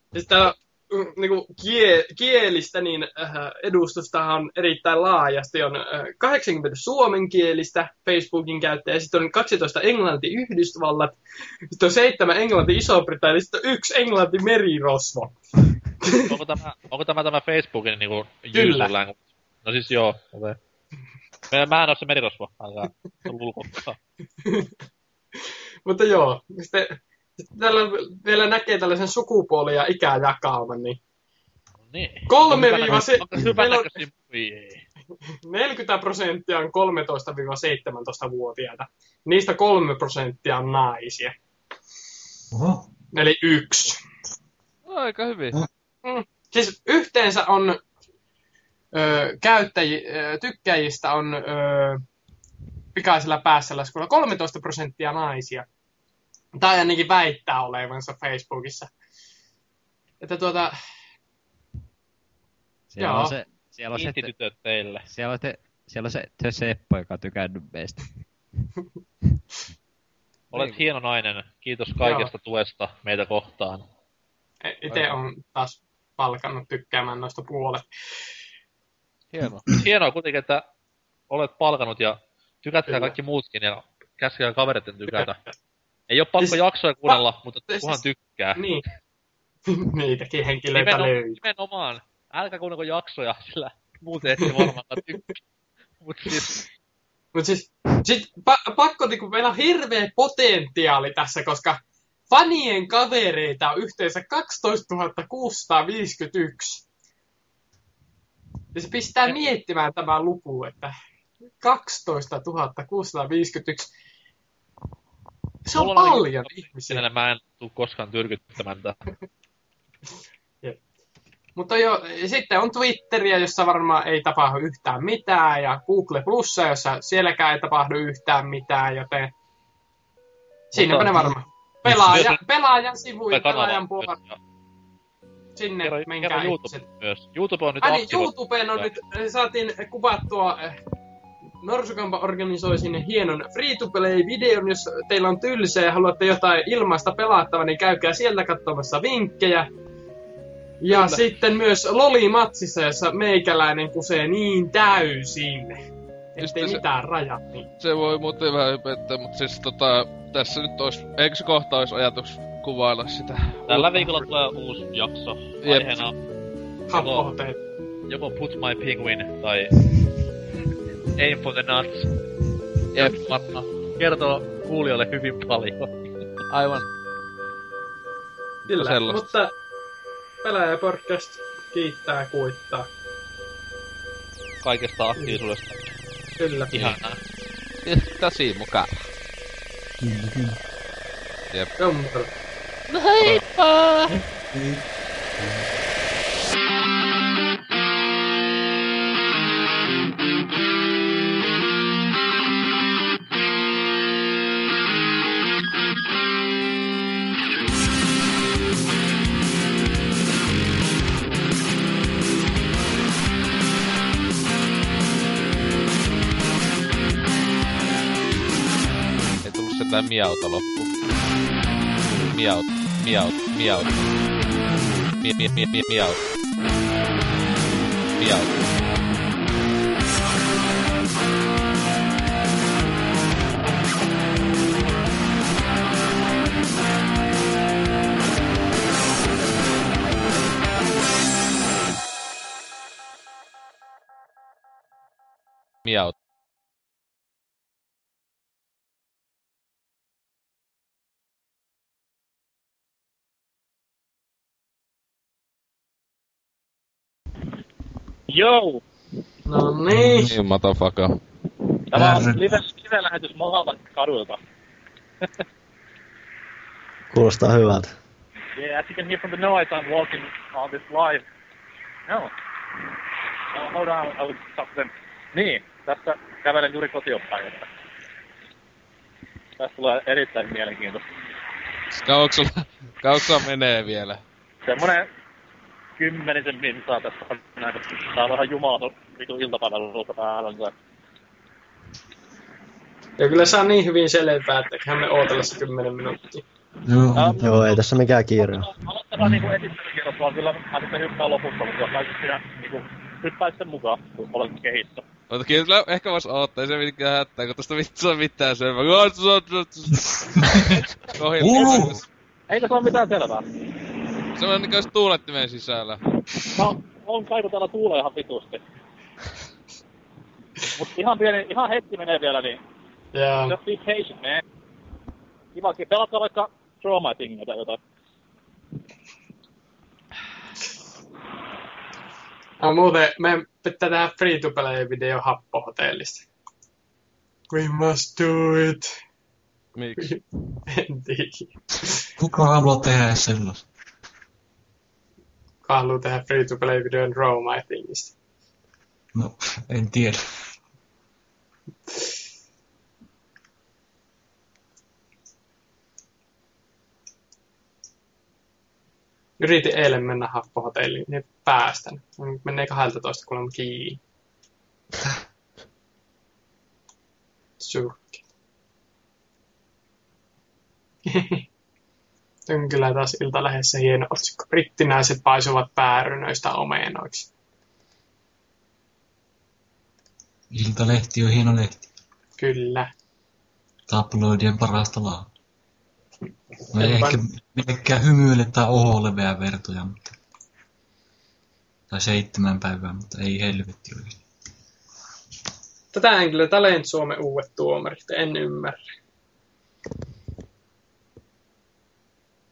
Sitten täällä mm, niinku kie, kielistä, niin äh, edustustahan on erittäin laajasti. On äh, 80 suomenkielistä Facebookin käyttäjää, sitten on 12 englanti Yhdysvallat, sitten on seitsemän englanti Iso-Britannia, sitten on yksi englanti merirosvo. Onko tämä, onko tämä, tämä Facebookin niinku language? No siis joo, okei. Mä, mä en oo se merirosvo, älkää ulkoittaa. Mutta joo, sitten, sitten täällä vielä näkee tällaisen sukupuoli- ja ikäjakauman, niin Niin. Kolme viiva se- on- näköisiä ei. 40 prosenttia on 13-17-vuotiaita. Niistä 3 prosenttia on naisia. Oho. Eli yksi. Aika hyvin. Siis yhteensä on ö, käyttäji, ö, tykkäjistä on ö, pikaisella päässä laskulla 13 prosenttia naisia. Tai ainakin väittää olevansa Facebookissa. Että tuota, Siellä Joo. on se, siellä on se, tytöt teille. siellä on se, siellä on se The Seppo, joka on tykännyt meistä. Olet hieno nainen. Kiitos kaikesta tuesta meitä kohtaan. itse on taas palkannut tykkäämään noista puolet. Hienoa. Hienoa kuitenkin, että olet palkanut ja tykättää Kyllä. kaikki muutkin ja käskee kavereiden tykätä. Ei oo pakko Siis- jaksoja kuunnella, mutta siis- kunhan tykkää. Niin. Niitäkin henkilöitä Nimenomaan, löytyy. nimenomaan. Älkää kuunnelko jaksoja, sillä muuten ette varmaan tykkää. Mut siis, Mut siis, sit pa- pakko niinku, meillä on hirveä potentiaali tässä, koska fanien kavereita on yhteensä 12 651. Ja se pistää miettimään tämä luku, että 12 651. Se on mulla on paljon ihmisiä. kenelle mä en tuu koskaan tyrkyttämään tätä. Mutta jo, sitten on Twitteriä, jossa varmaan ei tapahdu yhtään mitään, ja Google Plussa, jossa sielläkään ei tapahdu yhtään mitään, joten siinäpä ne varmaan. Pelaaja, pelaajan kanava pelaajan puolella, sinne kerro, menkää ihmiset. YouTube myös. YouTube on nyt Ai niin, aktivoitu. YouTubeen on nyt, eh, saatiin kuvattua, eh, Norsukampa organisoi sinne hienon free-to-play-videon, jos teillä on tylsää ja haluatte jotain ilmaista pelattavaa, niin käykää sieltä katsomassa vinkkejä. Ja Kyllä. sitten myös Loli-matsissa, jossa meikäläinen kusee niin täysin, ettei se- mitään rajat. Niin. Se voi muuten vähän hypettää, mutta siis tota, tässä nyt olisi, eikö se kohta olisi ajatus kuvailla sitä? Tällä viikolla tulee uusi jakso. Jep. Aiheena Happohoteet. joko Put My Penguin tai Aim for the Nuts. Jep. Varmaan kertoo kuulijoille hyvin paljon. Aivan. Kyllä, sellaista. mutta Pelaaja Podcast kiittää kuittaa. Kaikesta aktiivisuudesta. Kyllä. Ihanaa. Tosi mukaan. Kyllä, kyllä. Jompero. Ei tullut sentään miauta loppu. Miaut, miaut, miaut. Mi, mi, mi, mi, miaut. Miaut. Miaut. Joo! No niin. Niin, motherfucker. Tämä on live, live-lähetys Mohavan kadulta. Kuulostaa hyvältä. Yeah, as you can hear from the noise, I'm walking on this live. No. Uh, hold on, I will stop them. Niin, tässä kävelen juuri kotiin päin. Että Tästä tulee erittäin mielenkiintoista. Kauanko sulla, kauanko sulla menee vielä? Semmonen kymmenisen minsaa tässä on näitä. Tää on vähän jumalaton vitu iltapäivälulta päällä. Niin Ja kyllä saa niin hyvin selvää, että eiköhän me ootella se 10 minuuttia. Joo, Ah. Joo, ei tässä mikään kiire ole. Aloitetaan niinku esittelykierros, vaan kyllä mä sitten hyppään lopussa, mutta mä siinä niinku hyppää sitten mukaan, kun olen kehissä. Mutta kyllä ehkä vois oottaa, ei se mikään hättää, kun tosta vittu on mitään selvää. Ei tässä ole mitään selvää. Se on niin kuin tuulettimen sisällä. No, on kaivu täällä tuulee ihan vitusti. Mut ihan pieni, ihan hetki menee vielä, niin Ja just be patient, man. Kivakin, pelatkaa vaikka Trauma Thing tai jotain. no, muuten meidän pitää tehdä free-to-play-video happohotellista. We must do it. Miksi? en tiedä. Kuka haluaa tehdä sellaista? Kuka haluaa tehdä free-to-play-videon Roma Thingistä. No, en tiedä. Yritin eilen mennä happohotelliin, niin päästän. Menee 12 kuulemma kiinni. Surkki. on kyllä taas iltalehdessä hieno otsikko. Brittinäiset paisuvat päärynöistä omenoiksi. Iltalehti on hieno lehti. Kyllä. Tabloidien parasta laatua. No ei ehkä millekään hymyille tai oholeveä vertoja, mutta... Tai seitsemän päivää, mutta ei helvetti oikein. Tätä en kyllä Talent Suomen uudet tuomarit, en ymmärrä.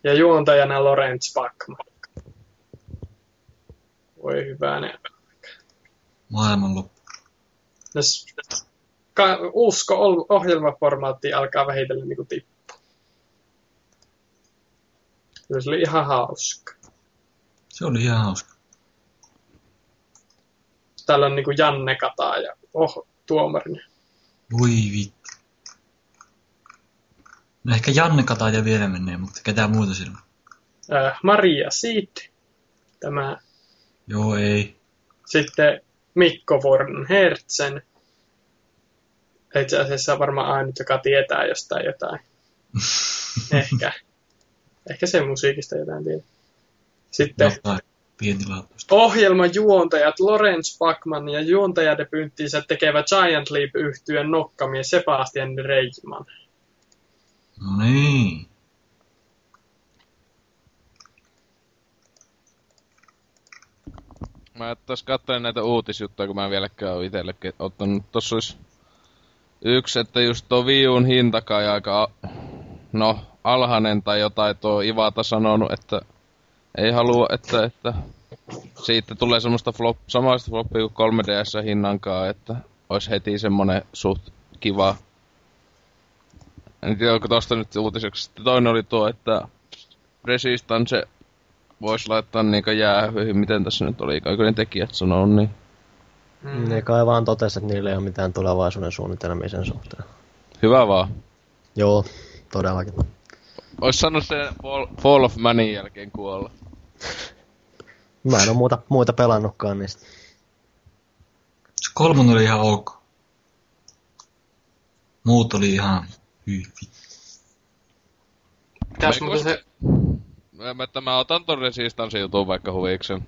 Ja juontajana Lorenz Backman. Voi hyvänen. Maailmanloppu. Usko ohjelmaformaatti alkaa vähitellen niin tippua. Se oli ihan hauska. Se oli ihan hauska. Täällä on niin Janne Kataa ja oh, tuomarina. Voi vittu. No ehkä Janne Kataja vielä menee, mutta ketä muuta siellä? on? Äh, Maria Siit. Tämä Joo, ei. Sitten Mikko Vorn Hertzen. Itse asiassa varmaan ainut, joka tietää jostain jotain. Ehkä. Ehkä se musiikista jotain tietää. Sitten Jotain pienilaatuista. ohjelman juontajat Lorenz Backman ja juontajadebyyttinsä tekevä Giant Leap yhtyeen nokkamies Sebastian Reitman. Niin. Mä taas katsoin näitä uutisjuttuja, kun mä en vieläkään ole itsellekin ottanut. Tossa olisi yksi, että just tuo viun hinta kai aika, no, alhainen tai jotain tuo Ivata sanonut, että ei halua, että, että siitä tulee semmoista flop, samanlaista floppia kuin 3DS hinnankaan, että olisi heti semmonen suht kiva. En tiedä, onko tosta nyt uutiseksi. Sitten toinen oli tuo, että Resistance voisi laittaa niinkö jäähyihin, miten tässä nyt oli, eikö ne tekijät sanonut niin. Mm. Ne kai vaan totesi, että niillä ei ole mitään tulevaisuuden suunnitelmia sen suhteen. Hyvä vaan. Joo, todellakin. Ois sanonut se Fall, Fall of Manin jälkeen kuolla. Mä en ole muuta, muita pelannutkaan niistä. Se kolmonen oli ihan ok. Muut oli ihan hyi vittu. Mitäs muuten se, Mä, että mä otan ton Resistance jutun vaikka huviksen.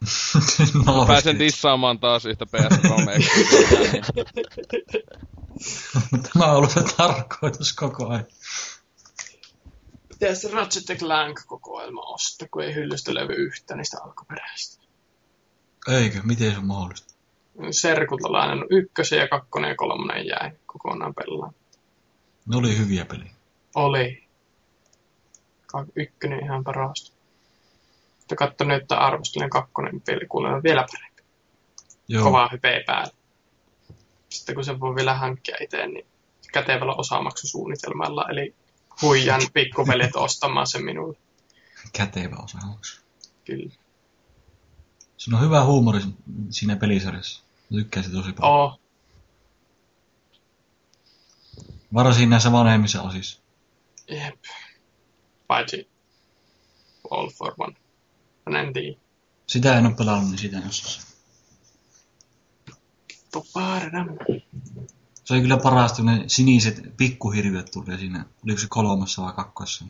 no, Pääsen dissaamaan taas yhtä ps 3 Tämä on ollut se tarkoitus koko ajan. pitäisi se Ratchet Clank-kokoelma ostaa, kun ei hyllystä levy yhtä niistä alkuperäistä. Eikö? Miten se on mahdollista? Serkulta lainannut ykkösen ja kakkonen ja kolmonen jäi kokonaan pelaan. Ne oli hyviä pelejä. Oli. Ykkönen ihan parasta. Mutta kattonut, että arvostelen kakkonen peli kuulemma vielä parempi. Joo. Kovaa hypeä päällä. Sitten kun se voi vielä hankkia itse, niin kätevällä osamaksusuunnitelmalla, eli huijan pikkuvelet ostamaan sen minulle. Kätevä osa. Kyllä. Se on hyvä huumori siinä pelisarjassa. Mä tosi paljon. Oo, Varsinkin näissä vanhemmissa osissa. jep. Paitsi All for One. Mä en tiedä. Sitä en ole pelannut, niin sitä en osaa. Se oli kyllä parasta, kun ne siniset pikkuhirviöt tulee siinä. Oliko se kolmassa vai kakkosessa?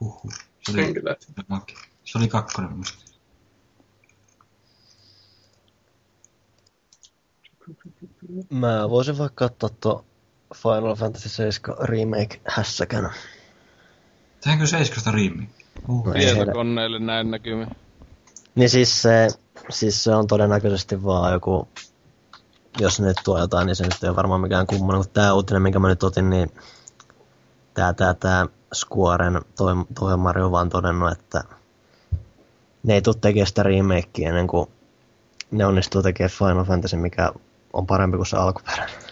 Uhu. Se oli, se oli kakkonen muista. Mä voisin vaikka katsoa tuo Final Fantasy 7 remake hässäkänä. Tehdäänkö seiskasta riimi? Uh. No Tietokoneille näin näkymin. Niin siis se, siis se on todennäköisesti vaan joku, jos ne nyt tuo jotain, niin se nyt ei ole varmaan mikään kummonen. Mutta tää uutinen, minkä mä nyt otin, niin tää, tää, tää Squaren toi, toi Mario on vaan todennut, että ne ei tule tekemään sitä remakea ennen kuin ne onnistuu tekemään Final Fantasy, mikä on parempi kuin se alkuperäinen.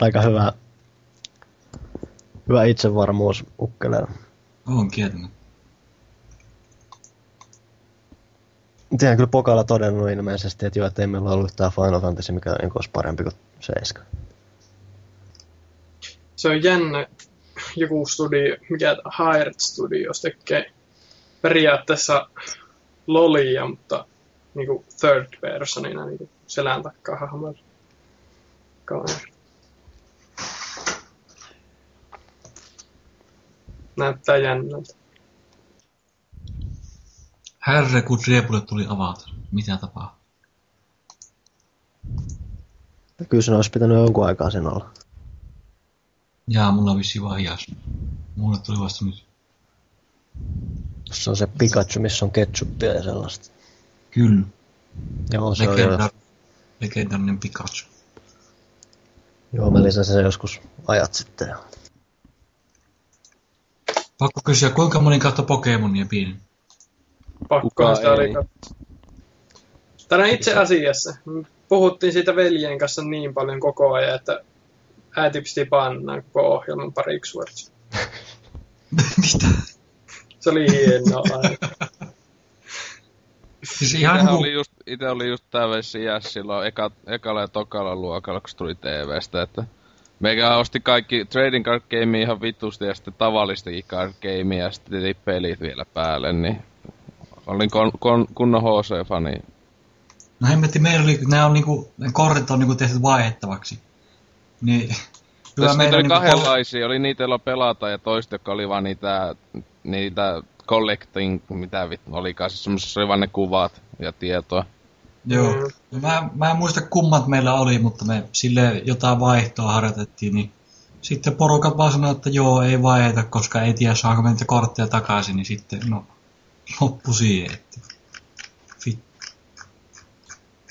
Aika hyvä, hyvä itsevarmuus ukkeleella. On kieltämättä. Tiedän kyllä Pokalla todennut ilmeisesti, että joo, että ei meillä ollut yhtään Final Fantasy, mikä niin olisi parempi kuin 7. Se on jännä. Joku studio, mikä Hired Studios tekee periaatteessa lolia, mutta niinku third personina niinku selän takkaa hahmoilla. Näyttää jännältä. Herre, kun riepulle tuli avata. Mitä tapahtuu? Kyllä se olisi pitänyt jonkun aikaa sen olla. Jaa, mulla on vissiin vaan hias. Mulle tuli vasta nyt. Se on se Pikachu, missä on ketsuppia ja sellaista. Kyllä. Joo, se on legendarinen Pikachu. Joo, mä lisäsin sen joskus ajat sitten. Pakko kysyä, kuinka moni kautta Pokemonia pieni? Pakkohan sitä ei? oli. Tänään itse asiassa puhuttiin siitä veljen kanssa niin paljon koko ajan, että äiti pisti pannaan koko ohjelman pariksi vuodeksi. Mitä? Se oli hienoa. Siis ihan oli ite oli just tää iäs silloin eka, ekalla ja tokalla luokalla, kun tuli TVstä, että meikä osti kaikki trading card gamea ihan vitusti ja sitten tavallistakin card gamea ja sitten pelit vielä päälle, niin olin kon, kon, kunnon HC-fani. No hemmetti, meillä oli, nämä on niinku, ne kortit on niinku tehty vaihettavaksi. Niin, Tässä niitä oli niinku kahdenlaisia, oli niitä, joilla pelata ja toista, jotka oli vaan niitä, niitä collecting, mitä vittu olikaan, siis semmosessa oli vaan ne kuvat ja tietoa. Joo. Mm. No Mä, mä en muista kummat meillä oli, mutta me sille jotain vaihtoa harjoitettiin, niin sitten porukat vaan sanoi, että joo, ei vaiheta, koska ei tiedä saako me niitä kortteja takaisin, niin sitten no, loppu siihen, että fit.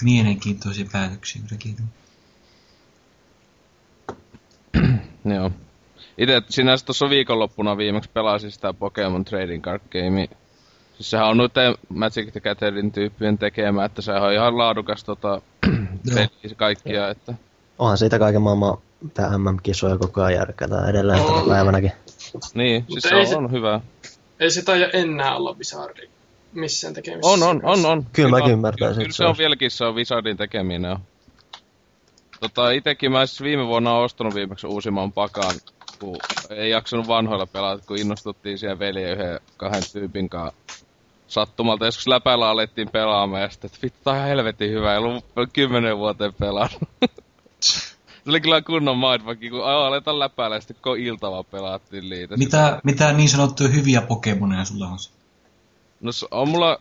Mielenkiintoisia päätöksiä kylläkin. Joo. Itse sinänsä tuossa viikonloppuna viimeksi pelasin sitä Pokemon Trading Card Game. Siis sehän on noiden Magic the Gathering tyyppien tekemä, että sehän on ihan laadukas tota, peli kaikkia, että Onhan siitä kaiken maailman tää MM-kisoja koko ajan järkätään edelleen On. tänä päivänäkin. niin, siis Mutta se on, se- on hyvä. Ei se taida enää olla Wizardi missään tekemisissä. On, on, on, on. Kyllä mäkin ymmärtäisin, Kyllä, kyllä se se on vieläkin, se on Wizardin tekeminen. on. Tota, itekin mä siis viime vuonna oon ostanut viimeksi uusimman pakan, kun ei jaksanut vanhoilla pelata, kun innostuttiin siihen veljen yhden kahden tyypin kanssa sattumalta. Joskus läpällä alettiin pelaamaan ja sitten, että vittu, tää on ihan helvetin hyvä, ei ollut kymmenen vuoteen pelannut. Se oli kyllä kunnon mindfuck, kun aletaan läpäillä ja sitten koko ilta vaan pelattiin liitä. Mitä, mitä niin sanottuja hyviä Pokemoneja sulla on? No s- on mulla...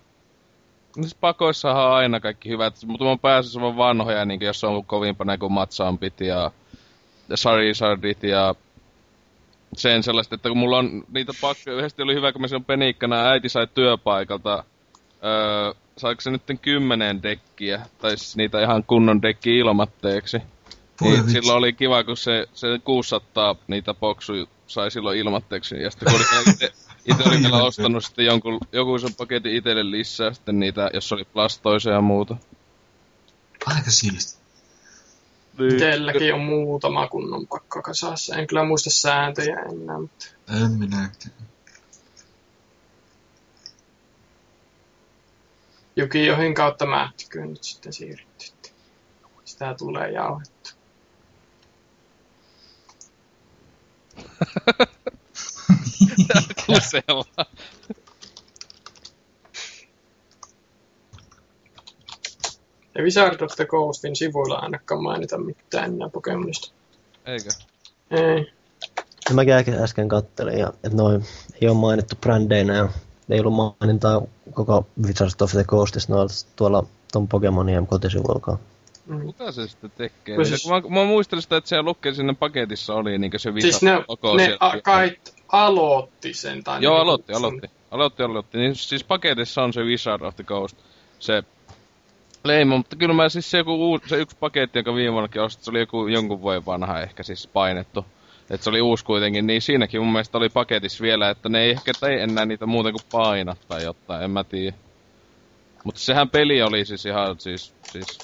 Niissä pakoissahan on aina kaikki hyvät, mutta mun päässä on vanhoja, niin jos on ollut kovimpana kuin Matsampit ja, ja Charizardit ja sen sellaista, että kun mulla on niitä pakko, yhdesti oli hyvä, kun mä silloin penikkana äiti sai työpaikalta, öö, saiko se nyt kymmenen dekkiä, tai siis niitä ihan kunnon dekki ilmatteeksi. Voi Niin, vitsi. silloin oli kiva, kun se, se 600 niitä boksuja sai silloin ilmatteeksi. Ja sitten kun oli ite oli vielä ostanut sitten jonkun, joku sen paketin itselle lisää sitten niitä, jos oli plastoisia ja muuta. Aika siisti. Itselläkin on muutama kunnon pakka kasassa. En kyllä muista sääntöjä enää, mutta En minä. Jukiohin kautta mähtiköön nyt sitten siirrytty. Sitä tulee jauhettu. Kusella. Ja Wizard of the Coastin sivuilla ainakaan mainita mitään enää Pokemonista. Eikö? Ei. Ja mäkin äsken- äsken kattelin, ja, että noin ei ole mainittu brändeinä ja ei ollut mainintaa koko Wizards of the Coastista noilla tuolla ton Pokemonien kotisivuillaan. Mm. Mitä se sitten tekee? No Siis... siis- Mä, mä muistelin sitä, että se lukee sinne paketissa oli niin se visa Siis ne, logo ne a, kai aloitti sen. Tai Joo, niinku aloitti, sen- aloitti. Aloitti, aloitti. Niin, siis paketissa on se Wizard of the Coast. Se leima, mutta kyllä mä siis se, joku uu, se yksi paketti, jonka viime vuonnakin ostin, se oli joku jonkun vuoden vanha ehkä siis painettu. Että se oli uusi kuitenkin, niin siinäkin mun mielestä oli paketissa vielä, että ne ei ehkä tee enää niitä muuten kuin paina tai jotain, en mä tiedä. Mutta sehän peli oli siis ihan siis, siis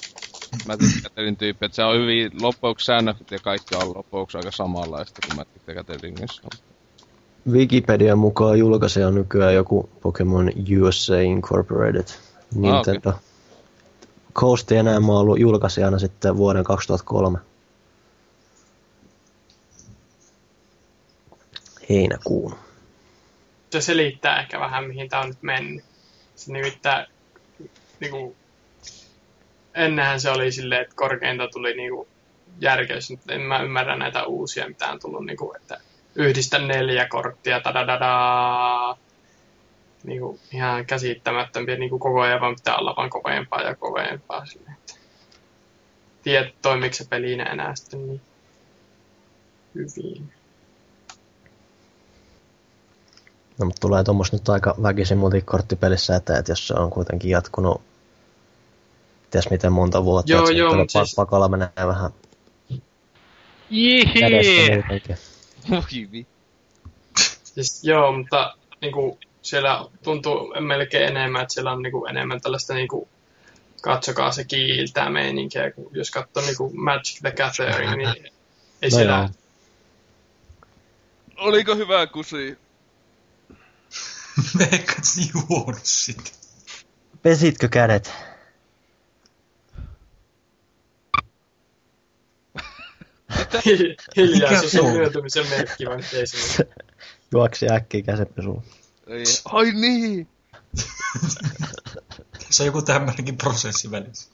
the Gathering tyyppi, että se on hyvin loppuksi säännöt ja kaikki on loppuksi aika samanlaista kuin the Gatheringissa. Wikipedian mukaan julkaisija on nykyään joku Pokemon USA Incorporated Nintendo. Ah, Coast ei enää mä ollut julkaisijana sitten vuoden 2003. Heinäkuun. Se selittää ehkä vähän, mihin tämä on nyt mennyt. Se nimittäin, niinku, ennenhän se oli silleen, että korkeinta tuli niinku järkeys, mutta en mä ymmärrä näitä uusia, mitä on tullut, niinku, että yhdistä neljä korttia, tadadadaa. Niinku, ihan käsittämättömiä, niinku koko ajan vaan pitää olla vaan kovempaa ja kovempaa. Silleen, että tiedä, toimiko se pelinä enää sitten niin hyvin. No, mutta tulee tuommoista nyt aika väkisin multikorttipelissä eteen, että jos se on kuitenkin jatkunut ties miten monta vuotta, Joo, että joo, siis- pakolla menee vähän Jihii! Voi vi. Siis, joo, mutta niinku, siellä tuntuu melkein enemmän, että siellä on niinku, enemmän tällaista niinku, katsokaa se kiiltää meininkiä, kun jos katsoo niinku Magic the Gathering, niin ei No siellä... joo. Oliko hyvä kusi? Veikkaat sä juonut sitä. Pesitkö kädet? Hiljaisuus on se on? myöntymisen merkki, vai ei se ole? Juoksi äkkiä käsipesuun. Ei. Ai niin! Se on joku tämmöinenkin prosessi välissä.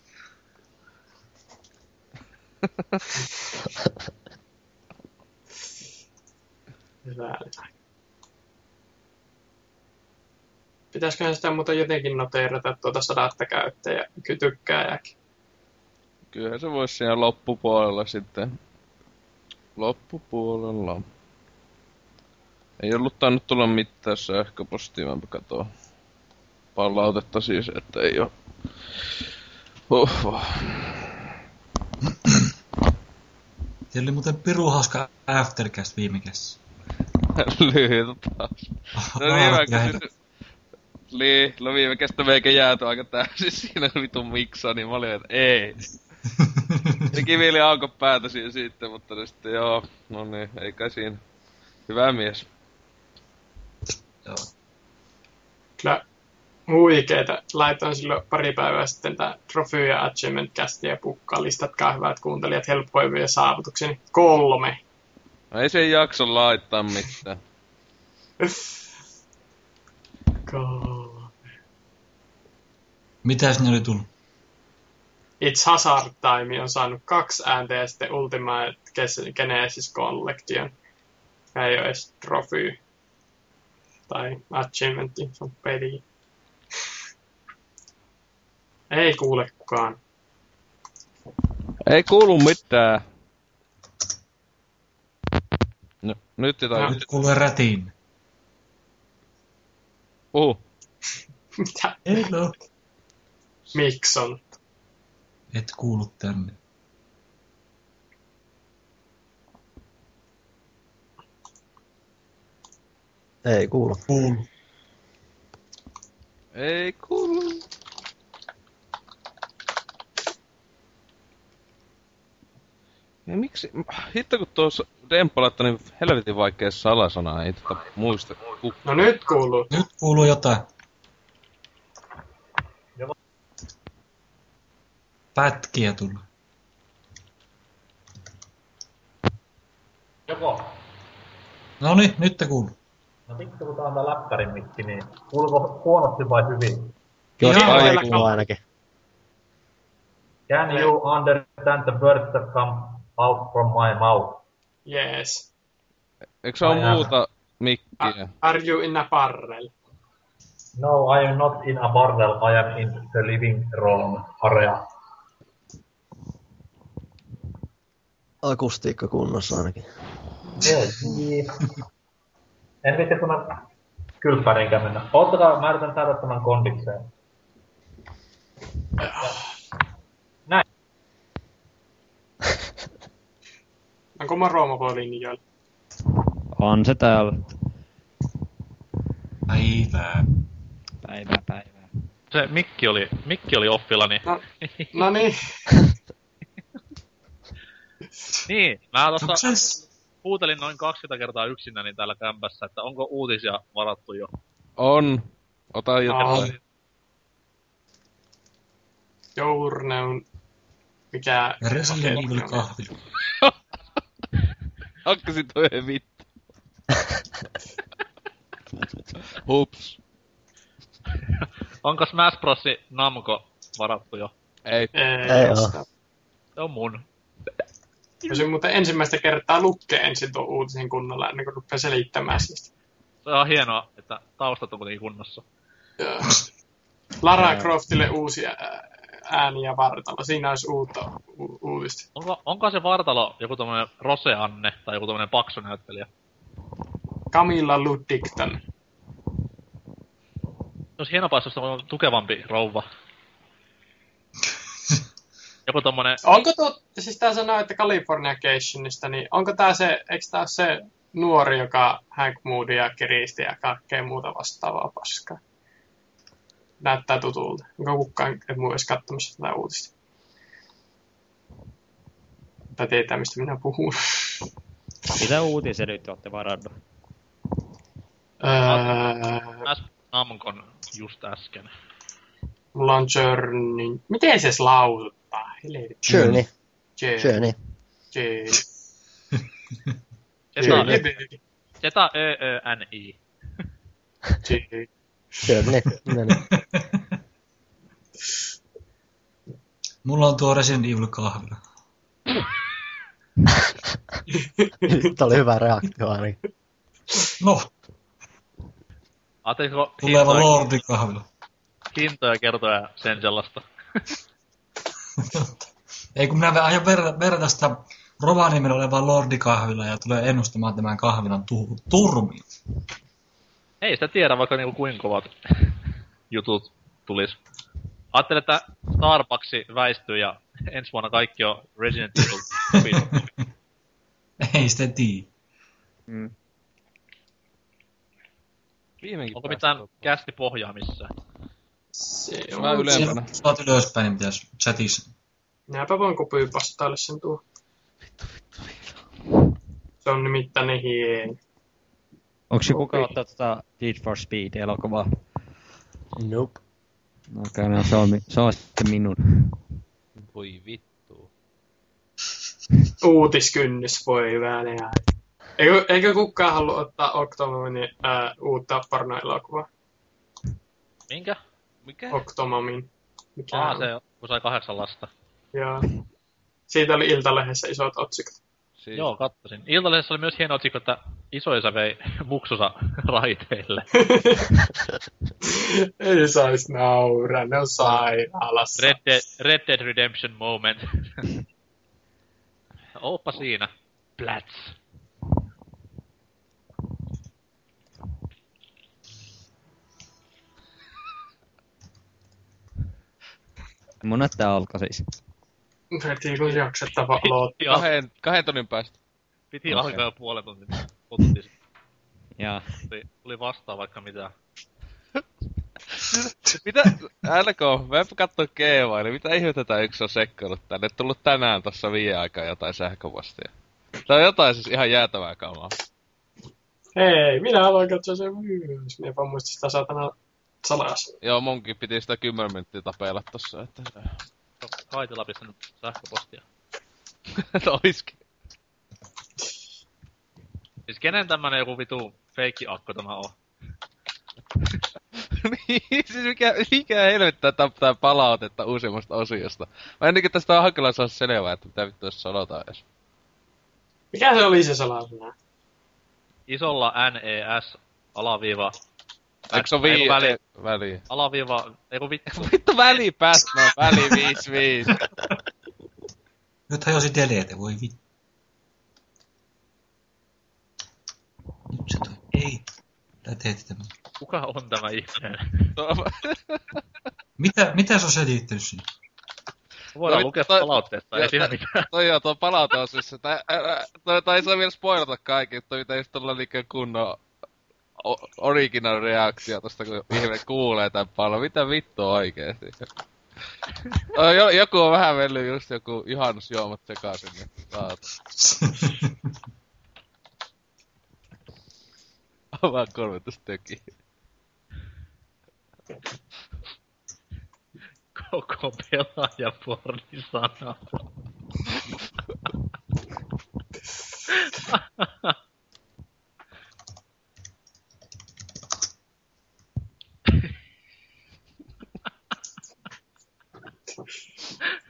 Hyvä, hyvä. Pitäisiköhän sitä muuten jotenkin noteerata tuota sadatta käyttäjä tykkääjäkin. Kyllähän se voisi siinä loppupuolella sitten. Loppupuolella. Ei ollut tainnut tulla mitään sähköpostia, mä katsoin. Palautetta siis, että ei oo. Huh. Siellä oli muuten piru hauska Aftercast viime kesä. Lyhyt taas. No niin, mä kysyn... Niin, no viime kestä meikä jääty aika täysin siinä vitun miksaa, niin mä olin, että ei. Se kivili auko päätä siinä sitten, mutta ne sitten joo, no niin, ei kai siinä. Hyvä mies. Joo. Kyllä huikeeta. Laitoin silloin pari päivää sitten tää Trophy ja Achievement Castia pukkaa. Listatkaa hyvät kuuntelijat helppoivia saavutuksia. niin Kolme. No ei se jakso laittaa mitään. Kolme. Mitäs ne oli tullut? It's Hazard Time on saanut kaksi ääntä ja sitten Ultimate Genesis Collection. Ei ole edes Trophy. Tai Achievement, se on peli. Ei kuule kukaan. Ei kuulu mitään. No, nyt jotain. Nyt kuuluu rätin. Puhu. Mitä? Hello. Mikson. Et kuulu tänne. Ei kuulu. Kuulu. Ei kuulu. Ja miksi? Hitto kun tuossa Demppa laittoi niin helvetin vaikea salasana, ei tota muista. Ku... No nyt kuuluu. Nyt kuuluu jotain. Pätkiä tulee. Joko? No niin, nyt te kuuluu. No vittu, kun tää on tää läppärin mikki, niin kuuluuko huonosti vai hyvin? Paljon lähellä kuuluu ainakin. Can you understand the words that come out from my mouth? Yes. Eikö se ole muuta mikkiä? Are you in a barrel? No, I am not in a barrel, I am in the living room area. Akustiikka kunnossa ainakin. Ei. En vitti tuonne kylppäriinkään mennä. Oottakaa, mä yritän saada tämän kondikseen. Näin. Onko Moromo linjoilla? On se täällä. Päivää. Päivää, päivää. Se mikki oli, mikki oli offilla, niin... No, no niin. niin, mä tossa Sukses. Huutelin noin 20 kertaa yksinäni täällä kämpässä, että onko uutisia varattu jo. On. Ota jotain. Journe on... Mikä... Resident Evil paketti on? kahvi. Hakkasin toi vittu. Hups. Onko Smash Bros. Namco varattu jo? Ei. Ei, Ei. Se on mun. Kysyn muuten ensimmäistä kertaa lukee ensin tuon uutisen kunnolla ennen kuin rupeaa selittämään siitä. Se on hienoa, että taustat on kuitenkin kunnossa. Lara Croftille uusia ää- ääniä vartalo. Siinä olisi uutta, u- uutista. Onko, onko se vartalo joku tommonen Rose Anne tai joku tommonen paksu näyttelijä? Camilla Ludington. Se olisi hieno päästä semmoinen tukevampi rouva. Joku tommonen... Onko tuo, siis tää sanoo, että California Cationista, niin onko tää se, eikö tää ole se nuori, joka Hank Moodia kiristi ja kaikkea muuta vastaavaa paskaa? Näyttää tutulta. Onko kukaan et muu edes katsomassa tätä uutista? Tai tietää, mistä minä puhun. Mitä uutisia nyt olette varannut? öö, Namkon just äsken. mulla on Journey. Miten se edes Journey. Journey. Zeta, Journey. Zeta Ö Ö N I. Journey. No niin. Mulla on tuo Resident Evil kahvila. Nyt oli hyvä reaktio ainakin. No, Ajatteliko tuleva hintoja, Lordi kahvila. hintoja kertoja sen sellaista? Ei kun minä aion verrata, verrata sitä Rovaniemellä olevaa Lordi kahvila ja tulee ennustamaan tämän kahvilan tu- turmiin. Ei sitä tiedä, vaikka niinku kuinka kovat jutut tulis. Ajattelin, että Starbucksi väistyy ja ensi vuonna kaikki on Resident Evil. Ei sitä tiedä. Mm. Viimeinkin Onko mitään kästi pohjaa missään? Se on. ylempänä. Siellä saat ylöspäin, niin pitäisi chatissa. Minäpä voin kopypastaille sen tuo. Se on nimittäin niin hieno. Onko se kukaan Okei. ottaa tota Need for Speed-elokuvaa? Nope. No okei, no, se on, se on sitten minun. Voi vittu. Uutiskynnys voi väliä. Eikö, eikö kukaan halua ottaa Octomomin ää, uutta pornoelokuvaa? Minkä? Mikä? Octomomin. Mikä Aa, on? se, kun sai kahdeksan lasta. Joo. Siitä oli Iltalehdessä isot otsikot. Siis, Joo, kattosin. Iltalehdessä oli myös hieno otsikko, että isoisa vei muksusa raiteille. Ei sais nauraa, ne on sairaalassa. Red Dead, Red Dead Redemption moment. Ooppa siinä. Plats. Monet tää alkoi siis. Heti kun jaksettava aloittaa. kahden, kahden tunnin päästä. Piti Okei. alkaa jo puolen tunnin. Otettiin se. Ja Tuli, tuli vastaan vaikka mitä. Mitä? LK, mä kattoo Keevaa, niin mitä ihmettä tää yksi on sekkaillut tänne? Tullut tänään tossa viiden aikaa jotain sähköpostia. Tää on jotain siis ihan jäätävää kamaa. Hei, minä aloin katsoa sen myös. Minä vaan muistin sitä saatana salas. Joo, munkin piti sitä 10 minuuttia tapeilla tossa, että Kaitila pistänyt sähköpostia. että oiskin. Siis kenen tämmönen joku vitu feikki-akko tämä on? niin, siis mikä, mikä helvettää tää, tää palautetta uusimmasta osiosta. Mä en niinku tästä on hankala saa selvää, että mitä vittu jos sanotaan edes. Mikä se oli se salasana? Isolla NES alaviiva. Eikö se on Ei, kun vii... väli, Väli. alaviiva, ei kun vittu. Vittu väli Batman, väli 55. Nyt hajosi delete, voi vittu. Nyt se toi. Ei. Tää teet tämän. Kuka on tämä ihminen? Mitä, mitä se on selittänyt sinne? Voidaan No, lukea toi- palautteesta, ei siinä tä- mitään. Toi joo, tuo palaute on siis, että toi, toi ei saa vielä spoilata kaikki, että toi pitäisi tulla niinku kunnon original reaktio tosta, kun ihminen kuulee tän paljon. Mitä vittua oikeesti? Joku on vähän mennyt just joku juhannusjuomat sekaisin, niin vaan korvitus töki. Koko pelaajaporni sana.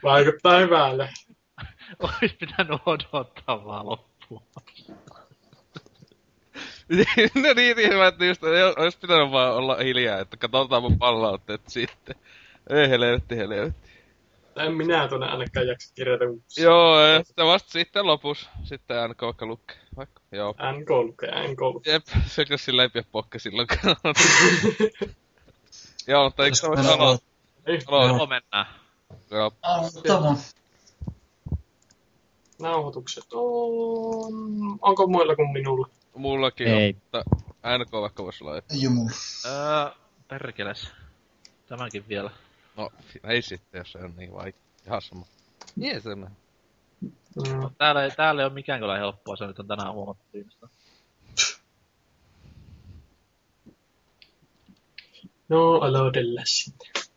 Vaikuttaa hyvälle. Ois pitänyt odottaa vaan loppua. no niin, niin hyvä, että just, ois pitänyt vaan olla hiljaa, että katsotaan mun palautteet sitten. Ei helvetti, helvetti. En minä tuonne ainakaan jaksa kirjata uusia. Joo, ja sitten vasta sitten lopussa. Sitten NK vaikka lukee. Vaikka, joo. NK lukee, NK lukee. Jep, sekä sillä ei pidä pokka silloinkaan. joo, mutta eikö se voi sanoa? Joo, mennään. Joo. Aloitetaan. nauhoitukset on... Onko muilla kuin minulla? Mullakin Ei. on, mutta NK vaikka voisi laittaa. Ei oo mulla. Öö, perkeles. Tämänkin vielä. No, ei sitten, jos se on niin vaikea. Ihan sama. Jees, en. Mm. Täällä ei, täällä ei ole mikään kyllä helppoa, se nyt on tänään huomattu viimeistä. No, aloitella sitten.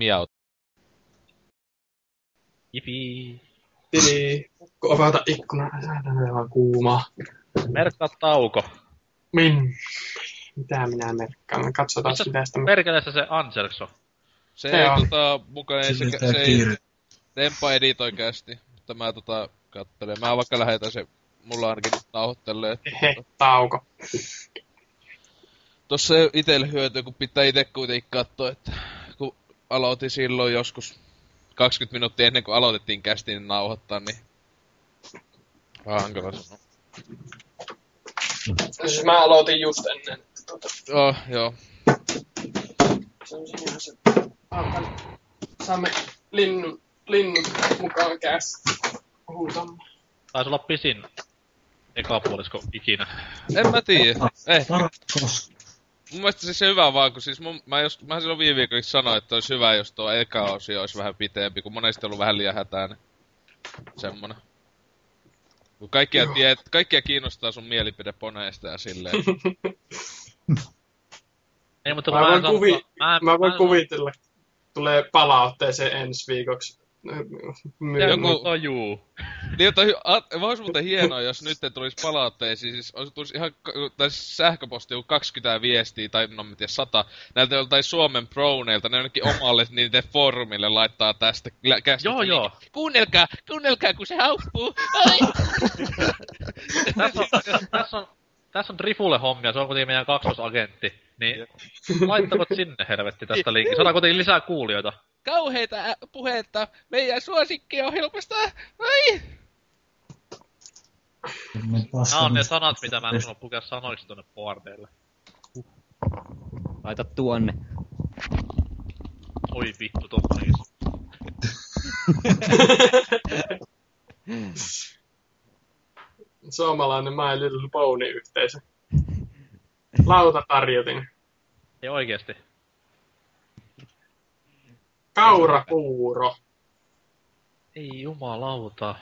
Miau. Jipi. Tili. Ukko avata ikkuna. Aivan kuumaa. Merkkaa tauko. Min. Mitä minä merkkaan? Katsotaan Missä sitä sitä. perkeleessä se Anselks on? Se Se ei on. tota, mukaan ei, se, se ei. Dempa editoi kästi, mutta mä tota kattelen. Mä vaikka lähetän se, mulla ainakin nauhoittelee. He, tauko. Tossa ei itelle hyötyä, kun pitää itse kuitenkin katsoa, että aloitin silloin joskus 20 minuuttia ennen kuin aloitettiin kästi niin nauhoittaa, niin vähän hankala sanoa. Siis mä aloitin just ennen. Tuota, Joo, joo. se on siinä se. Ah. Saamme linnun, linnut mukaan kästi. Huutamme. Taisi olla pisin ekapuolisko ikinä. En mä tiedä. Eh, Tarkkos. Mun mielestä siis se hyvä vaan, kun siis mun, mä, jos, mä silloin viime viikolla sanoin, että olisi hyvä, jos tuo eka osio olisi vähän pitempi, kun monesti on ollut vähän liian hätäinen. Semmonen. Kun kaikkia, tiedät, kaikkia kiinnostaa sun mielipide poneesta ja silleen. Ei, mutta Mä kun voin, kuvi, mä, en- mä voin en- kuvitella. Tulee palautteeseen ensi viikoksi. My- Joku tojuu. niin, että olisi muuten hienoa, jos nyt tulisi palautteisiin, siis olisi tulisi ihan, tai siis sähköposti joku 20 viestiä, tai no mä tiedä, 100, näiltä joltain Suomen proneilta, ne jonnekin omalle niiden foorumille laittaa tästä kästä. Joo, joo. Kuunnelkaa, kuunnelkaa, kun se haukkuu. Ai! tässä, on, tässä, on, tässä on Rifulle hommia, se on kuitenkin meidän kaksosagentti. Niin laittavat sinne helvetti tästä linkki. Saadaan kuitenkin lisää kuulijoita. Kauheita puhetta meidän suosikkiohjelmasta. Ai! Nämä on ne sanat, mitä mä en sano pukea sanoiksi tonne boardeille. Laita tuonne. Oi vittu, tommonenkin. Suomalainen My Little Pony-yhteisö. Lautatarjotin. Ei oikeesti. Kaurapuuro. Ei jumalauta.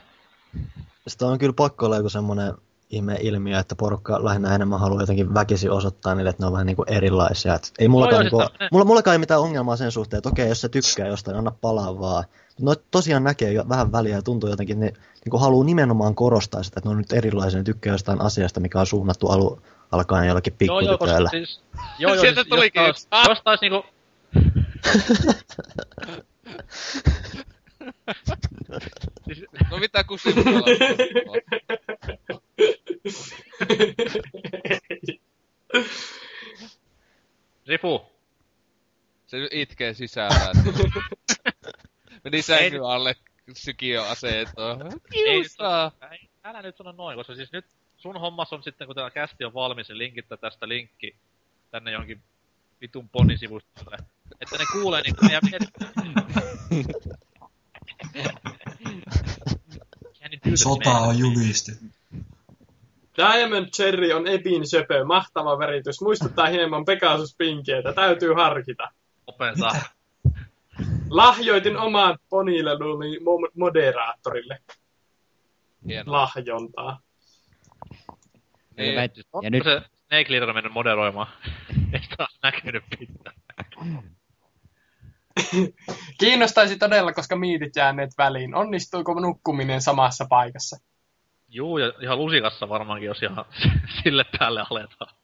Sitä on kyllä pakko olla joku semmoinen ihme ilmiö, että porukka lähinnä enemmän haluaa jotenkin väkisin osoittaa niille, että ne on vähän niinku erilaisia. Et ei mullakaan, niinku, mulla, mullakaan ei mitään ongelmaa sen suhteen, että okei, jos se tykkää jostain, anna palaa vaan. No tosiaan näkee jo vähän väliä ja tuntuu jotenkin, ne niinku haluaa nimenomaan korostaa sitä, että ne on nyt erilaisia, ne tykkää jostain asiasta, mikä on suunnattu alu, alkaen jollekin Joo, joo, koska pikkutytöille. siis... Joo, joo, Sieltä siis tulikin jos yksi. taas, Ah! jos taas niinku... siis, No mitä kun sinulla Rifu, Se itkee sisällä. Meni sängyn alle. Kiusaa! ei, älä nyt sano noin, koska siis nyt sun hommas on sitten, kun tämä kästi on valmis, niin linkittää tästä linkki tänne johonkin vitun ponisivustolle. Että ne kuulee niinku meidän niin Sota on julistettu. Diamond Cherry on epin söpö, mahtava väritys. Muistuttaa hieman Pegasus Pinkietä, täytyy harkita. Opeta. Lahjoitin omaan ponileluni mo- moderaattorille Hieno. lahjontaa. Niin, Mä- On Ja nyt se Snake Leader mennyt moderoimaan. Ei sitä ole näkynyt pitää. Kiinnostaisi todella, koska miitit jääneet väliin. Onnistuiko nukkuminen samassa paikassa? Juu, ja ihan lusikassa varmaankin, jos ihan sille päälle aletaan.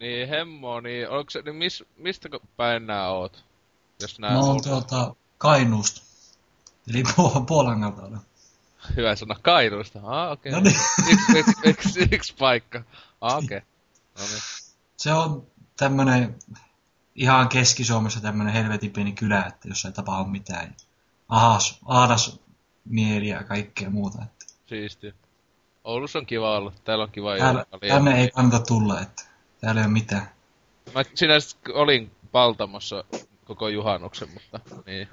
niin hemmo, niin onko se, niin mis, mistä päin nää oot? Jos nää Mä on oon tuolta Kainuusta. Eli Pu- Puolangalta olen. Hyvä sana Kainuusta. Ah, okei. No Okay. niin. yksi, yksi, yksi, yksi paikka. Ah, okei. Okay. No niin. Se on tämmönen ihan Keski-Suomessa tämmönen helvetin pieni kylä, että jos ei tapahdu mitään. Ahas, aadas mieliä ja kaikkea muuta. Että Siistiä. Oulussa on kiva olla. Täällä on kiva täällä, tänne ei kannata tulla, että täällä ei ole mitään. Mä sinä olin Paltamossa koko juhannuksen, mutta niin.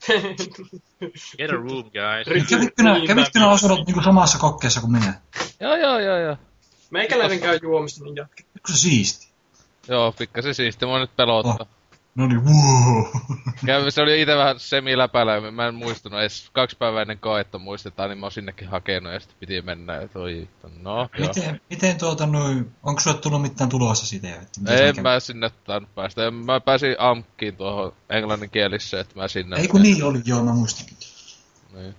Get a room, guys. Kävitkö nää, kävitkö osuudut niinku samassa kokkeessa kuin minä? Joo, joo, joo, joo. Meikäläinen käy juomista, niin jatka. Eikö se siisti? Joo, pikkasen siistiä. Mua nyt pelottaa. Oh. No niin, wow. Käy, se oli itse vähän semi-läpälä, mä en muistanut edes kaksi päivää ennen koetta muistetaan, niin mä oon sinnekin hakenut ja sitten piti mennä, että oi, vittu, no joo. Miten, miten tuota noin, onko sulle tullut mitään tulossa siitä? Että En kävi? mä sinne tainnut päästä. Mä pääsin AMKkiin tuohon englanninkielissä, että mä sinne... Ei kun niin oli, joo mä muistinkin. Niin.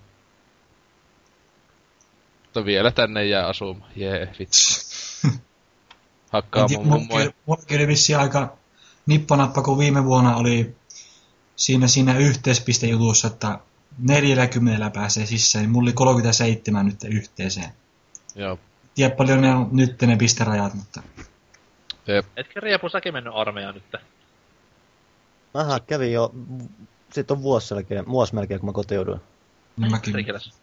Mutta vielä tänne jää asumaan. Jee, vittu. Hakkaa mun mummoja. Mullakin oli vissiin aika nippanappa, kun viime vuonna oli siinä, siinä yhteispistejutussa, että 40 pääsee sisään, niin mulla oli 37 nyt yhteiseen. Joo. Tiedä paljon ne on nyt ne pisterajat, mutta Jep. Etkö Riepu säkin mennyt armeijaan nyt? Mähän kävin jo, sit on vuosi melkein, vuosi melkein, kun mä kotiuduin. niin mäkin. Rikiläs.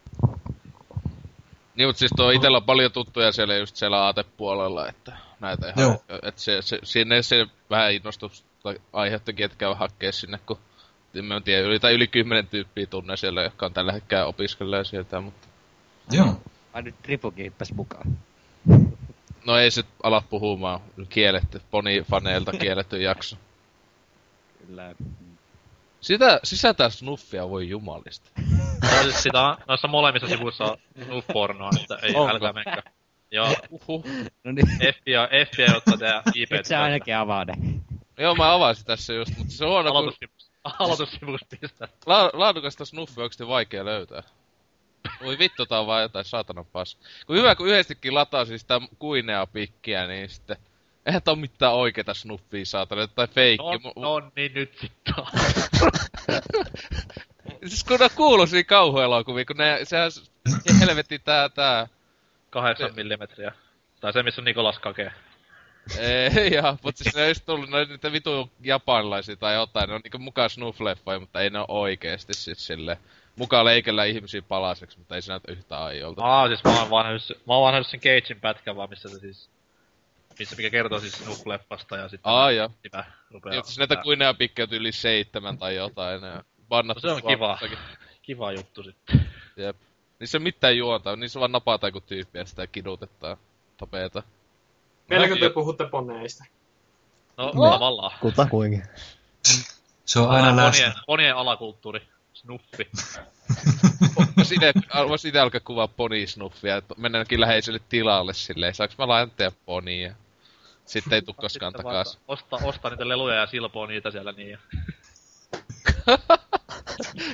Niin, mutta siis tuo itellä on paljon tuttuja siellä just siellä aatepuolella, että näitä ihan, Joo. että se, se, sinne se vähän innostusta aiheuttikin, että käy hakea sinne, kun mä en tiedä, yli, tai yli kymmenen tyyppiä tunne siellä, jotka on tällä hetkellä opiskelee sieltä, mutta Joo. Ai nyt Ripukin hyppäs mukaan. no ei se ala puhumaan kielletty, ponifaneilta kielletty jakso. Kyllä. Sitä, sisältää snuffia, voi jumalista. No siis sitä on, noissa molemmissa sivuissa on nuff-pornoa, että ei, Onko? älkää menkää. Joo, Uhuh. No niin, FBI, FBI ottaa teidän IP. nyt se ainakin avaa ne. Joo, mä avasin tässä just, mutta se on huono, kun Aloitussivusta. Pistää. la- laadukasta snuffia on oikeesti vaikea löytää. Voi vittu, tää on vaan jotain saatanan paska. Kun hyvä, kun yhdestikin lataa siis sitä kuinea pikkiä, niin sitten... Eihän tää oo mitään oikeeta snuffia saatana, tai feikki. No, Mu- no niin nyt sitten. Siis kun kuuluu siinä kauhuelokuvia, kun ne, sehän helvetti tää, tää... Kahdeksan millimetriä. Tai se, missä on Nikolas Kake. Ei ja, mutta siis ne olisi tullut ne niitä vitu japanilaisia tai jotain, ne on niinku mukaan snuff-leffoja, mutta ei ne oo oikeesti siis silleen. Mukaan leikellä ihmisiä palaseksi, mutta ei se näytä yhtään aiolta. Aa, siis mä oon vaan nähnyt, se- mä oon vaan nähnyt sen Cagein pätkän vaan, missä se siis... Missä mikä kertoo siis Snuff-leffasta ja sitten... Aa, joo. Sitä rupeaa... Niin, siis näitä kuinea pikkeytyy yli seitsemän tai jotain. Ne bannat No se on kiva. Kiva juttu sitten. Jep. Niissä ei mitään juontaa, niissä vaan napataan joku tyyppi ja sitä kidutetaan. Tapeeta. Vieläkö te puhutte poneista? No, No. tavallaan. Kutakuinkin. Se on aina läsnä. Ponien, ponien alakulttuuri. Snuffi. Vois ite, vois ite alkaa kuvaa ponisnuffia, että mennäänkin läheiselle tilalle silleen, saaks mä laittaa teidän ponia? Sitten ei tuu koskaan vasta Ostaa, ostaa niitä leluja ja silpoo niitä siellä niin. Ja...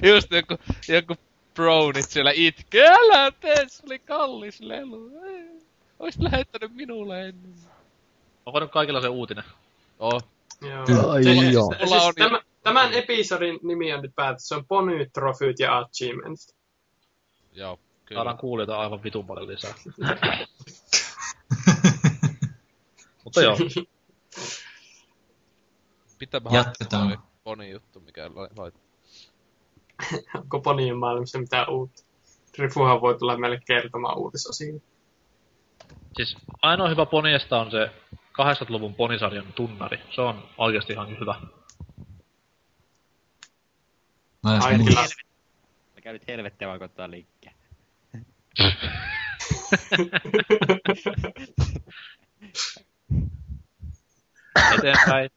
Just joku, joku brownit siellä itkee, älä tee, se oli kallis lelu. Oisit lähettänyt minulle ennen. Onko nyt kaikilla se uutinen? Oh. Joo. Ai Se- joo. siis Mulla on jo- tämä, tämän episodin nimi on nyt päätetty. Se on Pony, Trophyt ja Achievements. Joo, kyllä. Saadaan kuulijoita aivan vitun paljon lisää. Mutta joo, Pitääpä Jatketaan. poni juttu, mikä lai- lait. Onko Ponyin maailmassa mitään uutta? Rifuhan voi tulla meille kertomaan uutisosia. siis ainoa hyvä poniesta on se 80-luvun ponisarjan tunnari. Se on oikeasti ihan hyvä. No, jos Ai, muista. kyllä. Mä käyn nyt helvettiä vaan koittaa liikkeä. Eteenpäin.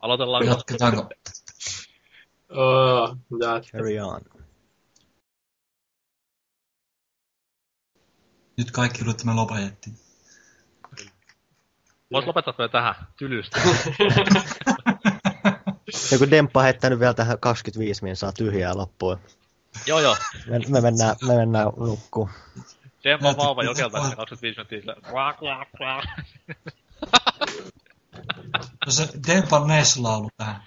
Aloitellaan. Jatketaanko? Oh, Carry on. Nyt kaikki luulee, että me lopetettiin. Vois lopettaa vielä tähän tylysti. Joku Demppa heittänyt vielä tähän 25 niin saa tyhjää loppuun. joo joo. Me, me mennään, me mennään nukkuun. Dempa Näytti- vauva jokelta sinne 25 minuuttia sillä. Kvaa, kvaa, kvaa. No se Dempan Ness-laulu tähän.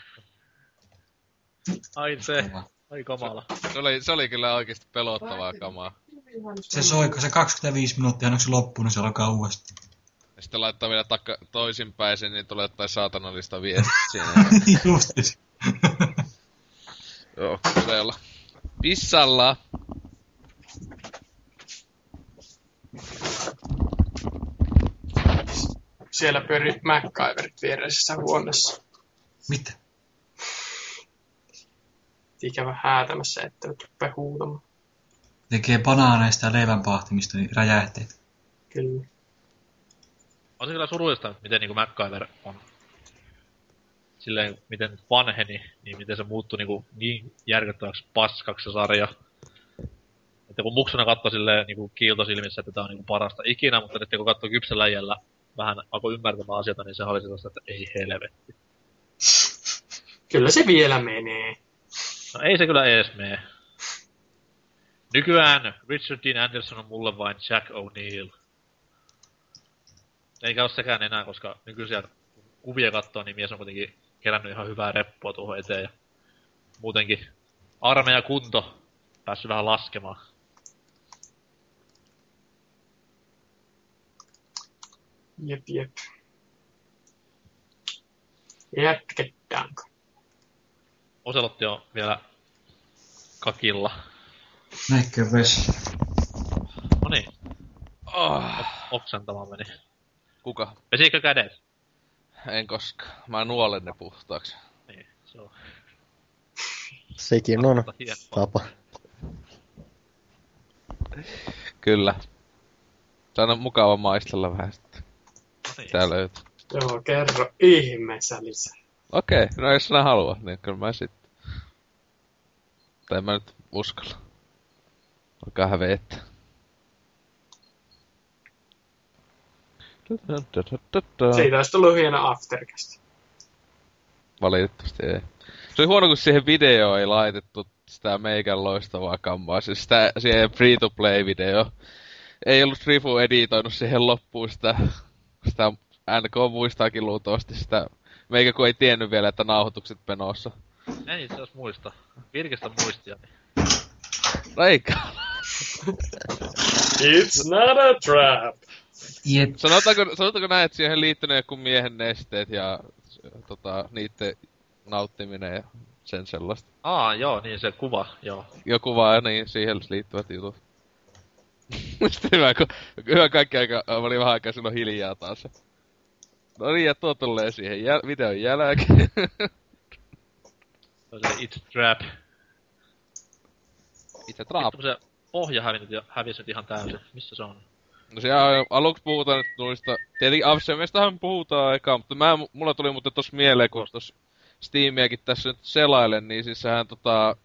Ai se. Ai kamala. Se oli, se oli kyllä oikeesti pelottavaa kamaa. Se soi, kun se 25 minuuttia onneksi loppuu, niin se alkaa uudestaan. Ja sitten laittaa vielä takka toisinpäin sen, niin tulee jotain saatanallista viestiä. Justis. Joo, kusella. Pissalla! Siellä pyöri MacGyverit viereisessä huoneessa. Mitä? Ikävä häätämässä, että rupea huutamaan. Tekee banaaneista ja leivän pahtimista niin räjähteet. Kyllä. On se kyllä surullista, miten niinku MacGyver on silleen, miten vanheni, niin miten se muuttui niinku niin järkyttäväksi paskaksi se sarja. Että kun muksuna katsoi silleen niinku kiiltosilmissä, että tää on niinku parasta ikinä, mutta sitten kun katsoi kypsällä iällä vähän alkoi ymmärtämään asioita, niin se oli sellaista, että ei helvetti. Kyllä se vielä menee. No ei se kyllä ees mene. Nykyään Richard Dean Anderson on mulle vain Jack O'Neill. Eikä ole sekään enää, koska nykyisiä kuvia katsoo, niin mies on kuitenkin kerännyt ihan hyvää reppua tuohon eteen. Ja muutenkin armeija kunto päässyt vähän laskemaan. Jep, jep. Jatketaanko? Oselotti on vielä kakilla. Näinkö vesi? No niin, Oh, oksentamaan meni. kuka? Pesikö kädet? En koskaan. Mä nuolen ne puhtaaksi. Niin, se on Sekin on tapa. Kyllä. Se on mukava maistella vähän sitten. Niin. Tää löytyy. Joo, kerro ihmeessä lisää. Okei, no jos sinä haluat, niin kyllä mä sitten. Tai mä nyt uskalla. Alkaa häveettä. Siitä olisi tullut hieno aftercast. Valitettavasti ei. Se oli huono, kun siihen videoon ei laitettu sitä meikän loistavaa kammaa. Siis sitä, siihen free-to-play-video. Ei ollut Rifu editoinut siihen loppuun sitä, sitä NK muistaakin luultavasti sitä. Meikä kun ei tiennyt vielä, että nauhoitukset menossa. En itse asiassa muista. Virkistä muistia. No eikä. It's not a trap. Jep. Sanotaanko, sanotaanko näin, että siihen liittynyt joku miehen nesteet ja tota, niiden nauttiminen ja sen sellaista. Aa, joo, niin se kuva, joo. Joku vaan niin siihen liittyvät jutut. Sitten hyvä, kun hyvä kaikki aika, oli vähän aikaa silloin hiljaa taas. No niin, ja tuo tulee siihen jäl- videon jälkeen. Se It's Trap. Itse trap. Vittu, se pohja hävinnyt, ja hävisi nyt ihan täysin. Missä se on? No siellä aluksi puhutaan nyt noista, tietenkin Avsemiestahan puhutaan eka, mutta mä, mulla tuli muuten tossa mieleen, kun tossa Steamiakin tässä nyt selailen, niin siis sehän tota,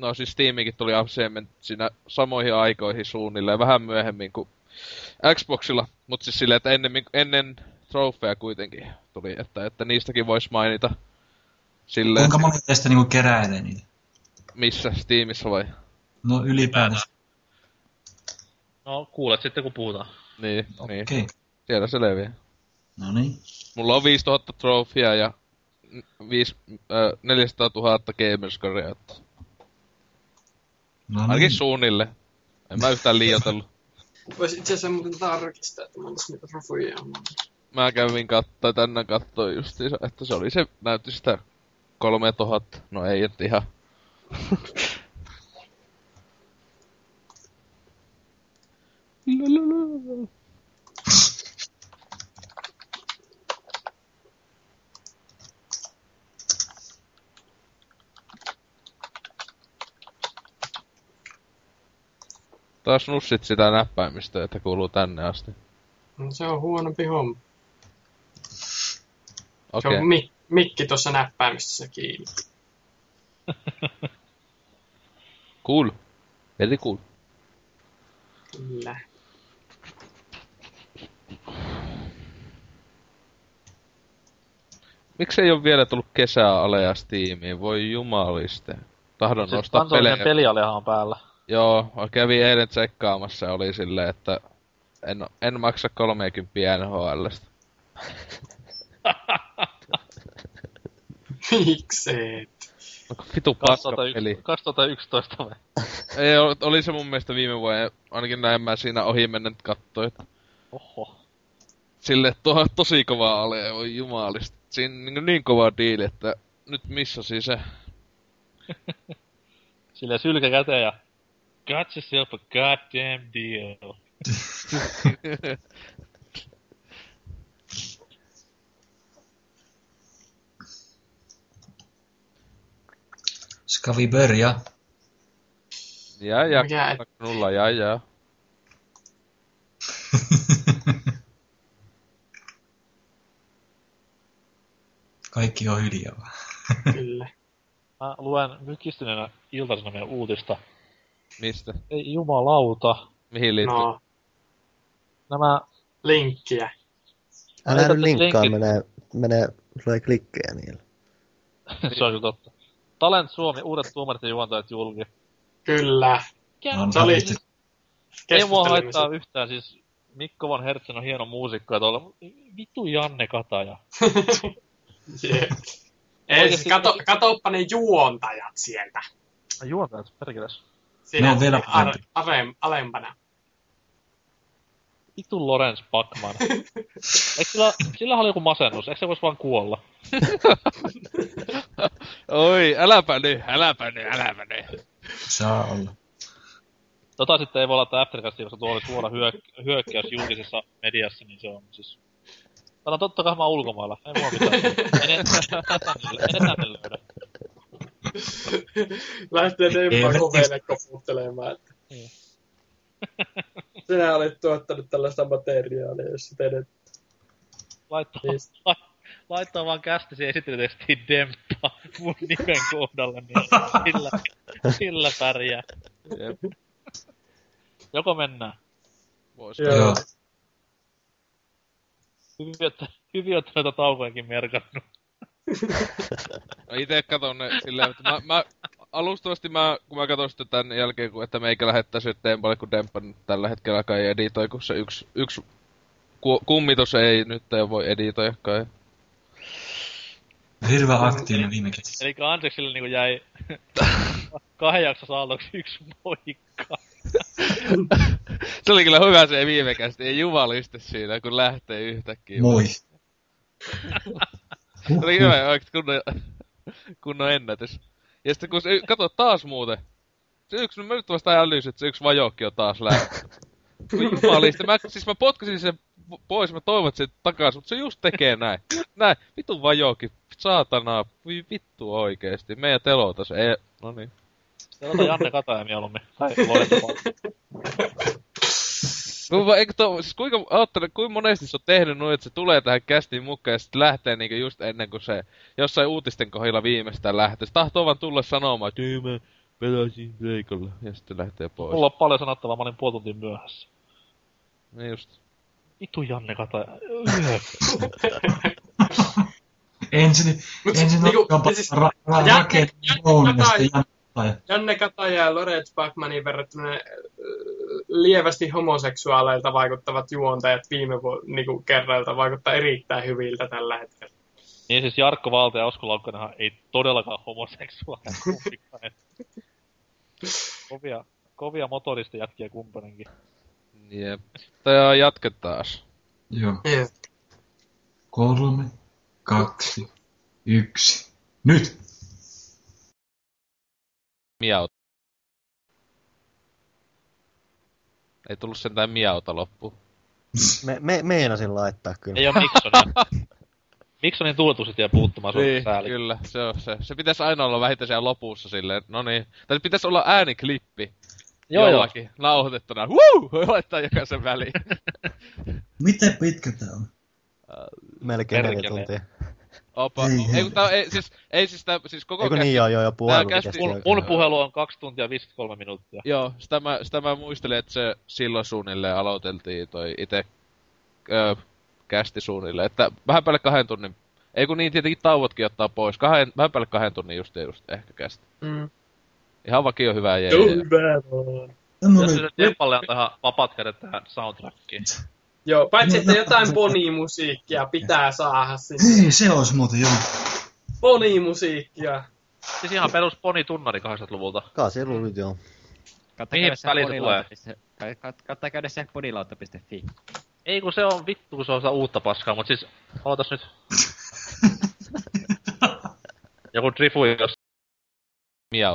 no siis Steamikin tuli Avsemen siinä samoihin aikoihin suunnilleen, vähän myöhemmin kuin Xboxilla, mutta siis silleen, että ennen, ennen trofeja kuitenkin tuli, että, että niistäkin voisi mainita silleen, Kuinka moni teistä niinku keräilee niitä? missä, Steamissa vai? No ylipäätänsä. No, kuulet sitten kun puhutaan. Niin, niin, Okei. siellä se leviää. No niin. Mulla on 5000 trofia ja 5, äh, 400 000 gamerscorea. että No Ainakin niin. suunnille. En mä yhtään liioitellut. Voisi itse asiassa muuten tarkistaa, että monta niitä trofuja on. Mä kävin kattoo tänne kattoo justiinsa, että se oli se, näytti sitä 3000. No ei et ihan. Taas nussit sitä näppäimistä, että kuuluu tänne asti. No, se on huonompi homma. Se Okei. on mi- mikki tuossa näppäimistössä kiinni. Cool. Very cool. Kyllä. Miksi ei ole vielä tullut kesäaleja Steamiin? Voi jumaliste. Tahdon Siis nostaa pelejä. pelialehan on päällä. Joo, kävin eilen tsekkaamassa ja oli silleen, että en, en maksa 30 NHLstä. Miksei? No kun vitu paska 2001 peli. 2011 vai? Ei, oli, se mun mielestä viime vuonna, ainakin näin mä siinä ohi mennä kattoin. Oho. sille tuohon tosi kovaa ale, voi jumalista. Siinä niin, niin kova diili, että nyt missasi se. Silleen sylkä käteen ja... Got yourself a goddamn deal. Ska vi börja? Ja, ja, Mikä et- knulla, ja, ja. Kaikki on hiljaa. Kyllä. Mä luen mykistyneenä iltasanomien uutista. Mistä? Ei jumalauta. Mihin liittyy? No, Nämä linkkiä. Älä nyt linkkaa, linkit. menee, menee, tulee klikkejä niillä. se on kyllä totta. Talent Suomi, uudet tuomarit ja juontajat julki. Kyllä. Se oli. Ei mua haittaa yhtään, siis Mikko von Hertzen on hieno muusikko ja tuolla, vittu Janne Kataja. Ei, siis kato, katoppa ne juontajat sieltä. Juontajat, perkeles. Siinä Ne on vielä ar, arem, alempana. Vittu Lorenz Backman. Eikö sillä, sillä oli joku masennus, eikö se vois vaan kuolla? Oi, äläpä nyt, äläpä nyt, äläpä nyt. Saa olla. Tota sitten ei voi olla, että Aftercastiin, koska tuo oli suora hyök- hyökkäys julkisessa mediassa, niin se on siis... Täällä on totta kai mä ulkomailla, ei mua mitään. En, en, en tänne löydä. Lähtee Ei, Demppa ei, koveille koputtelemaan. Että. Niin. Sinä olet tuottanut tällaista materiaalia, jossa teidät... Laittaa, Niin. la, laittaa vaan kästisi esittelytekstiin Demppa mun nimen kohdalle, niin sillä, sillä pärjää. Jep, Joko mennään. vois Joo. Joo. Hyvin, että, hyvin, että noita taukojakin merkannut. No ite katon ne silleen, että mä, mä alustavasti mä, kun mä katson sitten tän jälkeen, kun, että meikä lähettäisi Dempalle, kun Demppa nyt tällä hetkellä kai editoi, kun se yksi, yksi ku, kummitus ei nyt ei voi editoida kai. Hirveän aktiivinen viime kesä. Eli Anseksille niinku jäi kahden jakson saalloksi yksi moikka. se oli kyllä hyvä se viime kästi, ei jumaliste siinä, kun lähtee yhtäkkiä. Moi. Se oli hyvä kunnon, kunnon ennätys. Ja sitten kun se, kato taas muuten. Se yksi, mä nyt vasta älysin, että se yksi vajokki on taas lähtenyt. Jumalista, mä, siis mä potkasin sen pois, mä toivon, että se takaisin, mutta se just tekee näin. Näin, vitun vajoki, saatana, voi vittu oikeesti. Meidän telotas, ei, no niin. Teillä Janne Kataja mieluummin. Tai Kuinka, eikö to, siis kuinka, oottele, kuinka monesti se on tehnyt noin, että se tulee tähän kästiin mukaan ja sitten lähtee niinku just ennen kuin se jossain uutisten kohdilla viimeistään lähtee. Se tahtoo vaan tulla sanomaan, että ei mä pelasin leikolla ja sitten lähtee pois. Mulla on paljon sanottavaa, mä olin puoli tuntia myöhässä. Niin just. Vittu Janne Kataja. Ensin, ensin niinku, on siis- ra, ra, raketin Janne Boone ja Kataja- sitten Janne Janne Kataja ja Lorenz Backmanin verrattuna äh, lievästi homoseksuaaleilta vaikuttavat juontajat viime vu- niinku kerroilta vaikuttaa erittäin hyviltä tällä hetkellä. Niin siis Jarkko Valta ja Osko Laukkanenhan ei todellakaan homoseksuaaleja. kovia, kovia motorista jätkiä kumpainenkin. Jep. Tai jatka taas. Joo. Joo. Kolme, kaksi, yksi. Nyt! Miauta. Ei tullut sentään miauta loppuun. Me, me, meinasin laittaa kyllä. Ei oo Miksonia. Miksonin tuuletukset jää puuttumaan, Niin, sääli. kyllä, se on se. Se pitäisi aina olla vähintään siellä lopussa silleen, no niin. Tai se pitäisi olla ääniklippi. Joo, joo. jollakin nauhoitettuna. Woo! Laittaa jokaisen väliin. Miten pitkä tää on? Melkein neljä tuntia. Opa. Ei, Ei, kun tää, ei, siis, ei siis tää, siis koko Eikö kästi- niin joo joo joo puhelu kästi- kesti Mun, mun puhelu on 2 tuntia 53 minuuttia. Joo, sitä mä, sitä mä muistelin, että se silloin suunnilleen aloiteltiin toi ite öö, kästi suunnilleen. Että vähän päälle kahden tunnin, ei kun niin tietenkin tauotkin ottaa pois. Kahden, vähän päälle kahden tunnin just, just ehkä kästi. Mm. Ihan vakio hyvää jees. Hyvä vaan. Oli, se Dempalle antaa ihan vapaat kädet tähän soundtrackiin. Joo, paitsi että jotain ponimusiikkia pitää saada sinne. Hei, se olisi muuten joo. Ponimusiikkia. Siis ihan perus poni-tunnari 80-luvulta. Kaasi luvut joo. Kannattaa Mihin se tulee? Kannattaa käydä siellä ponilauta.fi. Ei kun se on vittu, kun se on sitä uutta paskaa, mut siis, ootas nyt. Joku Drifu, jos Miau.